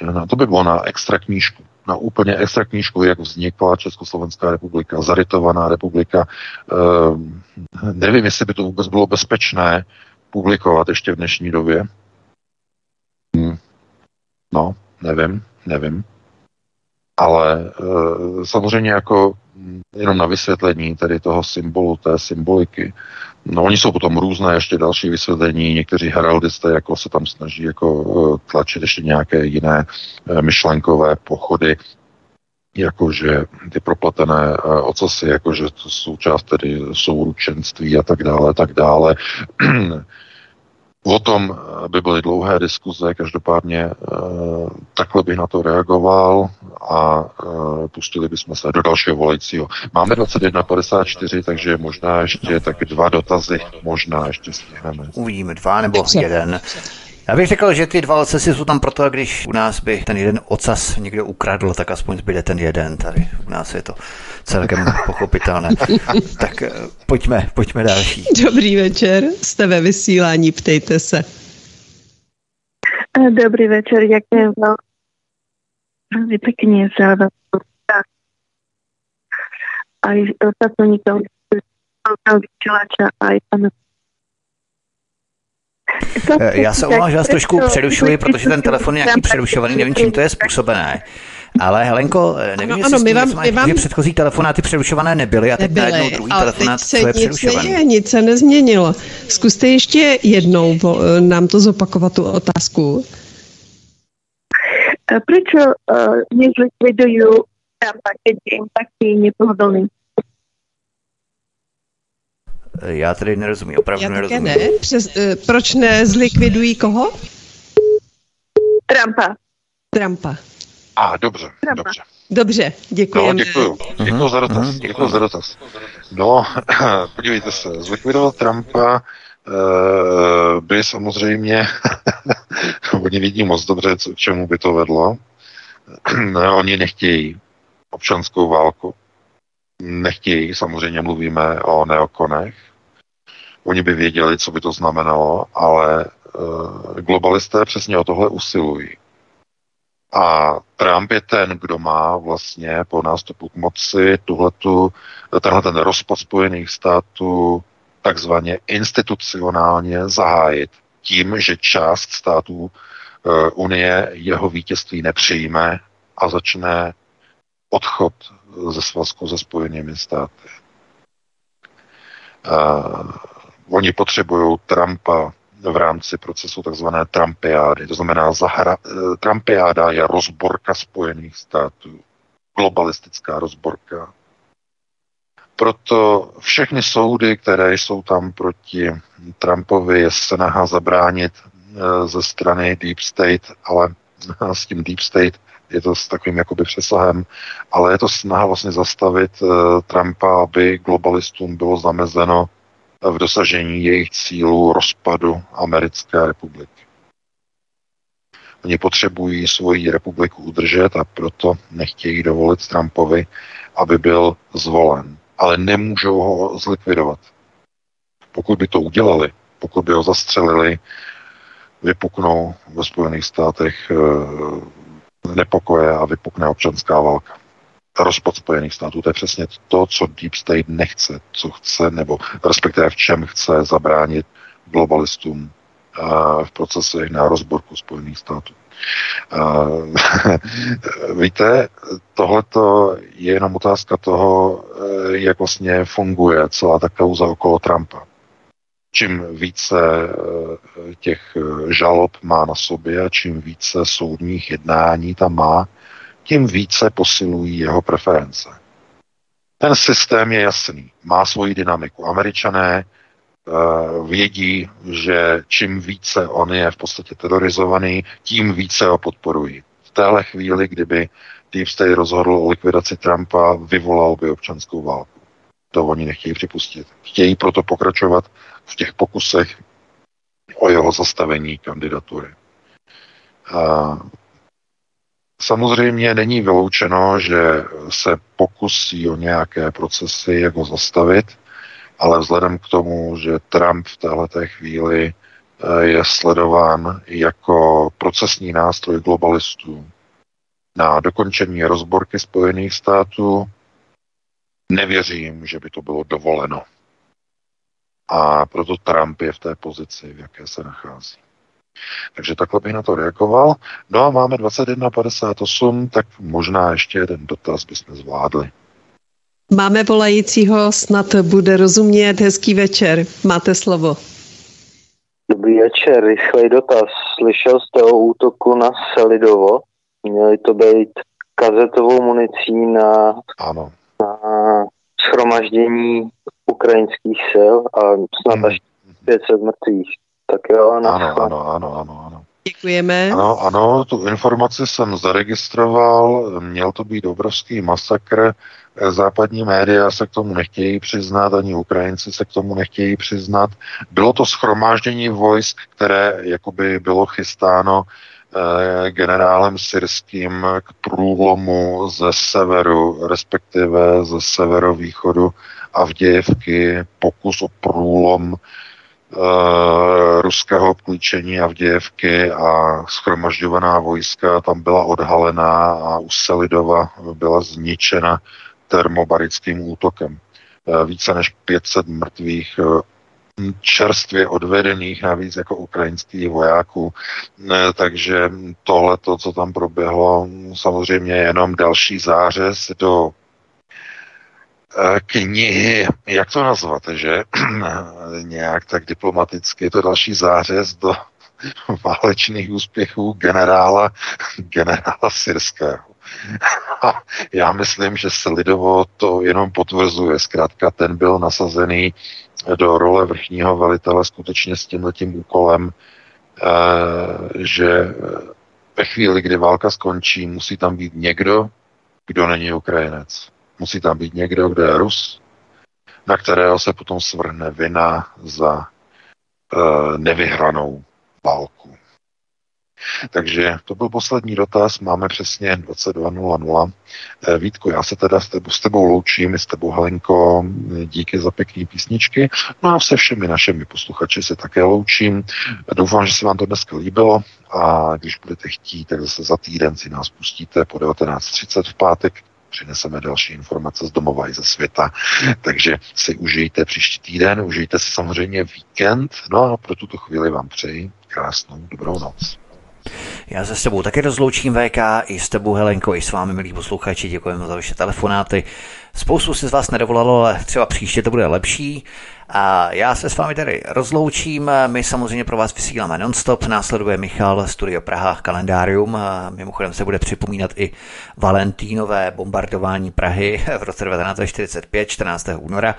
eh, to by bylo na extra knížku. Na úplně extra knížku, jak vznikla Československá republika, zarytovaná republika. Nevím, jestli by to vůbec bylo bezpečné publikovat ještě v dnešní době. Hmm. No, nevím, nevím. Ale e, samozřejmě jako mm, jenom na vysvětlení tedy toho symbolu, té symboliky. No oni jsou potom různé ještě další vysvětlení, někteří heraldisté jako se tam snaží jako e, tlačit ještě nějaké jiné e, myšlenkové pochody, jakože ty propletené ocasy, jakože to součást tedy souručenství a tak dále, tak dále. O tom eh, by byly dlouhé diskuze, každopádně e, takhle bych na to reagoval a e, pustili bychom se do dalšího volajícího. Máme 21.54, takže možná ještě tak dva dotazy, možná ještě stihneme. Uvidíme dva nebo jeden. Já bych řekl, že ty dva ocasy jsou tam proto, když u nás by ten jeden ocas někdo ukradl, tak aspoň zbyde ten jeden. Tady u nás je to celkem pochopitelné. tak eh, pojďme, pojďme další. Dobrý večer, jste ve vysílání, ptejte se. Eh, dobrý večer, ďakujem veľmi pekne za vás. Aj pracovníkom vysielača, aj pánu Eh, já se omlouvám, že vás trošku přerušuji, protože ten telefon je nějaký přerušovaný, nevím, čím to je způsobené. Ale Helenko, eh, nevím, ano, jestli ano, my vám, my vám... předchozí telefonáty přerušované nebyly a teď nebyly, najednou druhý telefonát, se co je přerušovaný. Nic, nic se nezměnilo. Zkuste ještě jednou eh, nám to zopakovat, tu otázku. Proč uh, nezlikvidují tam, keď je jim taky nepohodlný? Já tady nerozumím, opravdu Já také nerozumím. ne. Přes, eh, proč nezlikvidují koho? Trumpa. Trumpa. A, dobře, Trumpa. dobře. Dobře, No, děkujeme. děkuju. Děkuju za dotaz. mhm, Děkuju za dotaz. No, podívejte se, zlikvidovat Trumpa eh, by samozřejmě, oni vidí moc dobře, co, k čemu by to vedlo. No, oni nechtějí občanskou válku. Nechtějí, samozřejmě mluvíme o neokonech. Oni by věděli, co by to znamenalo, ale eh, globalisté přesně o tohle usilují. A Trump je ten, kdo má vlastně po nástupu k moci tuhletu, tenhle ten rozpad Spojených států takzvaně institucionálně zahájit tím, že část států eh, Unie jeho vítězství nepřijme a začne odchod ze svazku se Spojenými státy. Uh, oni potřebují Trumpa v rámci procesu takzvané Trumpiády. To znamená, zahra, eh, Trumpiáda je rozborka Spojených států. Globalistická rozborka. Proto všechny soudy, které jsou tam proti Trumpovi, je snaha zabránit eh, ze strany Deep State, ale s tím Deep State je to s takovým jakoby přesahem, ale je to snaha vlastně zastavit eh, Trumpa, aby globalistům bylo zamezeno v dosažení jejich cílů rozpadu Americké republiky. Oni potřebují svoji republiku udržet a proto nechtějí dovolit Trumpovi, aby byl zvolen. Ale nemůžou ho zlikvidovat. Pokud by to udělali, pokud by ho zastřelili, vypuknou ve Spojených státech eh, nepokoje a vypukne občanská válka rozpad Spojených států. To je přesně to, co Deep State nechce, co chce, nebo respektive v čem chce zabránit globalistům v procesech na rozborku Spojených států. Víte, tohleto je jenom otázka toho, jak vlastně funguje celá ta kauza okolo Trumpa. Čím více těch žalob má na sobě a čím více soudních jednání tam má, tím více posilují jeho preference. Ten systém je jasný, má svoji dynamiku. Američané uh, vědí, že čím více on je v podstatě terorizovaný, tím více ho podporují. V téhle chvíli, kdyby Deep State rozhodl o likvidaci Trumpa, vyvolal by občanskou válku. To oni nechtějí připustit. Chtějí proto pokračovat v těch pokusech o jeho zastavení kandidatury. Uh, Samozřejmě není vyloučeno, že se pokusí o nějaké procesy, jak ho zastavit, ale vzhledem k tomu, že Trump v této chvíli je sledován jako procesní nástroj globalistů na dokončení rozborky Spojených států, nevěřím, že by to bylo dovoleno. A proto Trump je v té pozici, v jaké se nachází. Takže takhle bych na to reagoval. No a máme 21.58, tak možná ještě jeden dotaz bychom zvládli. Máme volajícího, snad bude rozumět. Hezký večer, máte slovo. Dobrý večer, rychlej dotaz. Slyšel jste o útoku na Selidovo? Měli to být kazetovou municí na, ano. na schromaždění ukrajinských sil a snad hmm. až 500 mrtvých. Tak jo, ano, ano, ano, ano, ano, ano. Děkujeme. Ano, ano, tu informaci jsem zaregistroval, měl to být obrovský masakr, západní média se k tomu nechtějí přiznat, ani Ukrajinci se k tomu nechtějí přiznat. Bylo to schromáždění vojsk, které jakoby bylo chystáno eh, generálem syrským k průlomu ze severu, respektive ze severovýchodu Avdějevky, pokus o průlom Uh, ruského obklíčení Avdějevky a schromažďovaná vojska tam byla odhalená a u Selidova byla zničena termobarickým útokem. Uh, více než 500 mrtvých uh, čerstvě odvedených, navíc jako ukrajinských vojáků. Takže tohle, to, co tam proběhlo, samozřejmě jenom další zářez do knihy, jak to nazvat, že nějak tak diplomaticky, je to další zářez do válečných úspěchů generála, generála Syrského. A já myslím, že Selidovo to jenom potvrzuje. Zkrátka ten byl nasazený do role vrchního velitele skutečně s tímhletím úkolem, eh, že ve chvíli, kdy válka skončí, musí tam být někdo, kdo není Ukrajinec. Musí tam být někdo, kdo je Rus, na kterého se potom svrhne vina za uh, nevyhranou válku. Takže to byl poslední dotaz, máme přesně 22.00. Eh, Vítko, já se teda s tebou, s tebou loučím, s tebou Helenko, díky za pěkné písničky. No a se všemi našimi posluchači se také loučím. Doufám, že se vám to dneska líbilo a když budete chtít, tak zase za týden si nás pustíte po 19.30 v pátek přineseme další informace z domova i ze světa. Takže si užijte příští týden, užijte si samozřejmě víkend, no a pro tuto chvíli vám přeji krásnou dobrou noc. Já se s tebou taky rozloučím VK, i s tebou Helenko, i s vámi, milí posluchači, děkujeme za vaše telefonáty. Spoustu si z vás nedovolalo, ale třeba příště to bude lepší. A já se s vámi tady rozloučím. My samozřejmě pro vás vysíláme nonstop. Následuje Michal, Studio Praha, kalendárium. Mimochodem se bude připomínat i Valentínové bombardování Prahy v roce 1945, 14. února.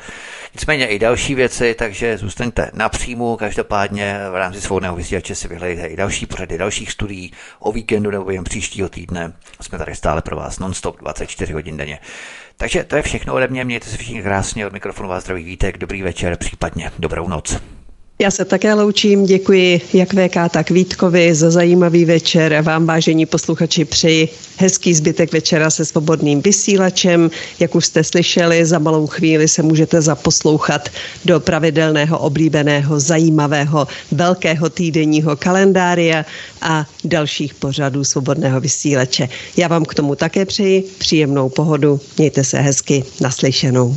Nicméně i další věci, takže zůstaňte napřímu. Každopádně v rámci svobodného vysílače si vyhledejte i další pořady dalších studií o víkendu nebo jen příštího týdne. Jsme tady stále pro vás nonstop 24 hodin denně. Takže to je všechno ode mě, mějte se všichni krásně, od mikrofonu vás zdraví Vítek, dobrý večer, případně dobrou noc. Já se také loučím, děkuji jak VK, tak Vítkovi za zajímavý večer. Vám, vážení posluchači, přeji hezký zbytek večera se svobodným vysílačem. Jak už jste slyšeli, za malou chvíli se můžete zaposlouchat do pravidelného, oblíbeného, zajímavého, velkého týdenního kalendária a dalších pořadů svobodného vysílače. Já vám k tomu také přeji příjemnou pohodu. Mějte se hezky. Naslyšenou.